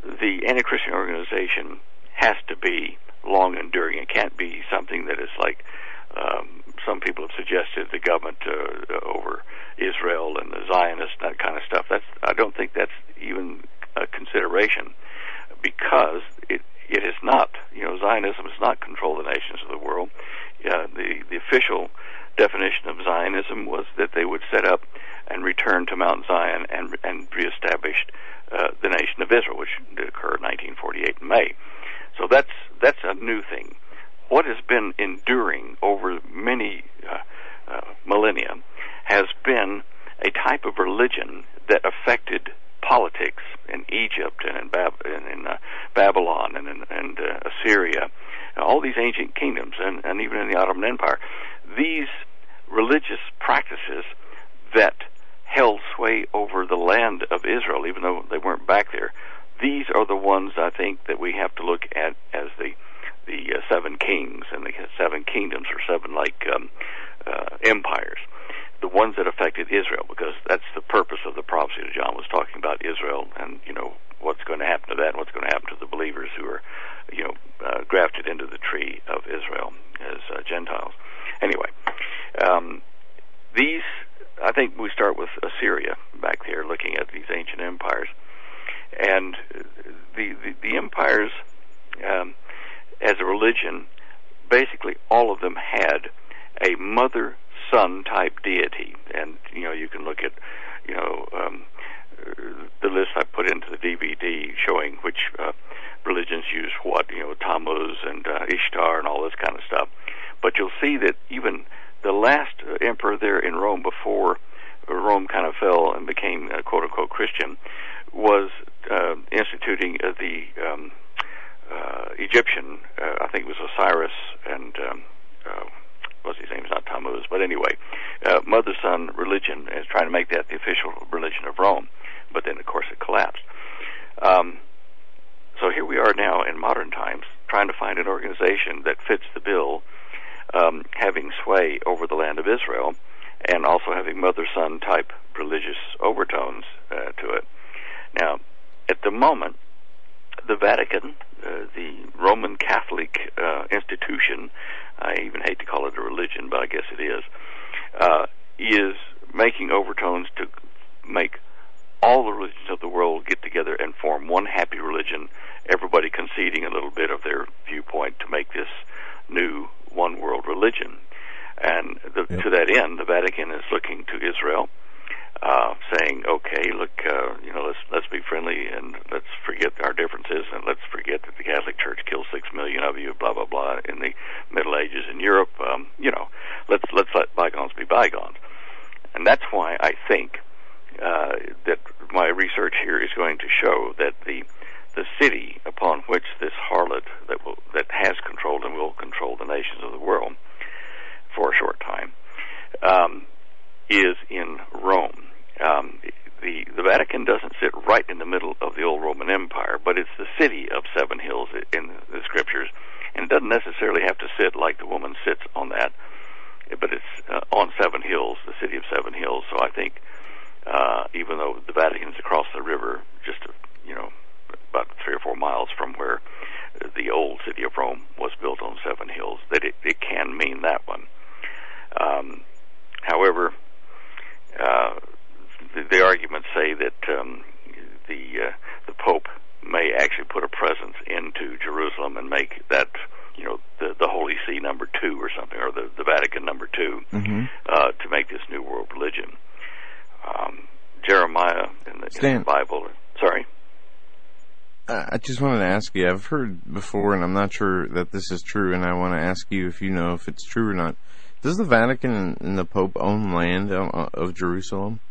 [SPEAKER 5] the anti-Christian organization has to be long enduring. It can't be something that is like um, some people have suggested the government uh, over Israel and the Zionists, that kind of stuff. That's I don't think that's even a consideration because it it is not. You know, Zionism does not control the nations of the world. Uh, the the official definition of Zionism was that they would set up and return to Mount Zion and and reestablish uh, the nation of Israel, which did occur in 1948 in May. So that's that's a new thing. What has been enduring over many uh, uh, millennia has been a type of religion that affected politics in Egypt and in, Bab- and in uh, Babylon and in and, uh, Assyria, all these ancient kingdoms, and, and even in the Ottoman Empire. These religious practices that held sway over the land of Israel, even though they weren't back there, these are the ones I think that we have to look at as the the uh, seven kings and the seven kingdoms or seven like um, uh, empires, the ones that affected Israel, because that's the purpose of the prophecy that John was talking about Israel and you know what's going to happen to that, and what's going to happen to the believers who are you know uh, grafted into the tree of Israel as uh, Gentiles. Anyway, um, these I think we start with Assyria back here, looking at these ancient empires and the the, the empires um, as a religion, basically all of them had a mother son type deity, and you know you can look at you know um, the list I put into the DVD showing which uh, religions use what you know Tammuz and uh, Ishtar and all this kind of stuff, but you'll see that even the last emperor there in Rome before Rome kind of fell and became uh, quote unquote Christian was uh, instituting uh, the um, uh, Egyptian, uh, I think it was Osiris and um, uh, what's his name? It's not Tammuz, but anyway, uh, mother son religion is trying to make that the official religion of Rome. But then, of course, it collapsed. Um, so here we are now in modern times, trying to find an organization that fits the bill, um, having sway over the land of Israel, and also having mother son type religious overtones uh, to it. Now, at the moment, the Vatican, uh, the Roman Catholic uh, institution, I even hate to call it a religion, but I guess it is, uh, is making overtones to make all the religions of the world get together and form one happy religion, everybody conceding a little bit of their viewpoint to make this new one world religion. And the, yep. to that end, the Vatican is looking to Israel uh, saying, "Okay, look, uh, you know, let's let's be friendly and let's forget our differences and let's forget that the Catholic Church killed six million of you, blah blah blah, in the Middle Ages in Europe. Um, you know, let's let's let bygones be bygones." And that's why I think uh, that my research here is going to show that the the city upon which this harlot that will that has controlled and will control the nations of the world for a short time um, is in Rome. Um, the the Vatican doesn't sit right in the middle of the old Roman Empire, but it's the city of seven hills in the scriptures, and it doesn't necessarily have to sit like the woman sits on that, but it's uh, on seven hills, the city of seven hills. So I think uh, even though the Vatican is across the river, just you know about three or four miles from where the old city of Rome was built on seven hills, that it, it can mean that one. Um, however, uh, the, the arguments say that um, the uh, the Pope may actually put a presence into Jerusalem and make that you know the the Holy See number two or something, or the the Vatican number 2
[SPEAKER 2] mm-hmm.
[SPEAKER 5] uh, to make this new world religion. Um, Jeremiah in the, in the Bible. Sorry.
[SPEAKER 2] I just wanted to ask you. I've heard before, and I'm not sure that this is true, and I want to ask you if you know if it's true or not. Does the Vatican and the Pope own land of Jerusalem?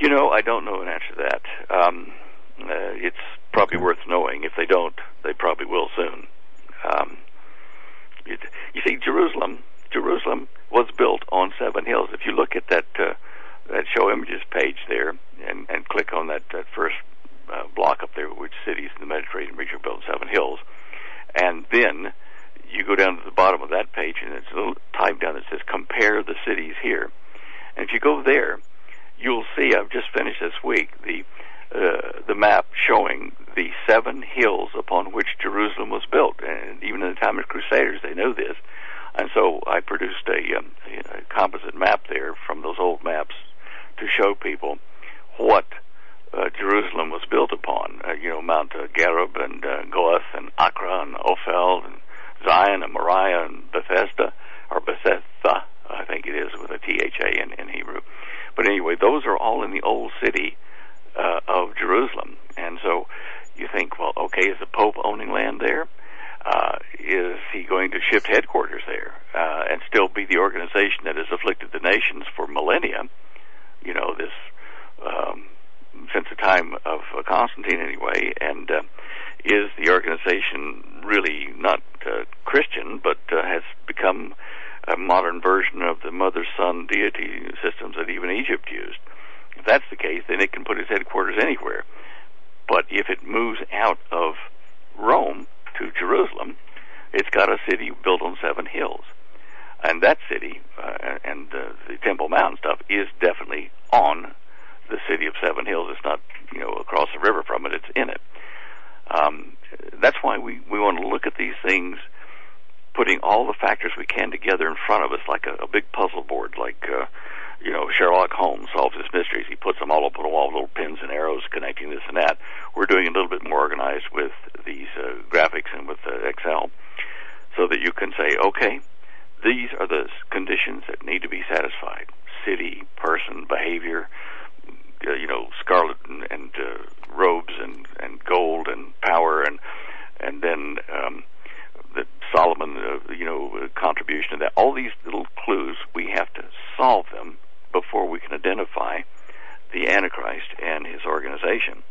[SPEAKER 5] You know, I don't know an answer to that. Um, uh, it's probably worth knowing. If they don't, they probably will soon. Um, it, you see, Jerusalem, Jerusalem was built on seven hills. If you look at that uh, that show images page there, and, and click on that, that first uh, block up there, which cities in the Mediterranean region are built on seven hills, and then you go down to the bottom of that page, and it's a little type down that says "Compare the cities here." And if you go there, you'll see. I've just finished this week the uh, the map showing the seven hills upon which Jerusalem was built, and even in the time of the Crusaders, they know this. And so I produced a, um, a composite map there from those old maps to show people what uh, Jerusalem was built upon. Uh, you know, Mount uh, Gareb and uh, Goath and Acra and Ophel and Zion and Moriah and Bethesda, or Bethesda, I think it is with a T-H-A in, in Hebrew. But anyway, those are all in the old city uh, of Jerusalem. And so you think, well, okay, is the Pope owning land there? Uh, is he going to shift headquarters there uh, and still be the organization that has afflicted the nations for millennia? You know, this um, since the time of uh, Constantine, anyway. And uh, is the organization really not uh, Christian, but uh, has become a modern version of the mother-son deity systems that even Egypt used? If that's the case, then it can put its headquarters anywhere. But if it moves out of Rome to Jerusalem, it's got a city built on seven hills. And that city uh, and uh, the Temple Mount stuff is definitely on the city of Seven Hills. It's not, you know, across the river from it. It's in it. Um, that's why we, we want to look at these things, putting all the factors we can together in front of us, like a, a big puzzle board, like uh, you know Sherlock Holmes solves his mysteries. He puts them all up on a wall, little pins and arrows connecting this and that. We're doing a little bit more organized with these uh, graphics and with uh, Excel, so that you can say, okay, these are the conditions that need to be satisfied: city, person, behavior, uh, you know, scarlet and, and uh, robes and and gold and power and and then um, the Solomon, uh, you know, uh, contribution to that. All these little clues, we have to solve them before we can identify the Antichrist and his organization.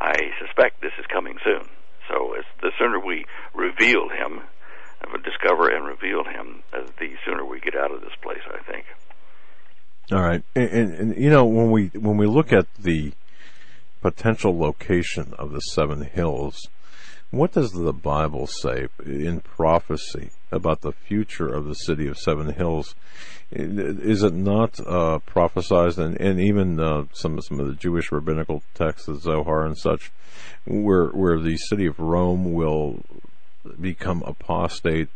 [SPEAKER 5] I suspect this is coming soon. So as the sooner we reveal him, uh, discover and reveal him, uh, the sooner we get out of this place. I think.
[SPEAKER 1] All right, and, and, and, you know when we when we look at the potential location of the seven hills, what does the Bible say in prophecy about the future of the city of Seven Hills? Is it not uh, prophesied, and, and even uh, some some of the Jewish rabbinical texts, the Zohar and such, where where the city of Rome will become apostate,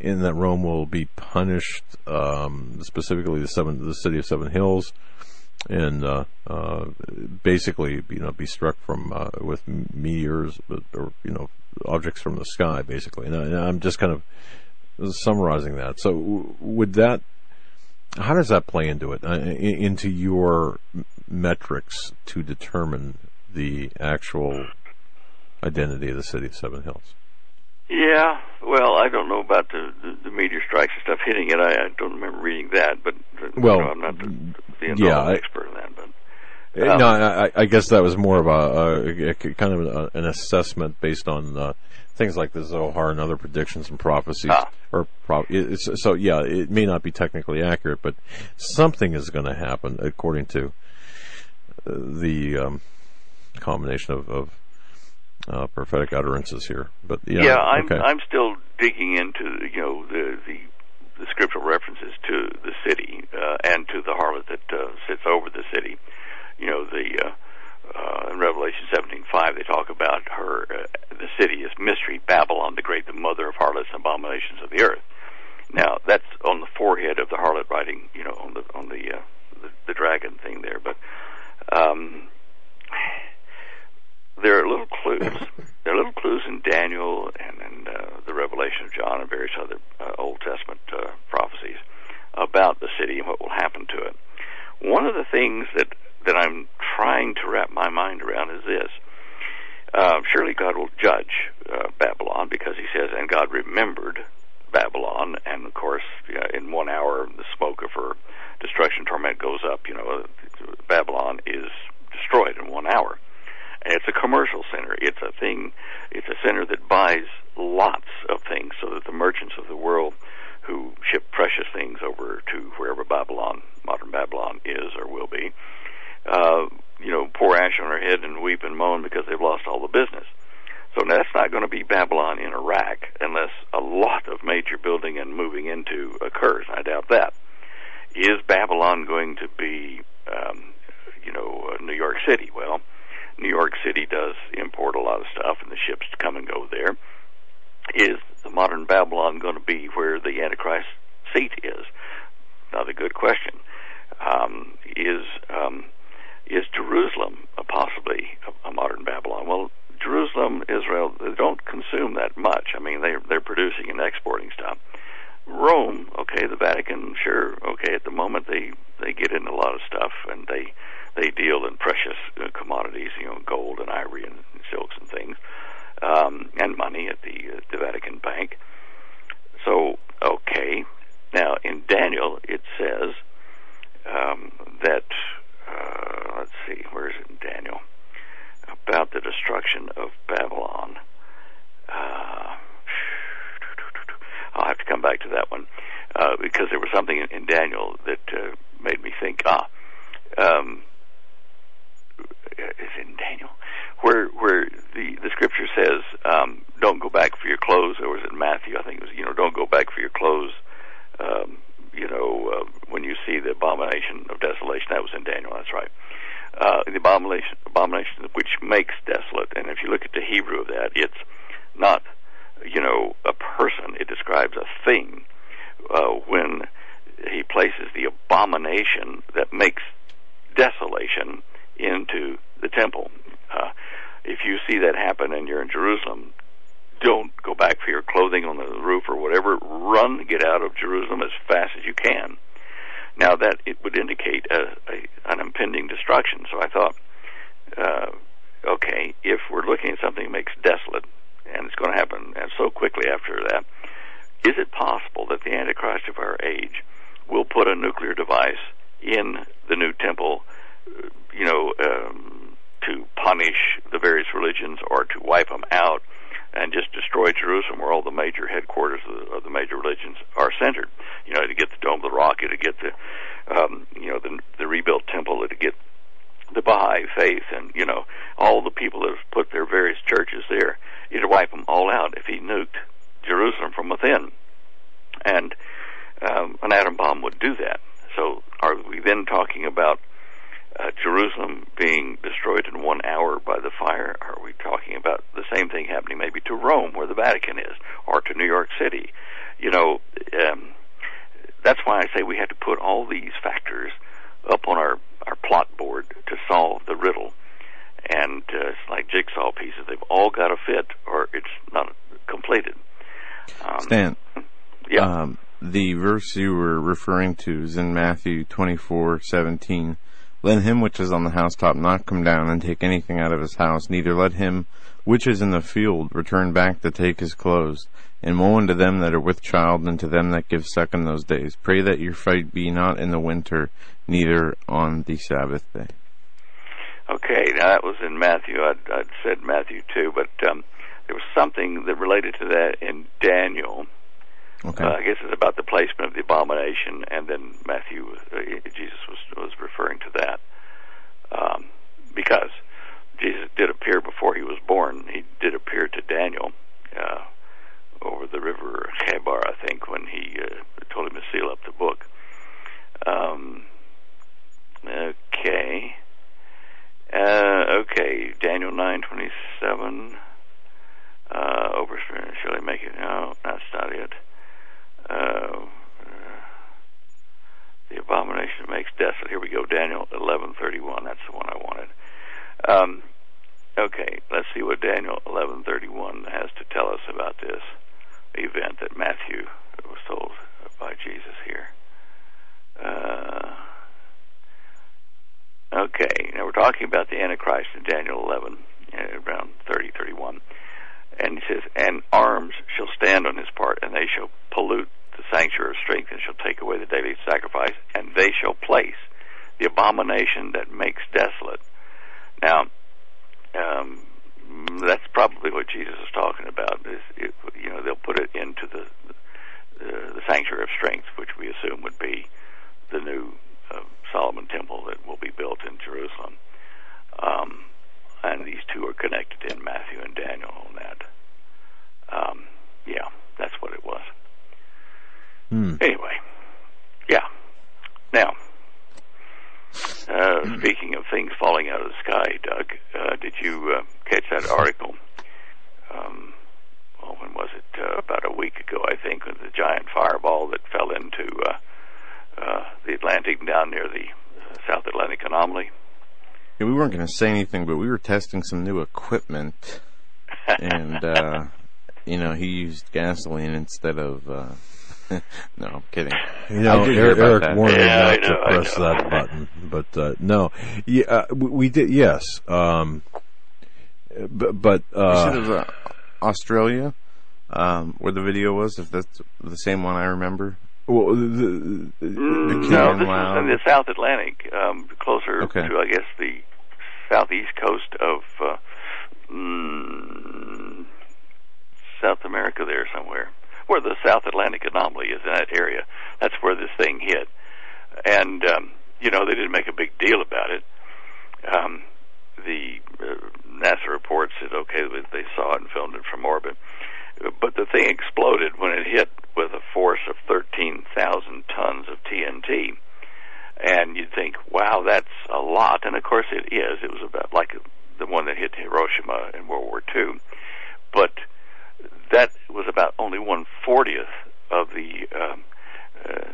[SPEAKER 1] and that Rome will be punished, um, specifically the seven, the city of Seven Hills, and uh, uh, basically, you know, be struck from uh, with meteors, or you know, objects from the sky, basically. And, I, am just kind of summarizing that. So, would that? How does that play into it? Uh, into your metrics to determine the actual identity of the city of Seven Hills?
[SPEAKER 5] Yeah, well, I don't know about the the, the meteor strikes and stuff hitting it. I, I don't remember reading that, but
[SPEAKER 1] well,
[SPEAKER 5] you know, I'm not the, the
[SPEAKER 1] yeah,
[SPEAKER 5] expert in that. But
[SPEAKER 1] um, no, I, I, guess that was more of a, a, a kind of a, an assessment based on uh, things like the Zohar and other predictions and prophecies.
[SPEAKER 5] Ah.
[SPEAKER 1] Or pro- so, yeah, it may not be technically accurate, but something is going to happen according to uh, the um, combination of, of uh, prophetic utterances here. But yeah,
[SPEAKER 5] yeah I'm
[SPEAKER 1] okay.
[SPEAKER 5] I'm still digging into you know the the, the scriptural references to the city uh, and to the harlot that uh, sits over the city. You know the uh, uh, in Revelation 17:5 they talk about her uh, the city is mystery Babylon the great the mother of harlots and abominations of the earth. Now that's on the forehead of the harlot writing you know on the on the uh, the, the dragon thing there, but. Um, there are little clues. there are little clues in Daniel and in uh, the Revelation of John and various other uh, Old Testament uh, prophecies about the city and what will happen to it. One of the things that that I'm trying to wrap my mind around is this. Uh, surely God will judge uh, Babylon because He says, "And God remembered Babylon," and of course, you know, in one hour, the smoke of her destruction torment goes up. You know, Babylon is destroyed in one hour. And it's it's a commercial center. It's a thing. It's a center that buys lots of things, so that the merchants of the world who ship precious things over to wherever Babylon, modern Babylon, is or will be, uh, you know, pour ash on their head and weep and moan because they've lost all the business. So that's not going to be Babylon in Iraq unless a lot of major building and moving into occurs. I doubt that. Is Babylon going to be, um, you know, uh, New York City? Well, New York City does import a lot of stuff, and the ships come and go there. Is the modern Babylon going to be where the Antichrist seat is? Another good question. Um, is um, is Jerusalem uh, possibly a, a modern Babylon? Well, Jerusalem, Israel, they don't consume that much. I mean, they they're producing and exporting stuff. Rome, okay, the Vatican, sure, okay. At the moment, they they get in a lot of stuff, and they they deal in precious uh, commodities, you know, gold and ivory and silks and things, um, and money at the uh, the Vatican Bank. So, okay. Now, in Daniel, it says um, that uh, let's see, where is it in Daniel? About the destruction of Babylon. Uh, I'll have to come back to that one uh, because there was something in, in Daniel that uh, made me think. Ah, um, is in Daniel where where the the scripture says, um, "Don't go back for your clothes," or was it Matthew? I think it was. You know, don't go back for your clothes. Um, you know, uh, when you see the abomination of desolation, that was in Daniel. That's right. Uh, the abomination, abomination which makes desolate. And if you look at the Hebrew of that, it's not, you know, a person. It describes a thing. Uh, when he places the abomination that makes desolation into the temple. Uh, if you see that happen and you're in Jerusalem, don't go back for your clothing on the roof or whatever. Run, get out of Jerusalem as fast as you can. Now that it would indicate a, a, an impending destruction. So I thought, uh, okay, if we're looking at something that makes desolate, and it's going to happen and so quickly after that, is it possible that the Antichrist of our age will put a nuclear device in the new temple, uh, you know, um, to punish the various religions or to wipe them out? and just destroy Jerusalem, where all the major headquarters of the, of the major religions are centered. You know, to get the Dome of the Rock, to get the, um, you know, the the rebuilt temple, to get the Baha'i faith, and you know, all the people that have put their various churches there. He'd wipe them all out if he nuked Jerusalem from within, and um, an atom bomb would do that. So, are we then talking about uh, Jerusalem being destroyed in one hour by the fire? Are we talking about the same thing happening maybe to Rome, where the Vatican is, or to New York City? You know, um, that's why I say we have to put all these factors up on our, our plot board to solve the riddle. And uh, it's like jigsaw pieces; they've all got to fit, or it's not completed.
[SPEAKER 2] Um, Stan,
[SPEAKER 5] yeah.
[SPEAKER 2] Um, the verse you were referring to is in Matthew twenty-four seventeen. Let him which is on the housetop not come down and take anything out of his house, neither let him which is in the field return back to take his clothes. And woe unto them that are with child, and to them that give suck in those days. Pray that your fight be not in the winter, neither on the Sabbath day.
[SPEAKER 5] Okay, now that was in Matthew. I'd, I'd said Matthew too, but um, there was something that related to that in Daniel.
[SPEAKER 2] Okay.
[SPEAKER 5] Uh, I guess it's about the placement of the abomination, and then Matthew, uh, Jesus was was referring to that um, because Jesus did appear before he was born. He did appear to Daniel uh, over the river Chebar, I think, when he uh, told him to seal up the book. Um, okay. Uh, okay, Daniel nine twenty seven. Uh, over surely make it. No, that's not it. Uh, the abomination makes desolate. Here we go, Daniel eleven thirty one. That's the one I wanted. Um, okay, let's see what Daniel eleven thirty one has to tell us about this event that Matthew was told by Jesus here. Uh, okay, now we're talking about the Antichrist in Daniel eleven, uh, around thirty thirty one. And he says, and arms shall stand on his part, and they shall pollute the sanctuary of strength, and shall take away the daily sacrifice, and they shall place the abomination that makes desolate. Now, um, that's probably what Jesus is talking about. Is it, you know they'll put it into the the sanctuary of strength, which we assume would be the new uh, Solomon temple that will be built in Jerusalem. Um, and these two are connected in Matthew and Daniel on that. Um, yeah, that's what it was.
[SPEAKER 1] Hmm.
[SPEAKER 5] Anyway, yeah. Now, uh, speaking of things falling out of the sky, Doug, uh, did you uh, catch that article? Um, well, when was it? Uh, about a week ago, I think, with the giant fireball that fell into uh, uh, the Atlantic down near the uh, South Atlantic anomaly
[SPEAKER 2] weren't going to say anything, but we were testing some new equipment, and uh, you know, he used gasoline instead of. Uh, no, I'm kidding.
[SPEAKER 1] You know,
[SPEAKER 2] I
[SPEAKER 1] Eric,
[SPEAKER 2] about
[SPEAKER 1] Eric
[SPEAKER 2] that.
[SPEAKER 1] warned me
[SPEAKER 5] Yeah, I
[SPEAKER 1] not to
[SPEAKER 5] know, I
[SPEAKER 1] press that button, but uh, no, yeah, uh, we, we did. Yes, um, but, but
[SPEAKER 2] You said it
[SPEAKER 1] uh,
[SPEAKER 2] uh, Australia, um, where the video was. If that's the same one I remember.
[SPEAKER 1] Well, the, the,
[SPEAKER 2] The
[SPEAKER 5] no, this
[SPEAKER 2] Lounge.
[SPEAKER 5] is in the South Atlantic, um, closer
[SPEAKER 2] Okay.
[SPEAKER 5] to I guess the southeast coast of uh, mm, South America, there somewhere, where the South Atlantic anomaly is in that area. That's where this thing hit, and um, you know they didn't make a big deal about it. Um, the uh, NASA report said okay they saw it and filmed it from orbit, but the thing exploded when it hit with a force of 13,000 tons of TNT. And you'd think, wow, that's a lot. And of course it is. It was about like the one that hit Hiroshima in World War II. But that was about only one fortieth of the um, uh,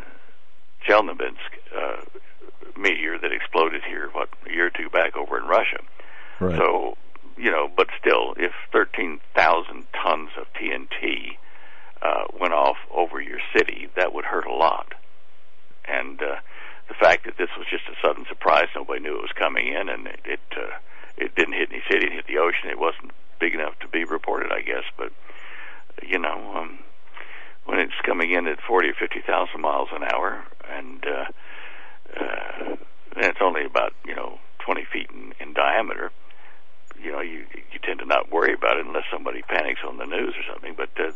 [SPEAKER 5] Chelyabinsk uh, meteor that exploded here, what, a year or two back over in Russia.
[SPEAKER 1] right.
[SPEAKER 5] So, you know, but still, if 13,000 tons of TNT uh, went off over your city, that would hurt a lot. And uh, the fact that this was just a sudden surprise, nobody knew it was coming in, and it it, uh, it didn't hit any city, it hit the ocean. It wasn't big enough to be reported, I guess. But you know, um, when it's coming in at 40 or 50,000 miles an hour, and uh, uh, and it's only about you know 20 feet in, in diameter you know, you you tend to not worry about it unless somebody panics on the news or something. But uh,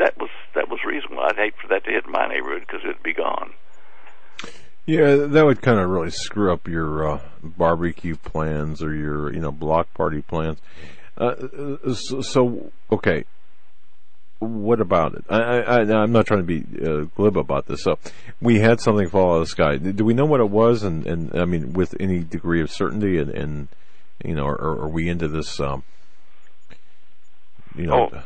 [SPEAKER 5] that was that was reasonable. I'd hate for that to hit my neighborhood because it'd be gone.
[SPEAKER 1] Yeah, that would kind of really screw up your uh, barbecue plans or your, you know, block party plans. Uh, so, so, okay, what about it? I, I, I- I'm not trying to be uh, glib about this. So, we had something fall out of the sky. Do we know what it was? And, and I mean, with any degree of certainty, and, and you know, are, are we into this? Um, you know,
[SPEAKER 5] Oh,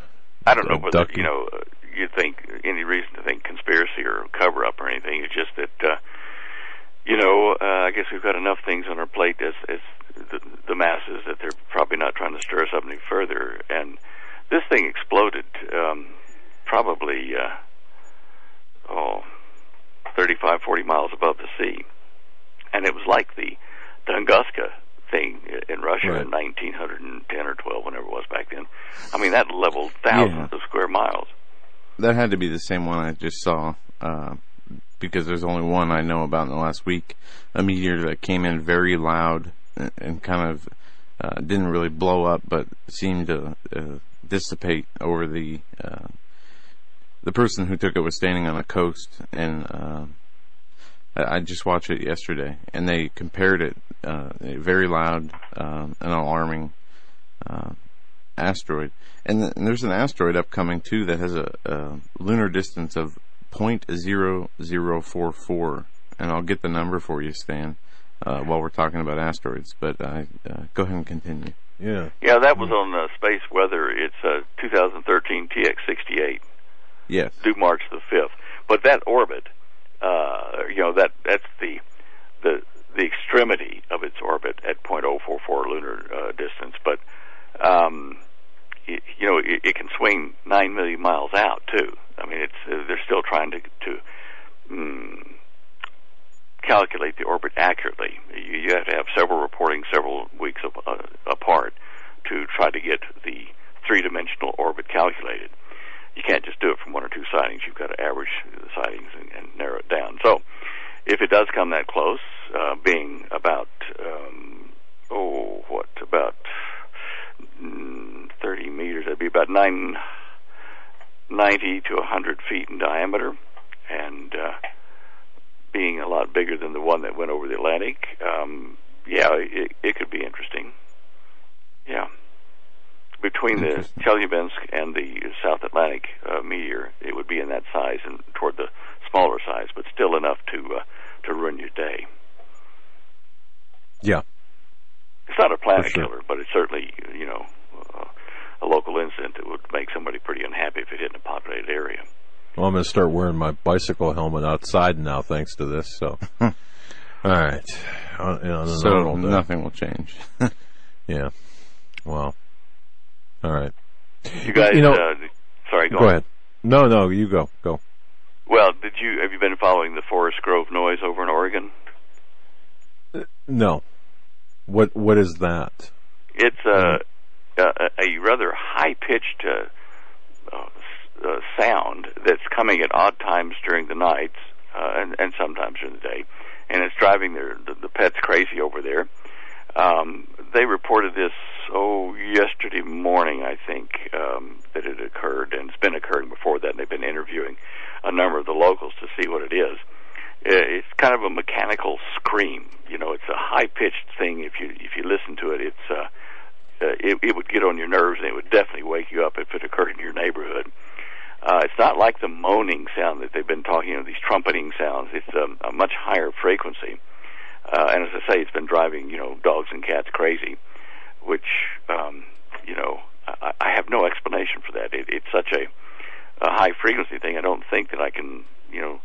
[SPEAKER 5] I don't know whether
[SPEAKER 1] abducting?
[SPEAKER 5] you know you think any reason to think conspiracy or cover up or anything. It's just that uh, you know uh, I guess we've got enough things on our plate as as the, the masses that they're probably not trying to stir us up any further. And this thing exploded um, probably uh, oh 35, 40 miles above the sea, and it was like the Tunguska thing in Russia
[SPEAKER 1] Right.
[SPEAKER 5] in 1910 or 12, whenever it was back then. I mean, that leveled thousands of square miles.
[SPEAKER 2] That had to be the same one I just saw, uh, because there's only one I know about in the last week. A meteor that came in very loud and, and kind of uh, didn't really blow up, but seemed to uh, dissipate over the. Uh, the person who took it was standing on a coast, and uh, I I just watched it yesterday, and they compared it uh, very loud um, and alarming uh, asteroid. And, th- and there's an asteroid upcoming too that has a, a lunar distance of 0.0044. And I'll get the number for you, Stan, uh, while we're talking about asteroids. But uh, uh, go ahead and continue.
[SPEAKER 1] yeah.
[SPEAKER 5] Yeah, that was on uh, Space Weather. It's uh, 2013 TX68,
[SPEAKER 2] Yes.
[SPEAKER 5] due March the 5th. But that orbit, uh, you know, that that's the the the extremity of its orbit at 0.044 lunar uh, distance. But um, y you know, it, it can swing nine million miles out too. I mean, it's uh, they're still trying to to mm, calculate the orbit accurately. You, you have to have several reporting several weeks of, uh, apart to try to get the three-dimensional orbit calculated. You can't just do it from one or two sightings. You've got to average the sightings and, and narrow it down. So, if it does come that close, uh, being about um, oh, what about mm, 30 meters? That'd be about nine. 90 to 100 feet in diameter, and uh, being a lot bigger than the one that went over the Atlantic, um, yeah, it, it could be interesting. Yeah. Between the
[SPEAKER 2] Interesting.
[SPEAKER 5] Chelyabinsk and the South Atlantic uh, meteor, it would be in that size and toward the smaller size, but still enough to uh, to ruin your day.
[SPEAKER 1] Yeah.
[SPEAKER 5] It's not a planet
[SPEAKER 1] sure.
[SPEAKER 5] killer, but it's certainly you know uh, a local incident that would make somebody pretty unhappy if it hit in a populated area.
[SPEAKER 1] Well, I'm going to start wearing my bicycle helmet outside now, thanks to this. So, All right. On, on
[SPEAKER 2] So nothing will change.
[SPEAKER 1] Yeah. Well. All right.
[SPEAKER 5] You guys,
[SPEAKER 1] You know-
[SPEAKER 5] uh, sorry, go,
[SPEAKER 1] Go ahead. No, no, you go. Go.
[SPEAKER 5] Well, did you have you been following the Forest Grove noise over in Oregon?
[SPEAKER 1] No. What What is that?
[SPEAKER 5] It's a a, a rather high pitched uh, uh, uh, sound that's coming at odd times during the nights uh, and and sometimes during the day, and it's driving their the, the pets crazy over there. Um, they reported this oh yesterday morning, I think, um, that it occurred, and it's been occurring before that. And they've been interviewing a number of the locals to see what it is. Uh, It's kind of a mechanical scream. You know, it's a high pitched thing. If you if you listen to it, it's uh, uh, it, it would get on your nerves, and it would definitely wake you up if it occurred in your neighborhood. Uh, it's not like the moaning sound that they've been talking of, these trumpeting sounds. It's um, a much higher frequency. And as I say, it's been driving, you know, dogs and cats crazy, which, um, you know, I, I have no explanation for that. It, it's such a, a high frequency thing. I don't think that I can, you know,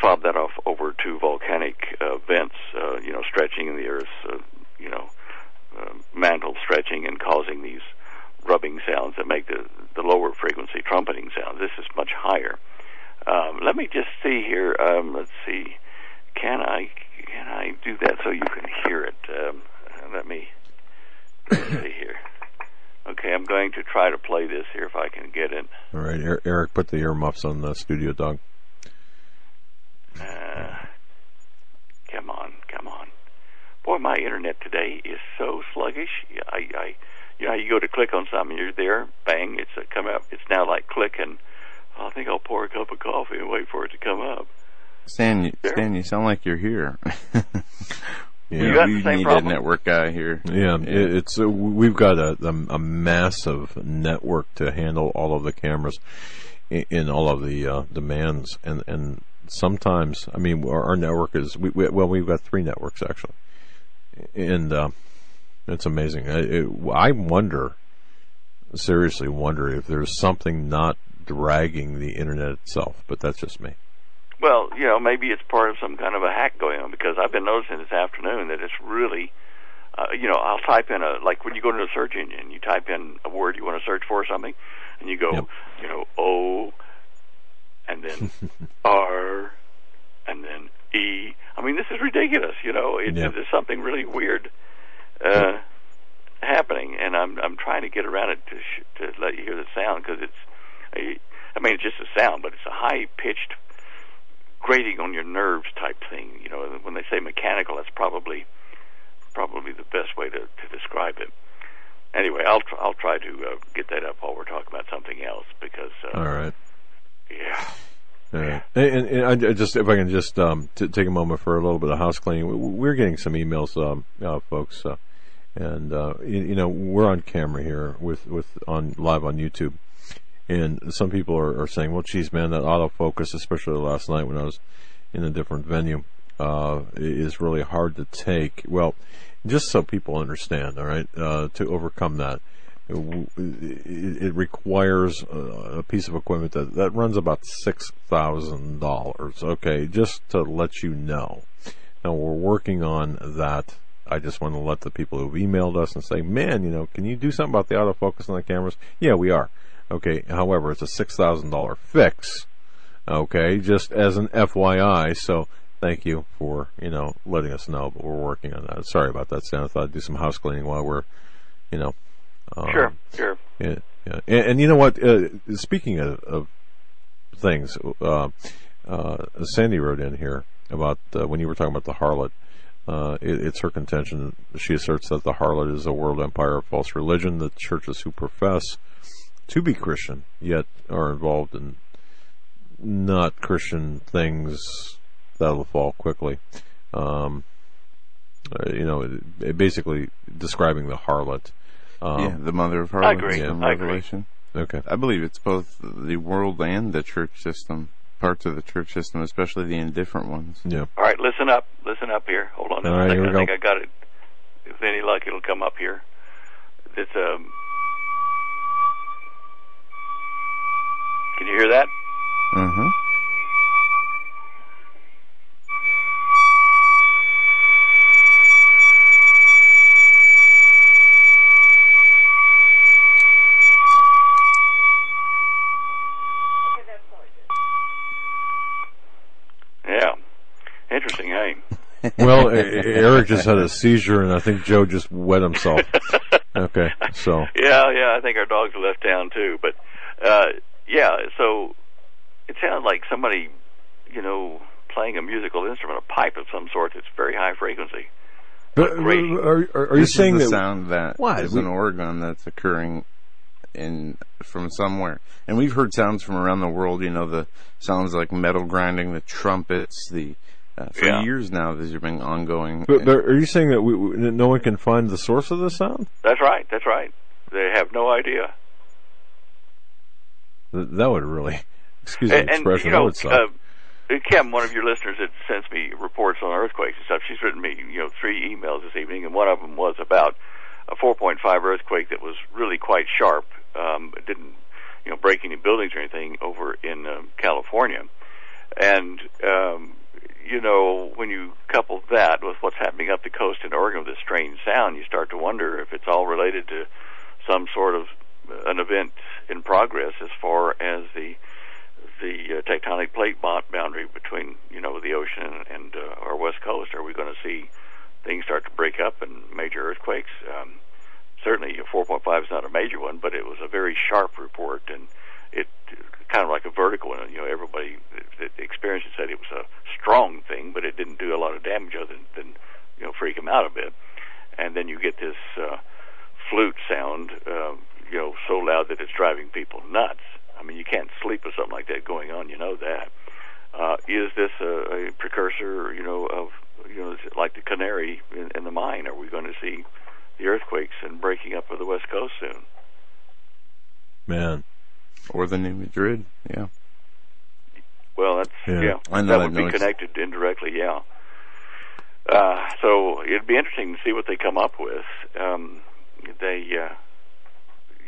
[SPEAKER 5] fob that off over to volcanic uh, vents, uh, you know, stretching in the earth, uh, you know, uh, mantle stretching and causing these rubbing sounds that make the, the lower frequency trumpeting sounds. This is much higher. Um, let me just see here. Um, let's see. Can I can I do that so you can hear it? Um, let me see here. Okay, I'm going to try to play this here if I can get it.
[SPEAKER 1] All right, Er- Eric, put the earmuffs on the studio dog.
[SPEAKER 5] Uh, come on, come on. Boy, my internet today is so sluggish. I, I, you know, you go to click on something, you're there, bang, it's uh, come up. It's now like click, and I think I'll pour a cup of coffee and wait for it to come up.
[SPEAKER 2] Stan, you, Stan, you sound like you're here.
[SPEAKER 1] Yeah.
[SPEAKER 5] You got
[SPEAKER 2] we
[SPEAKER 5] the same
[SPEAKER 2] need
[SPEAKER 5] problem?
[SPEAKER 2] a network guy here.
[SPEAKER 1] Yeah, it, it's uh, we've got a, a a massive network to handle all of the cameras in, in all of the uh, demands, and and sometimes I mean our, our network is we, we well we've got three networks actually, and uh, it's amazing. I, it, I wonder, seriously wonder if there's something not dragging the internet itself, but that's just me.
[SPEAKER 5] Well, you know, maybe it's part of some kind of a hack going on because I've been noticing this afternoon that it's really, uh, you know, I'll type in a like when you go into a search engine, you type in a word you want to search for or something, and you go,
[SPEAKER 1] Yep.
[SPEAKER 5] you know, O, and then R, and then E. I mean, this is ridiculous. You know, it,
[SPEAKER 1] Yep.
[SPEAKER 5] there's something really weird uh, happening, and I'm I'm trying to get around it to sh- to let you hear the sound because it's, a, I mean, it's just a sound, but it's a high pitched grating on your nerves type thing. You know, when they say mechanical, that's probably probably the best way to, to describe it. Anyway, I'll tr- I'll try to uh, get that up while we're talking about something else because uh,
[SPEAKER 1] All right.
[SPEAKER 5] yeah,
[SPEAKER 1] All right. And, and I just, if I can just um, t- take a moment for a little bit of house cleaning, We- we're getting some emails, um, uh, folks, uh, and uh, you, you know we're on camera here with with on live on YouTube, and some people are, are saying, "Well, geez, man, that autofocus, especially last night when I was in a different venue, uh, is really hard to take." Well, just so people understand, all right, uh, to overcome that it, it requires a piece of equipment that, that runs about six thousand dollars. Okay, just to let you know. Now we're working on that. I just want to let the people who've emailed us and say, "Man, you know, can you do something about the autofocus on the cameras?" Yeah, we are. Okay. However, it's a six thousand dollar fix. Okay, just as an FYI. So thank you for you know letting us know, but we're working on that. Sorry about that, Stan. I thought I'd do some house cleaning while we're, you know. Um,
[SPEAKER 5] sure, sure.
[SPEAKER 1] yeah, yeah. And, and you know what? Uh, speaking of, of things, uh, uh, Sandy wrote in here about uh, when you were talking about the harlot. Uh, it, it's her contention. She asserts that the harlot is a world empire of false religion. The churches who profess to be Christian yet are involved in not Christian things that'll fall quickly. Um, uh, you know, it, it basically describing the harlot. Um,
[SPEAKER 2] yeah, the mother of harlots.
[SPEAKER 5] I
[SPEAKER 2] harlots
[SPEAKER 5] agree.
[SPEAKER 2] from
[SPEAKER 5] I agree.
[SPEAKER 1] Okay.
[SPEAKER 2] I believe it's both the world and the church system, parts of the church system, especially the indifferent ones.
[SPEAKER 1] Yeah.
[SPEAKER 5] All right, listen up, listen up here. Hold on,
[SPEAKER 1] All right,
[SPEAKER 5] All a
[SPEAKER 1] here we
[SPEAKER 5] I think
[SPEAKER 1] go.
[SPEAKER 5] I got it. If any luck, it'll come up here. It's um. Can you hear that?
[SPEAKER 2] Mm-hmm.
[SPEAKER 1] well, Eric just had a seizure, and I think Joe just wet himself. Okay, so
[SPEAKER 5] yeah, yeah, I think our dogs left town too, but uh, yeah, so it sounded like somebody, you know, playing a musical instrument, a pipe of some sort that's very high frequency.
[SPEAKER 1] but,
[SPEAKER 5] great.
[SPEAKER 1] are, are, are you
[SPEAKER 2] This
[SPEAKER 1] saying
[SPEAKER 2] is the
[SPEAKER 1] that?
[SPEAKER 2] sound that
[SPEAKER 1] What?
[SPEAKER 2] is
[SPEAKER 1] We-
[SPEAKER 2] in Oregon that's occurring in from somewhere, and we've heard sounds from around the world. You know, the sounds like metal grinding, the trumpets, the uh, for
[SPEAKER 5] Yeah.
[SPEAKER 2] years now. These have been ongoing.
[SPEAKER 1] But, but are you saying that we, we, no one can find the source of the sound?
[SPEAKER 5] That's right, that's right. They have no idea.
[SPEAKER 1] Th- That would really, excuse the
[SPEAKER 5] And, and
[SPEAKER 1] expression,
[SPEAKER 5] you
[SPEAKER 1] that
[SPEAKER 5] know,
[SPEAKER 1] would suck.
[SPEAKER 5] uh, Kim, one of your listeners that sends me reports on earthquakes and stuff, she's written me, you know, three emails this evening, and one of them was about a 4.5 earthquake that was really quite sharp. Um, it didn't, you know, break any buildings or anything over in um, California. And, um, you know, when you couple that with what's happening up the coast in Oregon with this strange sound, you start to wonder if it's all related to some sort of an event in progress as far as the the uh, tectonic plate bo- boundary between you know the ocean and uh, our west coast. Are we going to see things start to break up and major earthquakes? Um, certainly, a 4.5 is not a major one, but it was a very sharp report, and it kind of like a vertical one. You know, everybody that experienced it said it was a strong thing, but it didn't do a lot of damage other than, than you know freak them out a bit. And then you get this uh, flute sound, uh, you know, so loud that it's driving people nuts. I mean, you can't sleep with something like that going on. You know that. Uh, is this a, a precursor, you know, of you know, is it like the canary in, in the mine? Are we going to see the earthquakes and breaking up of the west coast soon?
[SPEAKER 1] Man,
[SPEAKER 2] or the New Madrid. Yeah.
[SPEAKER 5] Well, that's
[SPEAKER 1] Yeah.
[SPEAKER 5] yeah,
[SPEAKER 2] I know
[SPEAKER 5] that
[SPEAKER 2] that
[SPEAKER 5] would be
[SPEAKER 2] noise.
[SPEAKER 5] connected indirectly. Yeah. Uh, so it'd be interesting to see what they come up with. Um, they, uh,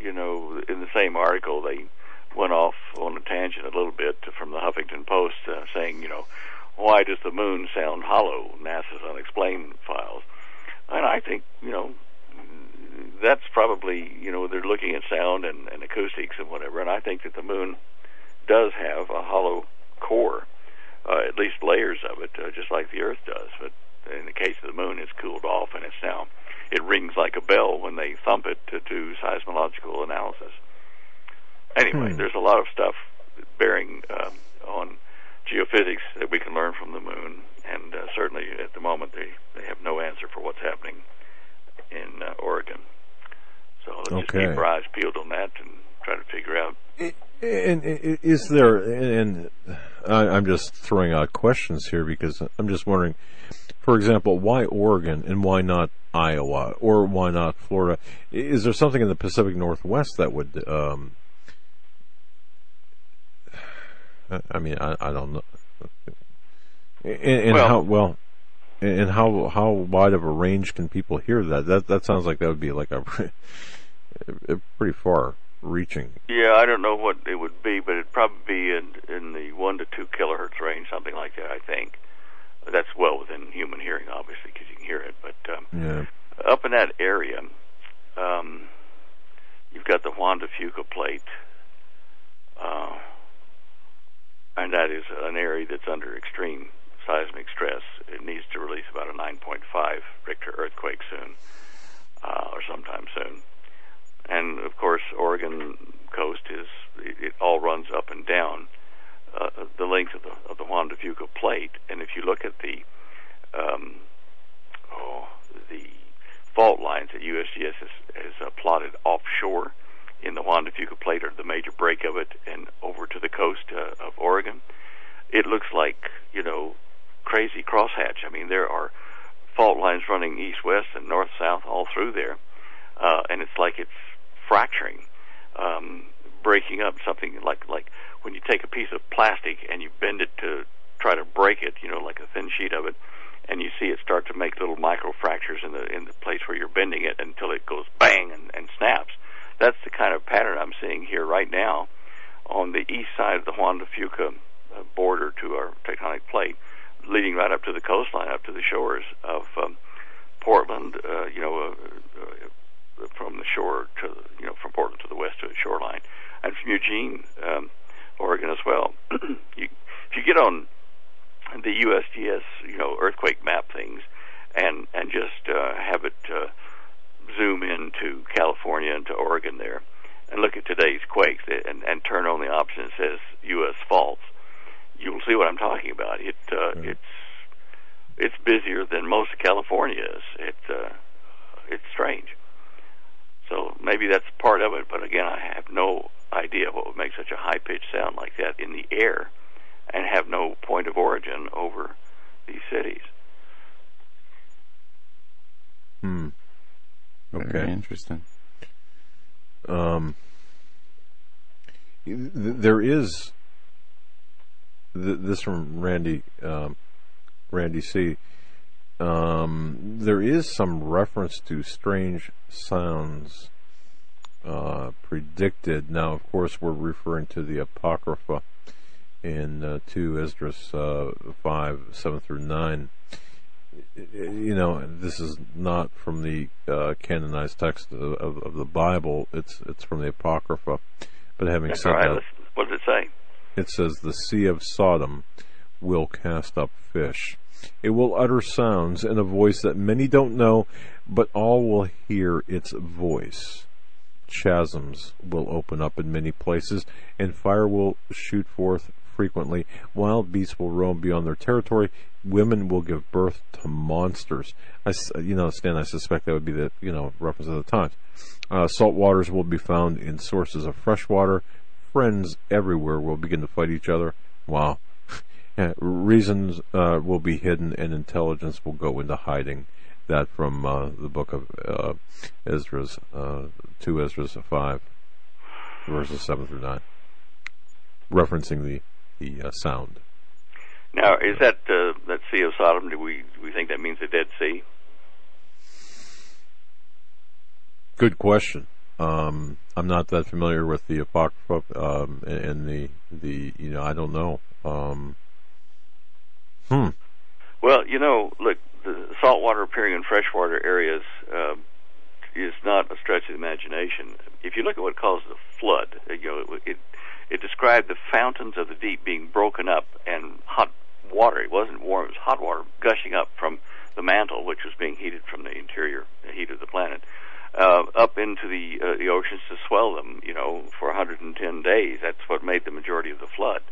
[SPEAKER 5] you know, in the same article, they went off on a tangent a little bit from the Huffington Post, uh, saying, you know, why does the moon sound hollow? NASA's unexplained files, and I think, you know, that's probably, you know, they're looking at sound and, and acoustics and whatever, and I think that the moon does have a hollow core, uh, at least layers of it, uh, just like the Earth does. But in the case of the moon, it's cooled off, and it's now it rings like a bell when they thump it to do seismological analysis. Anyway,
[SPEAKER 1] Hmm.
[SPEAKER 5] there's a lot of stuff bearing um, on geophysics that we can learn from the moon, and uh, certainly at the moment they they have no answer for what's happening in uh, Oregon. So let's just keep our eyes peeled on that and try to figure out
[SPEAKER 1] And is there, and I'm just throwing out questions here because I'm just wondering, for example, why Oregon and why not Iowa or why not Florida? Is there something in the Pacific Northwest that would, um, I- I mean, I, I don't know. And, and
[SPEAKER 5] Well-
[SPEAKER 1] how, well, and how, how wide of a range can people hear that? That, that sounds like that would be like a, a pretty far reaching.
[SPEAKER 5] Yeah, I don't know what it would be, but it'd probably be in in the one to two kilohertz range, something like that. I think that's well within human hearing, obviously, because you can hear it. But um,
[SPEAKER 1] Yeah.
[SPEAKER 5] up in that area, um, you've got the Juan de Fuca plate, uh, and that is an area that's under extreme seismic stress. It needs to release about a 9.5 Richter earthquake soon, uh, or sometime soon. And of course, Oregon coast is it, it all runs up and down uh, the length of the of the Juan de Fuca plate. And if you look at the um, oh, the fault lines that USGS has, has uh, plotted offshore in the Juan de Fuca plate, or the major break of it, and over to the coast uh, of Oregon, it looks like you know crazy crosshatch. I mean, there are fault lines running east-west and north-south all through there, uh, and it's like it's fracturing, um, breaking up something like like when you take a piece of plastic and you bend it to try to break it, you know, like a thin sheet of it, and you see it start to make little micro fractures in the in the place where you're bending it until it goes bang and, and snaps. That's the kind of pattern I'm seeing here right now on the east side of the Juan de Fuca uh, border to our tectonic plate, leading right up to the coastline, up to the shores of um, Portland. Uh, you know, uh, uh, from the shore to you know from Portland to the west to the shoreline, and from Eugene, um, Oregon as well. you, if you get on the USGS, you know earthquake map things, and and just uh, have it uh, zoom into California and to Oregon there, and look at today's quakes and, and turn on the option that says U.S. faults. You'll see what I'm talking about. It uh,
[SPEAKER 1] Right.
[SPEAKER 5] it's it's busier than most of California is. It's uh, it's strange. So maybe that's part of it, but again, I have no idea what would make such a high pitched sound like that in the air and have no point of origin over these cities.
[SPEAKER 1] Hmm.
[SPEAKER 2] Very
[SPEAKER 1] Okay.
[SPEAKER 2] interesting.
[SPEAKER 1] Um, th- there is th- this from Randy um, Randy C. Um, there is some reference to strange sounds uh, predicted. Now, of course, we're referring to the Apocrypha in uh, two Esdras uh, five seven through nine. You know, this is not from the uh, canonized text of, of, of the Bible. It's it's from the Apocrypha. But having
[SPEAKER 5] That's
[SPEAKER 1] said
[SPEAKER 5] right.
[SPEAKER 1] that,
[SPEAKER 5] Let's, what does it say?
[SPEAKER 1] it says, The sea of Sodom will cast up fish. It will utter sounds in a voice that many don't know, but all will hear its voice. Chasms will open up in many places, and fire will shoot forth frequently. Wild beasts will roam beyond their territory. Women will give birth to monsters. I, you know, Stan, I suspect that would be the, you know, reference of the times. Uh, salt waters will be found in sources of fresh water. Friends everywhere will begin to fight each other. Wow. Yeah, reasons uh, will be hidden and intelligence will go into hiding. That from uh, the book of uh, Esdras, uh, 2 Esdras 5, verses 7 through 9. Referencing the, the uh, sound.
[SPEAKER 5] Now, is that uh, that Sea of Sodom? Do we do we think that means the Dead Sea?
[SPEAKER 1] Good question. Um, I'm not that familiar with the Apocrypha um, and, and the, the, you know, I don't know. Um, hmm.
[SPEAKER 5] Well, you know, look, the saltwater appearing in freshwater areas uh, is not a stretch of the imagination. If you look at what caused the flood, you know, it, it it described the fountains of the deep being broken up and hot water. It wasn't warm; it was hot water gushing up from the mantle, which was being heated from the interior heat of the planet, uh, up into the uh, the oceans to swell them. You know, for 110 days. That's what made the majority of the flood.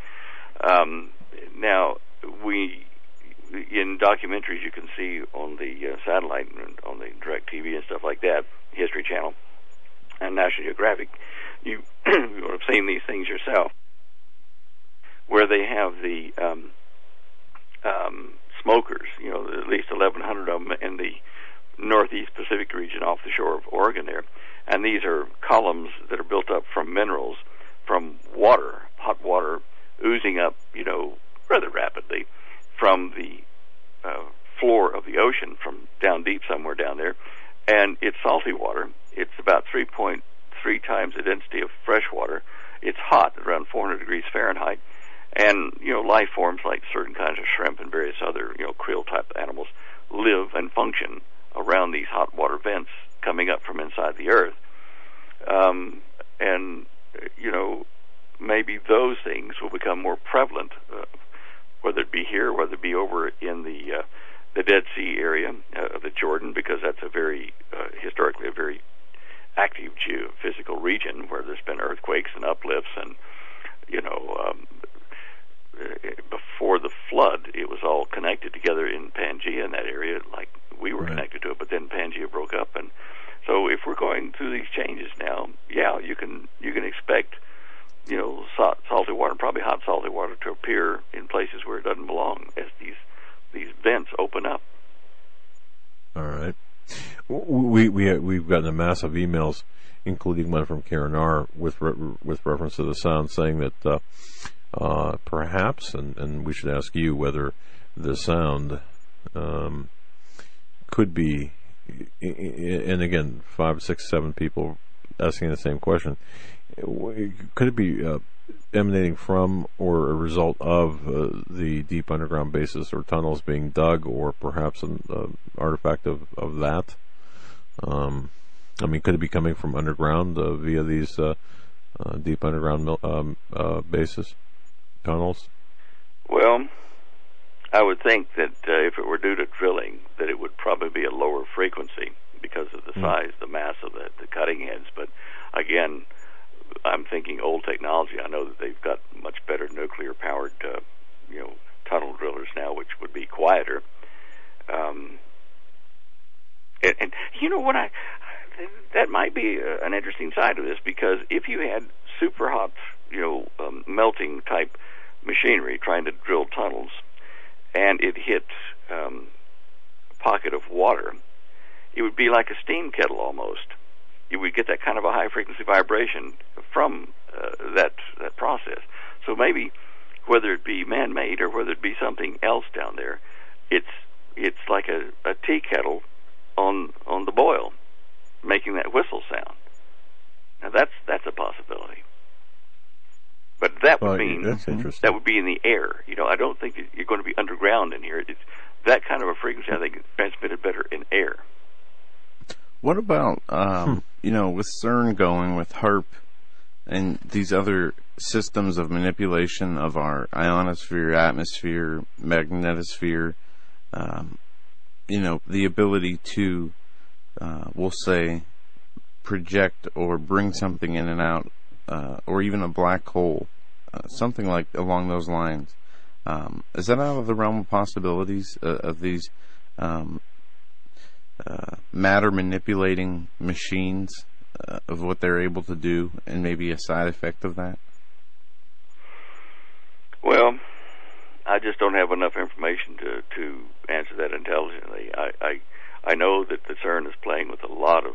[SPEAKER 5] Um, now we in documentaries you can see on the uh, satellite and on the direct TV and stuff like that, History Channel and National Geographic, you you would have seen these things yourself, where they have the um, um, smokers, you know, at least 1,100 of them in the northeast Pacific region off the shore of Oregon there, and these are columns that are built up from minerals, from water, hot water oozing up, you know, rather rapidly from the uh, floor of the ocean, from down deep somewhere down there, and it's salty water. It's about 3.3 times the density of fresh water. It's hot, around 400 degrees Fahrenheit, and you know, life forms like certain kinds of shrimp and various other you know krill type animals live and function around these hot water vents coming up from inside the earth. Um, and you know, maybe those things will become more prevalent, uh, whether it be here, whether it be over in the uh, the Dead Sea area uh, of the Jordan, because that's a very uh, historically a very active geophysical region where there's been earthquakes and uplifts, and you know, um, uh, before the flood, it was all connected together in Pangea in that area, like we were
[SPEAKER 1] Right.
[SPEAKER 5] connected to it. But then Pangea broke up, and so if we're going through these changes now, yeah, you can you can expect you know salt, salty water, probably hot salty water, to appear in places where it doesn't belong as these these vents open up.
[SPEAKER 1] All right. We we we've gotten a mass of emails, including one from Karen R. with re- with reference to the sound, saying that uh, uh, perhaps, and, and we should ask you whether the sound um, could be, and again, five, six, seven people asking the same question. Could it be uh, emanating from or a result of uh, the deep underground bases or tunnels being dug, or perhaps an uh, artifact of, of that? Um, I mean, could it be coming from underground uh, via these uh, uh, deep underground mil- um, uh, bases, tunnels?
[SPEAKER 5] Well, I would think that uh, if it were due to drilling, that it would probably be a lower frequency because of the
[SPEAKER 1] Hmm.
[SPEAKER 5] size, the mass of the, the cutting heads. But again, I'm thinking old technology. I know that they've got much better nuclear-powered, uh, you know, tunnel drillers now, which would be quieter. Um, and, and you know what I that might be uh, an interesting side of this because if you had super hot, you know, um, melting type machinery trying to drill tunnels, and it hit um, a pocket of water, it would be like a steam kettle almost. You would get that kind of a high frequency vibration from uh, that that process. So maybe whether it be man made or whether it be something else down there, it's it's like a, a tea kettle on on the boil, making that whistle sound. Now that's that's a possibility. But that would
[SPEAKER 1] Well,
[SPEAKER 5] mean that would be in the air. You know, I don't think you're going to be underground in here. It's that kind of a frequency. I think is transmitted better in air.
[SPEAKER 2] What about um, you know with CERN going with HAARP and these other systems of manipulation of our ionosphere, atmosphere, magnetosphere? Um, you know the ability to, uh, we'll say, project or bring something in and out, uh, or even a black hole, uh, something like along those lines. Um, is that out of the realm of possibilities uh, of these um, uh, matter manipulating machines uh, of what they're able to do, and maybe a side effect of that?
[SPEAKER 5] Well, I just don't have enough information to to answer that intelligently. I I, I know that the CERN is playing with a lot of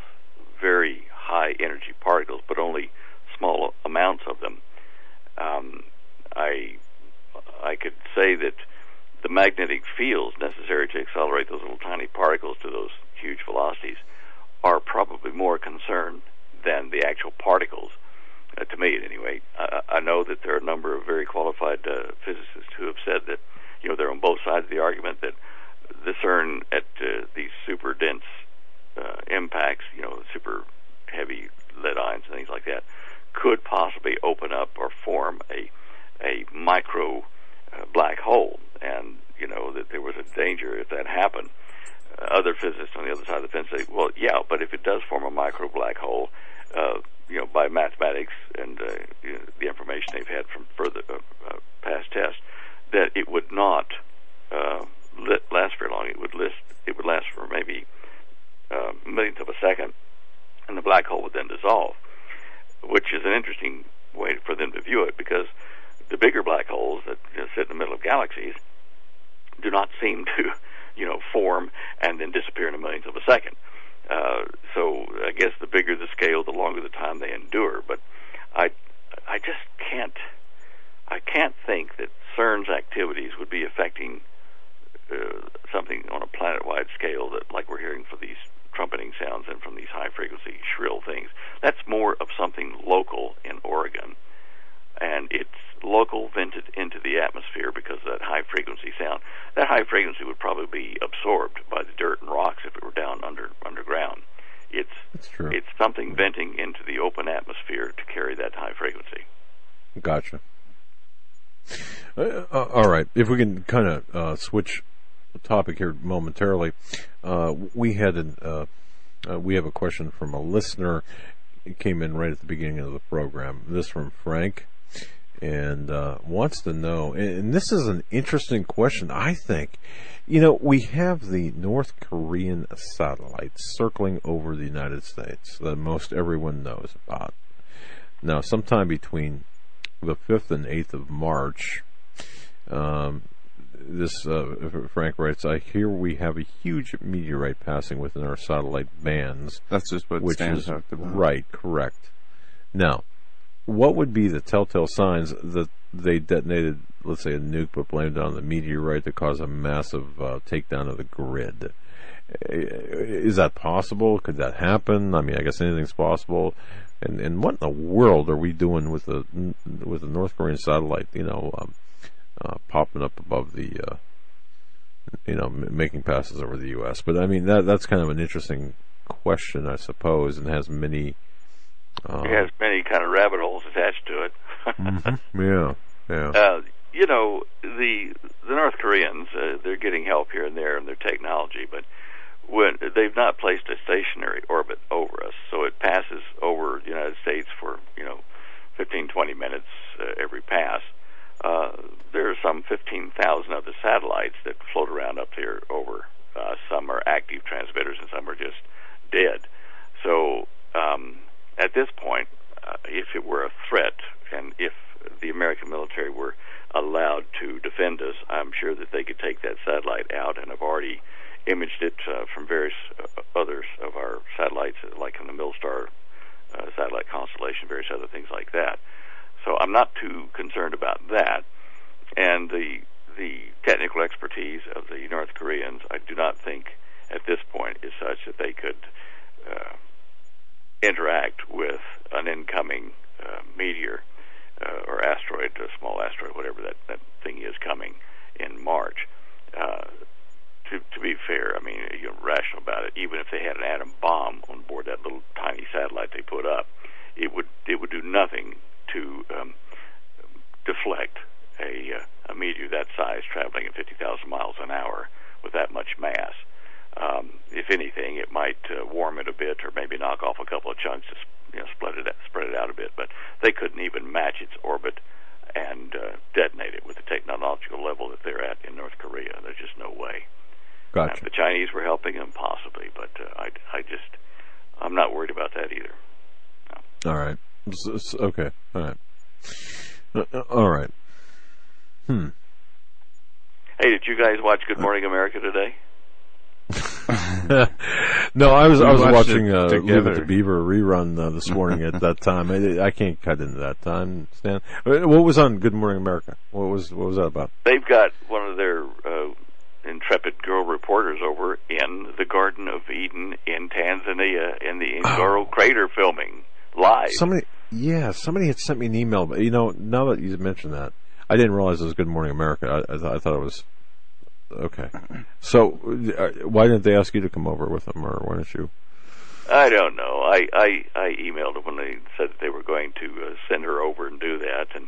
[SPEAKER 5] very high energy particles, but only small amounts of them. Um, I I could say that the magnetic fields necessary to accelerate those little tiny particles to those huge velocities are probably more concerned than the actual particles. Uh, to me, anyway, I, I know that there are a number of very qualified uh, physicists who have said that, you know, they're on both sides of the argument that the CERN at uh, these super dense uh, impacts, you know, super heavy lead ions and things like that, could possibly open up or form a a micro uh, black hole, and you know that there was a danger if that happened. Other physicists on the other side of the fence say, well, yeah, but if it does form a micro black hole, uh, you know, by mathematics and uh, you know, the information they've had from further uh, uh, past tests, that it would not uh, lit, last very long. It would list, it would last for maybe uh, millionth of a second, and the black hole would then dissolve, which is an interesting way for them to view it because the bigger black holes that you know, sit in the middle of galaxies do not seem to, you know, form and then disappear in a millionth of a second. Uh, so I guess the bigger the scale, the longer the time they endure. But I, I just can't, I can't think that CERN's activities would be affecting uh, something on a planet-wide scale that, like we're hearing for these trumpeting sounds and from these high-frequency shrill things. That's more of something local in Oregon and it's local vented into the atmosphere because of that high frequency sound. That high frequency would probably be absorbed by the dirt and rocks if it were down under underground. It's it's something venting into the open atmosphere to carry that high frequency.
[SPEAKER 1] Gotcha. Uh, uh, all right. If we can kind of uh, switch the topic here momentarily, uh, we had an uh, uh, we have a question from a listener. It came in right at the beginning of the program. This from Frank, and uh, wants to know. And, this is an interesting question. I think, you know, we have the North Korean satellites circling over the United States that most everyone knows about. Now, sometime between the 5th and 8th of March, um, this uh, Frank writes, I hear we have a huge meteorite passing within our satellite bands,
[SPEAKER 2] That's just what
[SPEAKER 1] which
[SPEAKER 2] Stan
[SPEAKER 1] is right, correct. Now, what would be the telltale signs that they detonated, let's say, a nuke, but blamed it on the meteorite to cause a massive uh, takedown of the grid? Is that possible? Could that happen? I mean, I guess anything's possible. And and what in the world are we doing with the with the North Korean satellite? You know, um, uh, popping up above the, uh, you know, m- making passes over the U.S. But I mean, that that's kind of an interesting question, I suppose, and has many. Uh,
[SPEAKER 5] It has many kind of rabbit holes attached to it.
[SPEAKER 1] mhm, yeah, yeah.
[SPEAKER 5] uh, you know, the the North Koreans uh, they're getting help here and there in their technology, but when they've not placed a stationary orbit over us, so it passes over the United States for you know 15, 20 minutes uh, every pass. Uh, there are some 15,000 other satellites that float around up there over. Uh, some are active transmitters and some are just dead. So um, at this point, uh, if it were a threat and if the American military were allowed to defend us, I'm sure that they could take that satellite out and have already imaged it uh, from various uh, others of our satellites, like in the Milstar uh, satellite constellation, various other things like that. So I'm not too concerned about that. And the the technical expertise of the North Koreans, I do not think at this point is such that they could uh, interact with an incoming uh, meteor uh, or asteroid, a small asteroid, whatever that, that thing is coming in March. Uh, to, to be fair, I mean, you're rational about it. Even if they had an atom bomb on board that little tiny satellite they put up, it would it would do nothing to um, deflect a uh, a meteor that size traveling at 50,000 miles an hour with that much mass. Um, if anything, it might uh, warm it a bit, or maybe knock off a couple of chunks to you know spread it spread it out a bit. But they couldn't even match its orbit and uh, detonate it with the technological level that they're at in North Korea. There's just no way.
[SPEAKER 1] Gotcha.
[SPEAKER 5] If the Chinese were helping them, possibly, but uh, I, I just, I'm not worried about that either.
[SPEAKER 1] All right. Okay. All right. Uh, uh, All right. Hmm.
[SPEAKER 5] Hey, did you guys watch Good Morning America today?
[SPEAKER 1] no, I was
[SPEAKER 2] We
[SPEAKER 1] I was watching
[SPEAKER 2] it
[SPEAKER 1] uh, Leave It to Beaver rerun uh, this morning at that time. I, I can't cut into that time. Stan, Uh, what was on Good Morning America? What was what was that about?
[SPEAKER 5] They've got one of their uh, intrepid girl reporters over in the Garden of Eden in Tanzania in the Ngoro crater filming live.
[SPEAKER 1] Somebody, yeah, somebody had sent me an email. But you know, now that you mentioned that, I didn't realize it was Good Morning America. I, I, thought, I thought it was okay. So, uh, why didn't they ask you to come over with them, or why didn't you?
[SPEAKER 5] I don't know. I, I I emailed them when they said that they were going to uh, send her over and do that, and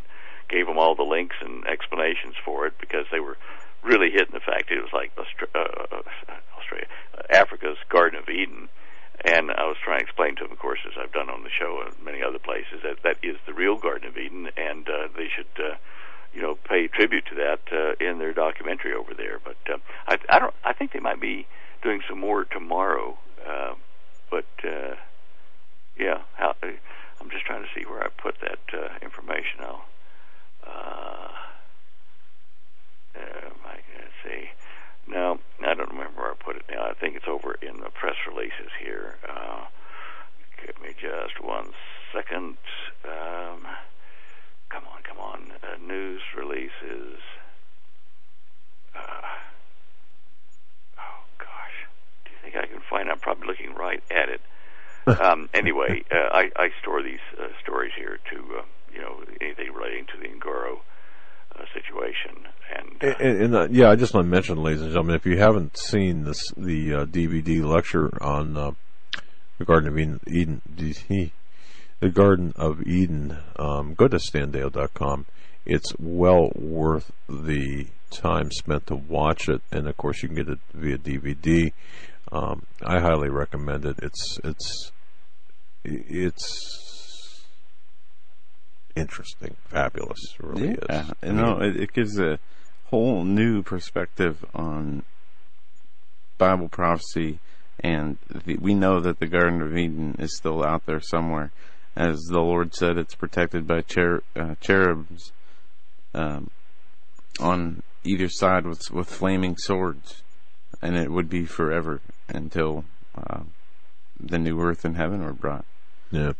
[SPEAKER 5] gave them all the links and explanations for it because they were really hitting the fact it was like Austra- uh, uh, Australia, uh, Africa's Garden of Eden. And I was trying to explain to them, of course, as I've done on the show and many other places, that that is the real Garden of Eden, and uh, they should, uh, you know, pay tribute to that uh, in their documentary over there. But uh, I, I don't. I think they might be doing some more tomorrow. Uh, but uh, yeah, how, I'm just trying to see where I put that uh, information. I'll. Uh, uh, I let's see. No, I don't remember where I put it now. I think it's over in the press releases here. Uh, give me just one second. Um, come on, come on. Uh, news releases. Uh, oh gosh, do you think I can find? I'm probably looking right at it. um, anyway, uh, I, I store these uh, stories here to uh, you know anything relating to the Ngoro uh, situation, and uh,
[SPEAKER 1] And, and uh, yeah, I just want to mention, ladies and gentlemen, if you haven't seen this, the uh, DVD lecture on uh, the Garden of Eden, Eden the, Garden of Eden, um, go to standeyo.com. It's well worth the time spent to watch it, and of course, you can get it via DVD. Um, I highly recommend it. It's it's it's interesting, fabulous. It really
[SPEAKER 2] yeah,
[SPEAKER 1] is.
[SPEAKER 2] you know, it, it gives a whole new perspective on Bible prophecy, and the, we know that the Garden of Eden is still out there somewhere. As the Lord said, it's protected by cher- uh, cherubs um, on either side with with flaming swords, and it would be forever until uh, the new earth and heaven were brought.
[SPEAKER 1] yeah.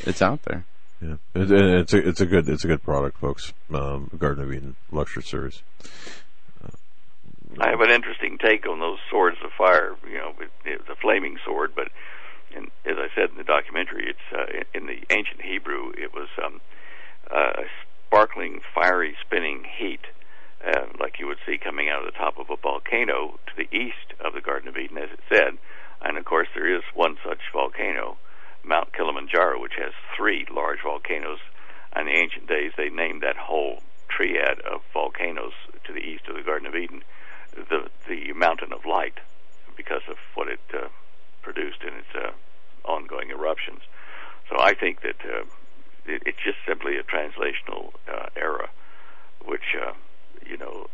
[SPEAKER 2] It's out there.
[SPEAKER 1] Yeah, it, it, it's a it's a good it's a good product, folks. Um, Garden of Eden lecture series.
[SPEAKER 5] I have an interesting take on those swords of fire. You know, it, it's a flaming sword, but and as I said in the documentary, it's uh, in, the ancient Hebrew. It was um, uh, a sparkling, fiery, spinning heat, uh, like you would see coming out of the top of a volcano to the east of the Garden of Eden, as it said. And of course, there is one such volcano, Mount Kilimanjaro, which has three large volcanoes. In the ancient days, they named that whole triad of volcanoes to the east of the Garden of Eden, the the mountain of light, because of what it uh, produced in its uh, ongoing eruptions. So I think that uh, it, it's just simply a translational uh, error, which uh, you know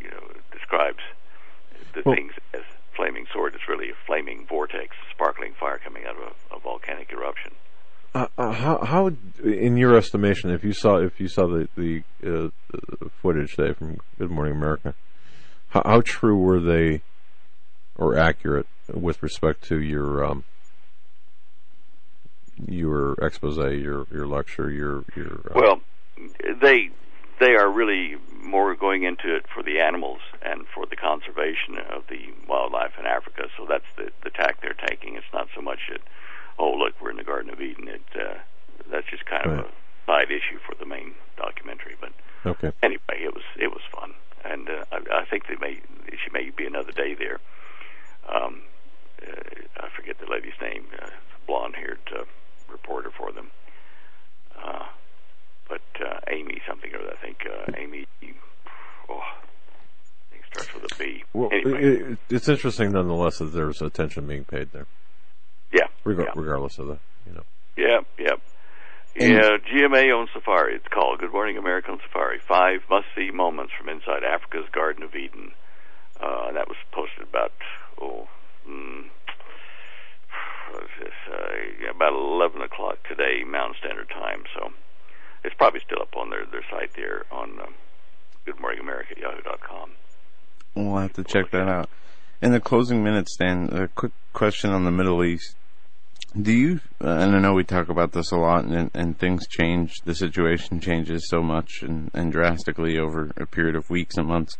[SPEAKER 5] you know describes the
[SPEAKER 1] Well-
[SPEAKER 5] things as flaming sword. It's really a flaming vortex, sparkling fire coming out of a, a volcanic eruption.
[SPEAKER 1] Uh, uh, how, how, in your estimation, if you saw if you saw the the uh, footage today from Good Morning America, how, how true were they, or accurate with respect to your um, your expose, your your lecture, your your uh,
[SPEAKER 5] Well, they they are really more going into it for the animals and for the conservation of the wildlife in Africa. So that's the the tack they're taking. It's not so much that oh look we're in the Garden of Eden. It uh, that's just kind of a side issue for the main documentary. But
[SPEAKER 1] okay,
[SPEAKER 5] anyway, it was it was fun, and uh, I, I think they may she may be another day there. Um, uh, I forget the lady's name, uh, blonde-haired uh, reporter for them. Uh, but uh, Amy something or other, I think uh, Amy. Oh, I think it starts with a B.
[SPEAKER 1] well,
[SPEAKER 5] anyway,
[SPEAKER 1] it, it's interesting nonetheless that there's attention being paid there,
[SPEAKER 5] yeah,
[SPEAKER 1] reg-
[SPEAKER 5] yeah,
[SPEAKER 1] regardless of the you know.
[SPEAKER 5] yeah, yeah. Yeah, GMA on Safari. It's called Good Morning America on Safari. Five must-see moments from inside Africa's Garden of Eden. Uh, that was posted about oh, mm, this? Uh, about eleven o'clock today, Mountain Standard Time. So it's probably still up on their their site there on um, Good Morning America Yahoo.com.
[SPEAKER 2] We'll have to check that out. In the closing minutes, Dan, a quick question on the Middle East. Do you, and I know we talk about this a lot, and, and things change, the situation changes so much and, and drastically over a period of weeks and months.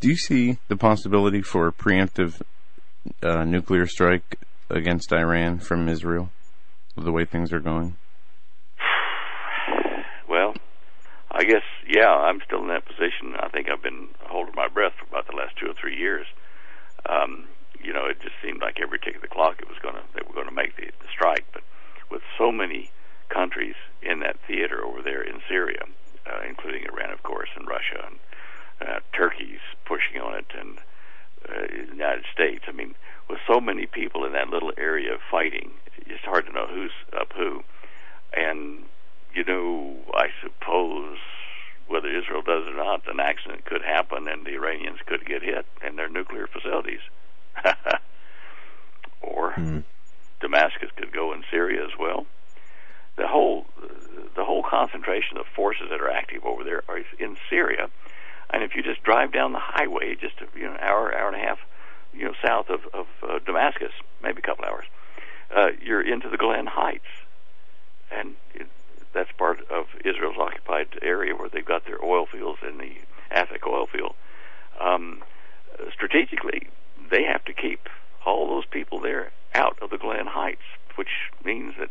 [SPEAKER 2] Do you see the possibility for a preemptive uh, nuclear strike against Iran from Israel, the way things are going?
[SPEAKER 5] Well, I guess yeah, I'm still in that position. I think I've been holding my breath for about the last two or three years. Um, you know, it just seemed like every tick of the clock it was going to they were going to make the, the strike. But with so many countries in that theater over there in Syria, uh, including Iran, of course, and Russia, and uh, Turkey's pushing on it, and uh, the United States. I mean, with so many people in that little area fighting, it's hard to know who's up who. And you know, I suppose whether Israel does or not, an accident could happen, and the Iranians could get hit in their nuclear facilities. or
[SPEAKER 1] Hmm.
[SPEAKER 5] Damascus could go in Syria as well. The whole the whole concentration of forces that are active over there are in Syria, and if you just drive down the highway, just a, you know, an hour, hour and a half, you know, south of of uh, Damascus, maybe a couple hours, uh, you're into the Golan Heights, and it, that's part of Israel's occupied area where they've got their oil fields in the Afik oil field. Um, strategically, they have to keep all those people there out of the Golan Heights, which means that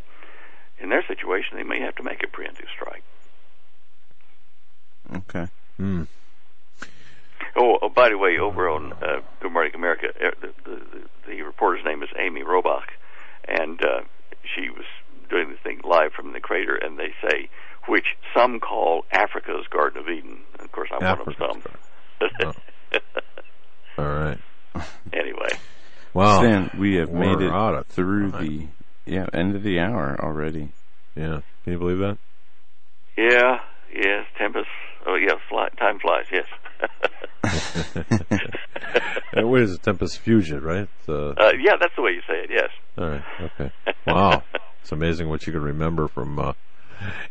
[SPEAKER 5] in their situation they may have to make a preemptive strike.
[SPEAKER 2] Okay.
[SPEAKER 1] Hmm.
[SPEAKER 5] Oh, oh by the way, over on uh, Good Morning America, uh, the, the, the, the reporter's name is Amy Robach, and uh, she was doing this thing live from the crater, and they say, which some call Africa's Garden of Eden. And of course, I'm
[SPEAKER 1] Africa's
[SPEAKER 5] one of them.
[SPEAKER 1] All right.
[SPEAKER 5] anyway,
[SPEAKER 1] Wow.
[SPEAKER 2] Stan, we have
[SPEAKER 1] We're
[SPEAKER 2] made it
[SPEAKER 1] out of
[SPEAKER 2] through the yeah end of the hour already.
[SPEAKER 1] Yeah. Can you believe that?
[SPEAKER 5] yeah, yes, Tempest. Oh, yeah, fly, time flies. Yes.
[SPEAKER 1] What is it? Tempest Fusion, right? Uh,
[SPEAKER 5] uh, yeah, that's the way you say it. Yes.
[SPEAKER 1] all right. Okay. Wow. It's amazing what you can remember from. Uh,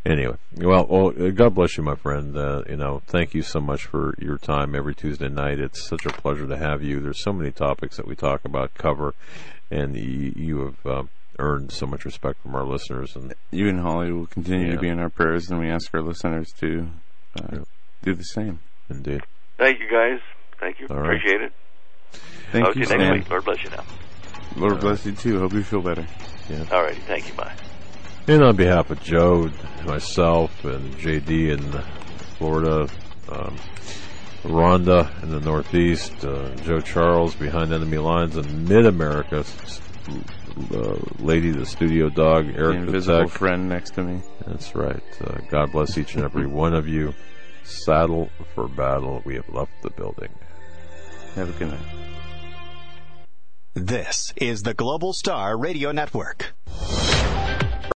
[SPEAKER 1] anyway, well, well, uh, God bless you, my friend. Uh, you know, thank you so much for your time every Tuesday night. It's such a pleasure to have you. There's so many topics that we talk about, cover, and you, you have um, earned so much respect from our listeners. And
[SPEAKER 2] You and Holly will continue
[SPEAKER 1] Yeah.
[SPEAKER 2] to be in our prayers, and we ask our listeners to uh,
[SPEAKER 1] Yeah.
[SPEAKER 2] do the same.
[SPEAKER 1] indeed,
[SPEAKER 5] Thank you, guys. Thank you.
[SPEAKER 1] All right.
[SPEAKER 5] Appreciate it.
[SPEAKER 2] Thank
[SPEAKER 5] Talk
[SPEAKER 2] you,
[SPEAKER 5] you next week. Lord bless you now.
[SPEAKER 2] Lord bless you too. Hope you feel better.
[SPEAKER 5] All righty. Thank you. Bye.
[SPEAKER 1] And on behalf of Joe, myself, and JD in Florida. Um, Rhonda in the Northeast, uh, Joe Charles behind enemy lines in Mid America, uh, Lady the studio dog, Eric
[SPEAKER 2] The
[SPEAKER 1] Eric
[SPEAKER 2] invisible
[SPEAKER 1] Vitek.
[SPEAKER 2] friend next to me.
[SPEAKER 1] That's right. Uh, God bless each and every one of you. Saddle for battle. We have left the building.
[SPEAKER 2] Have a good night.
[SPEAKER 4] This is the Global Star Radio Network.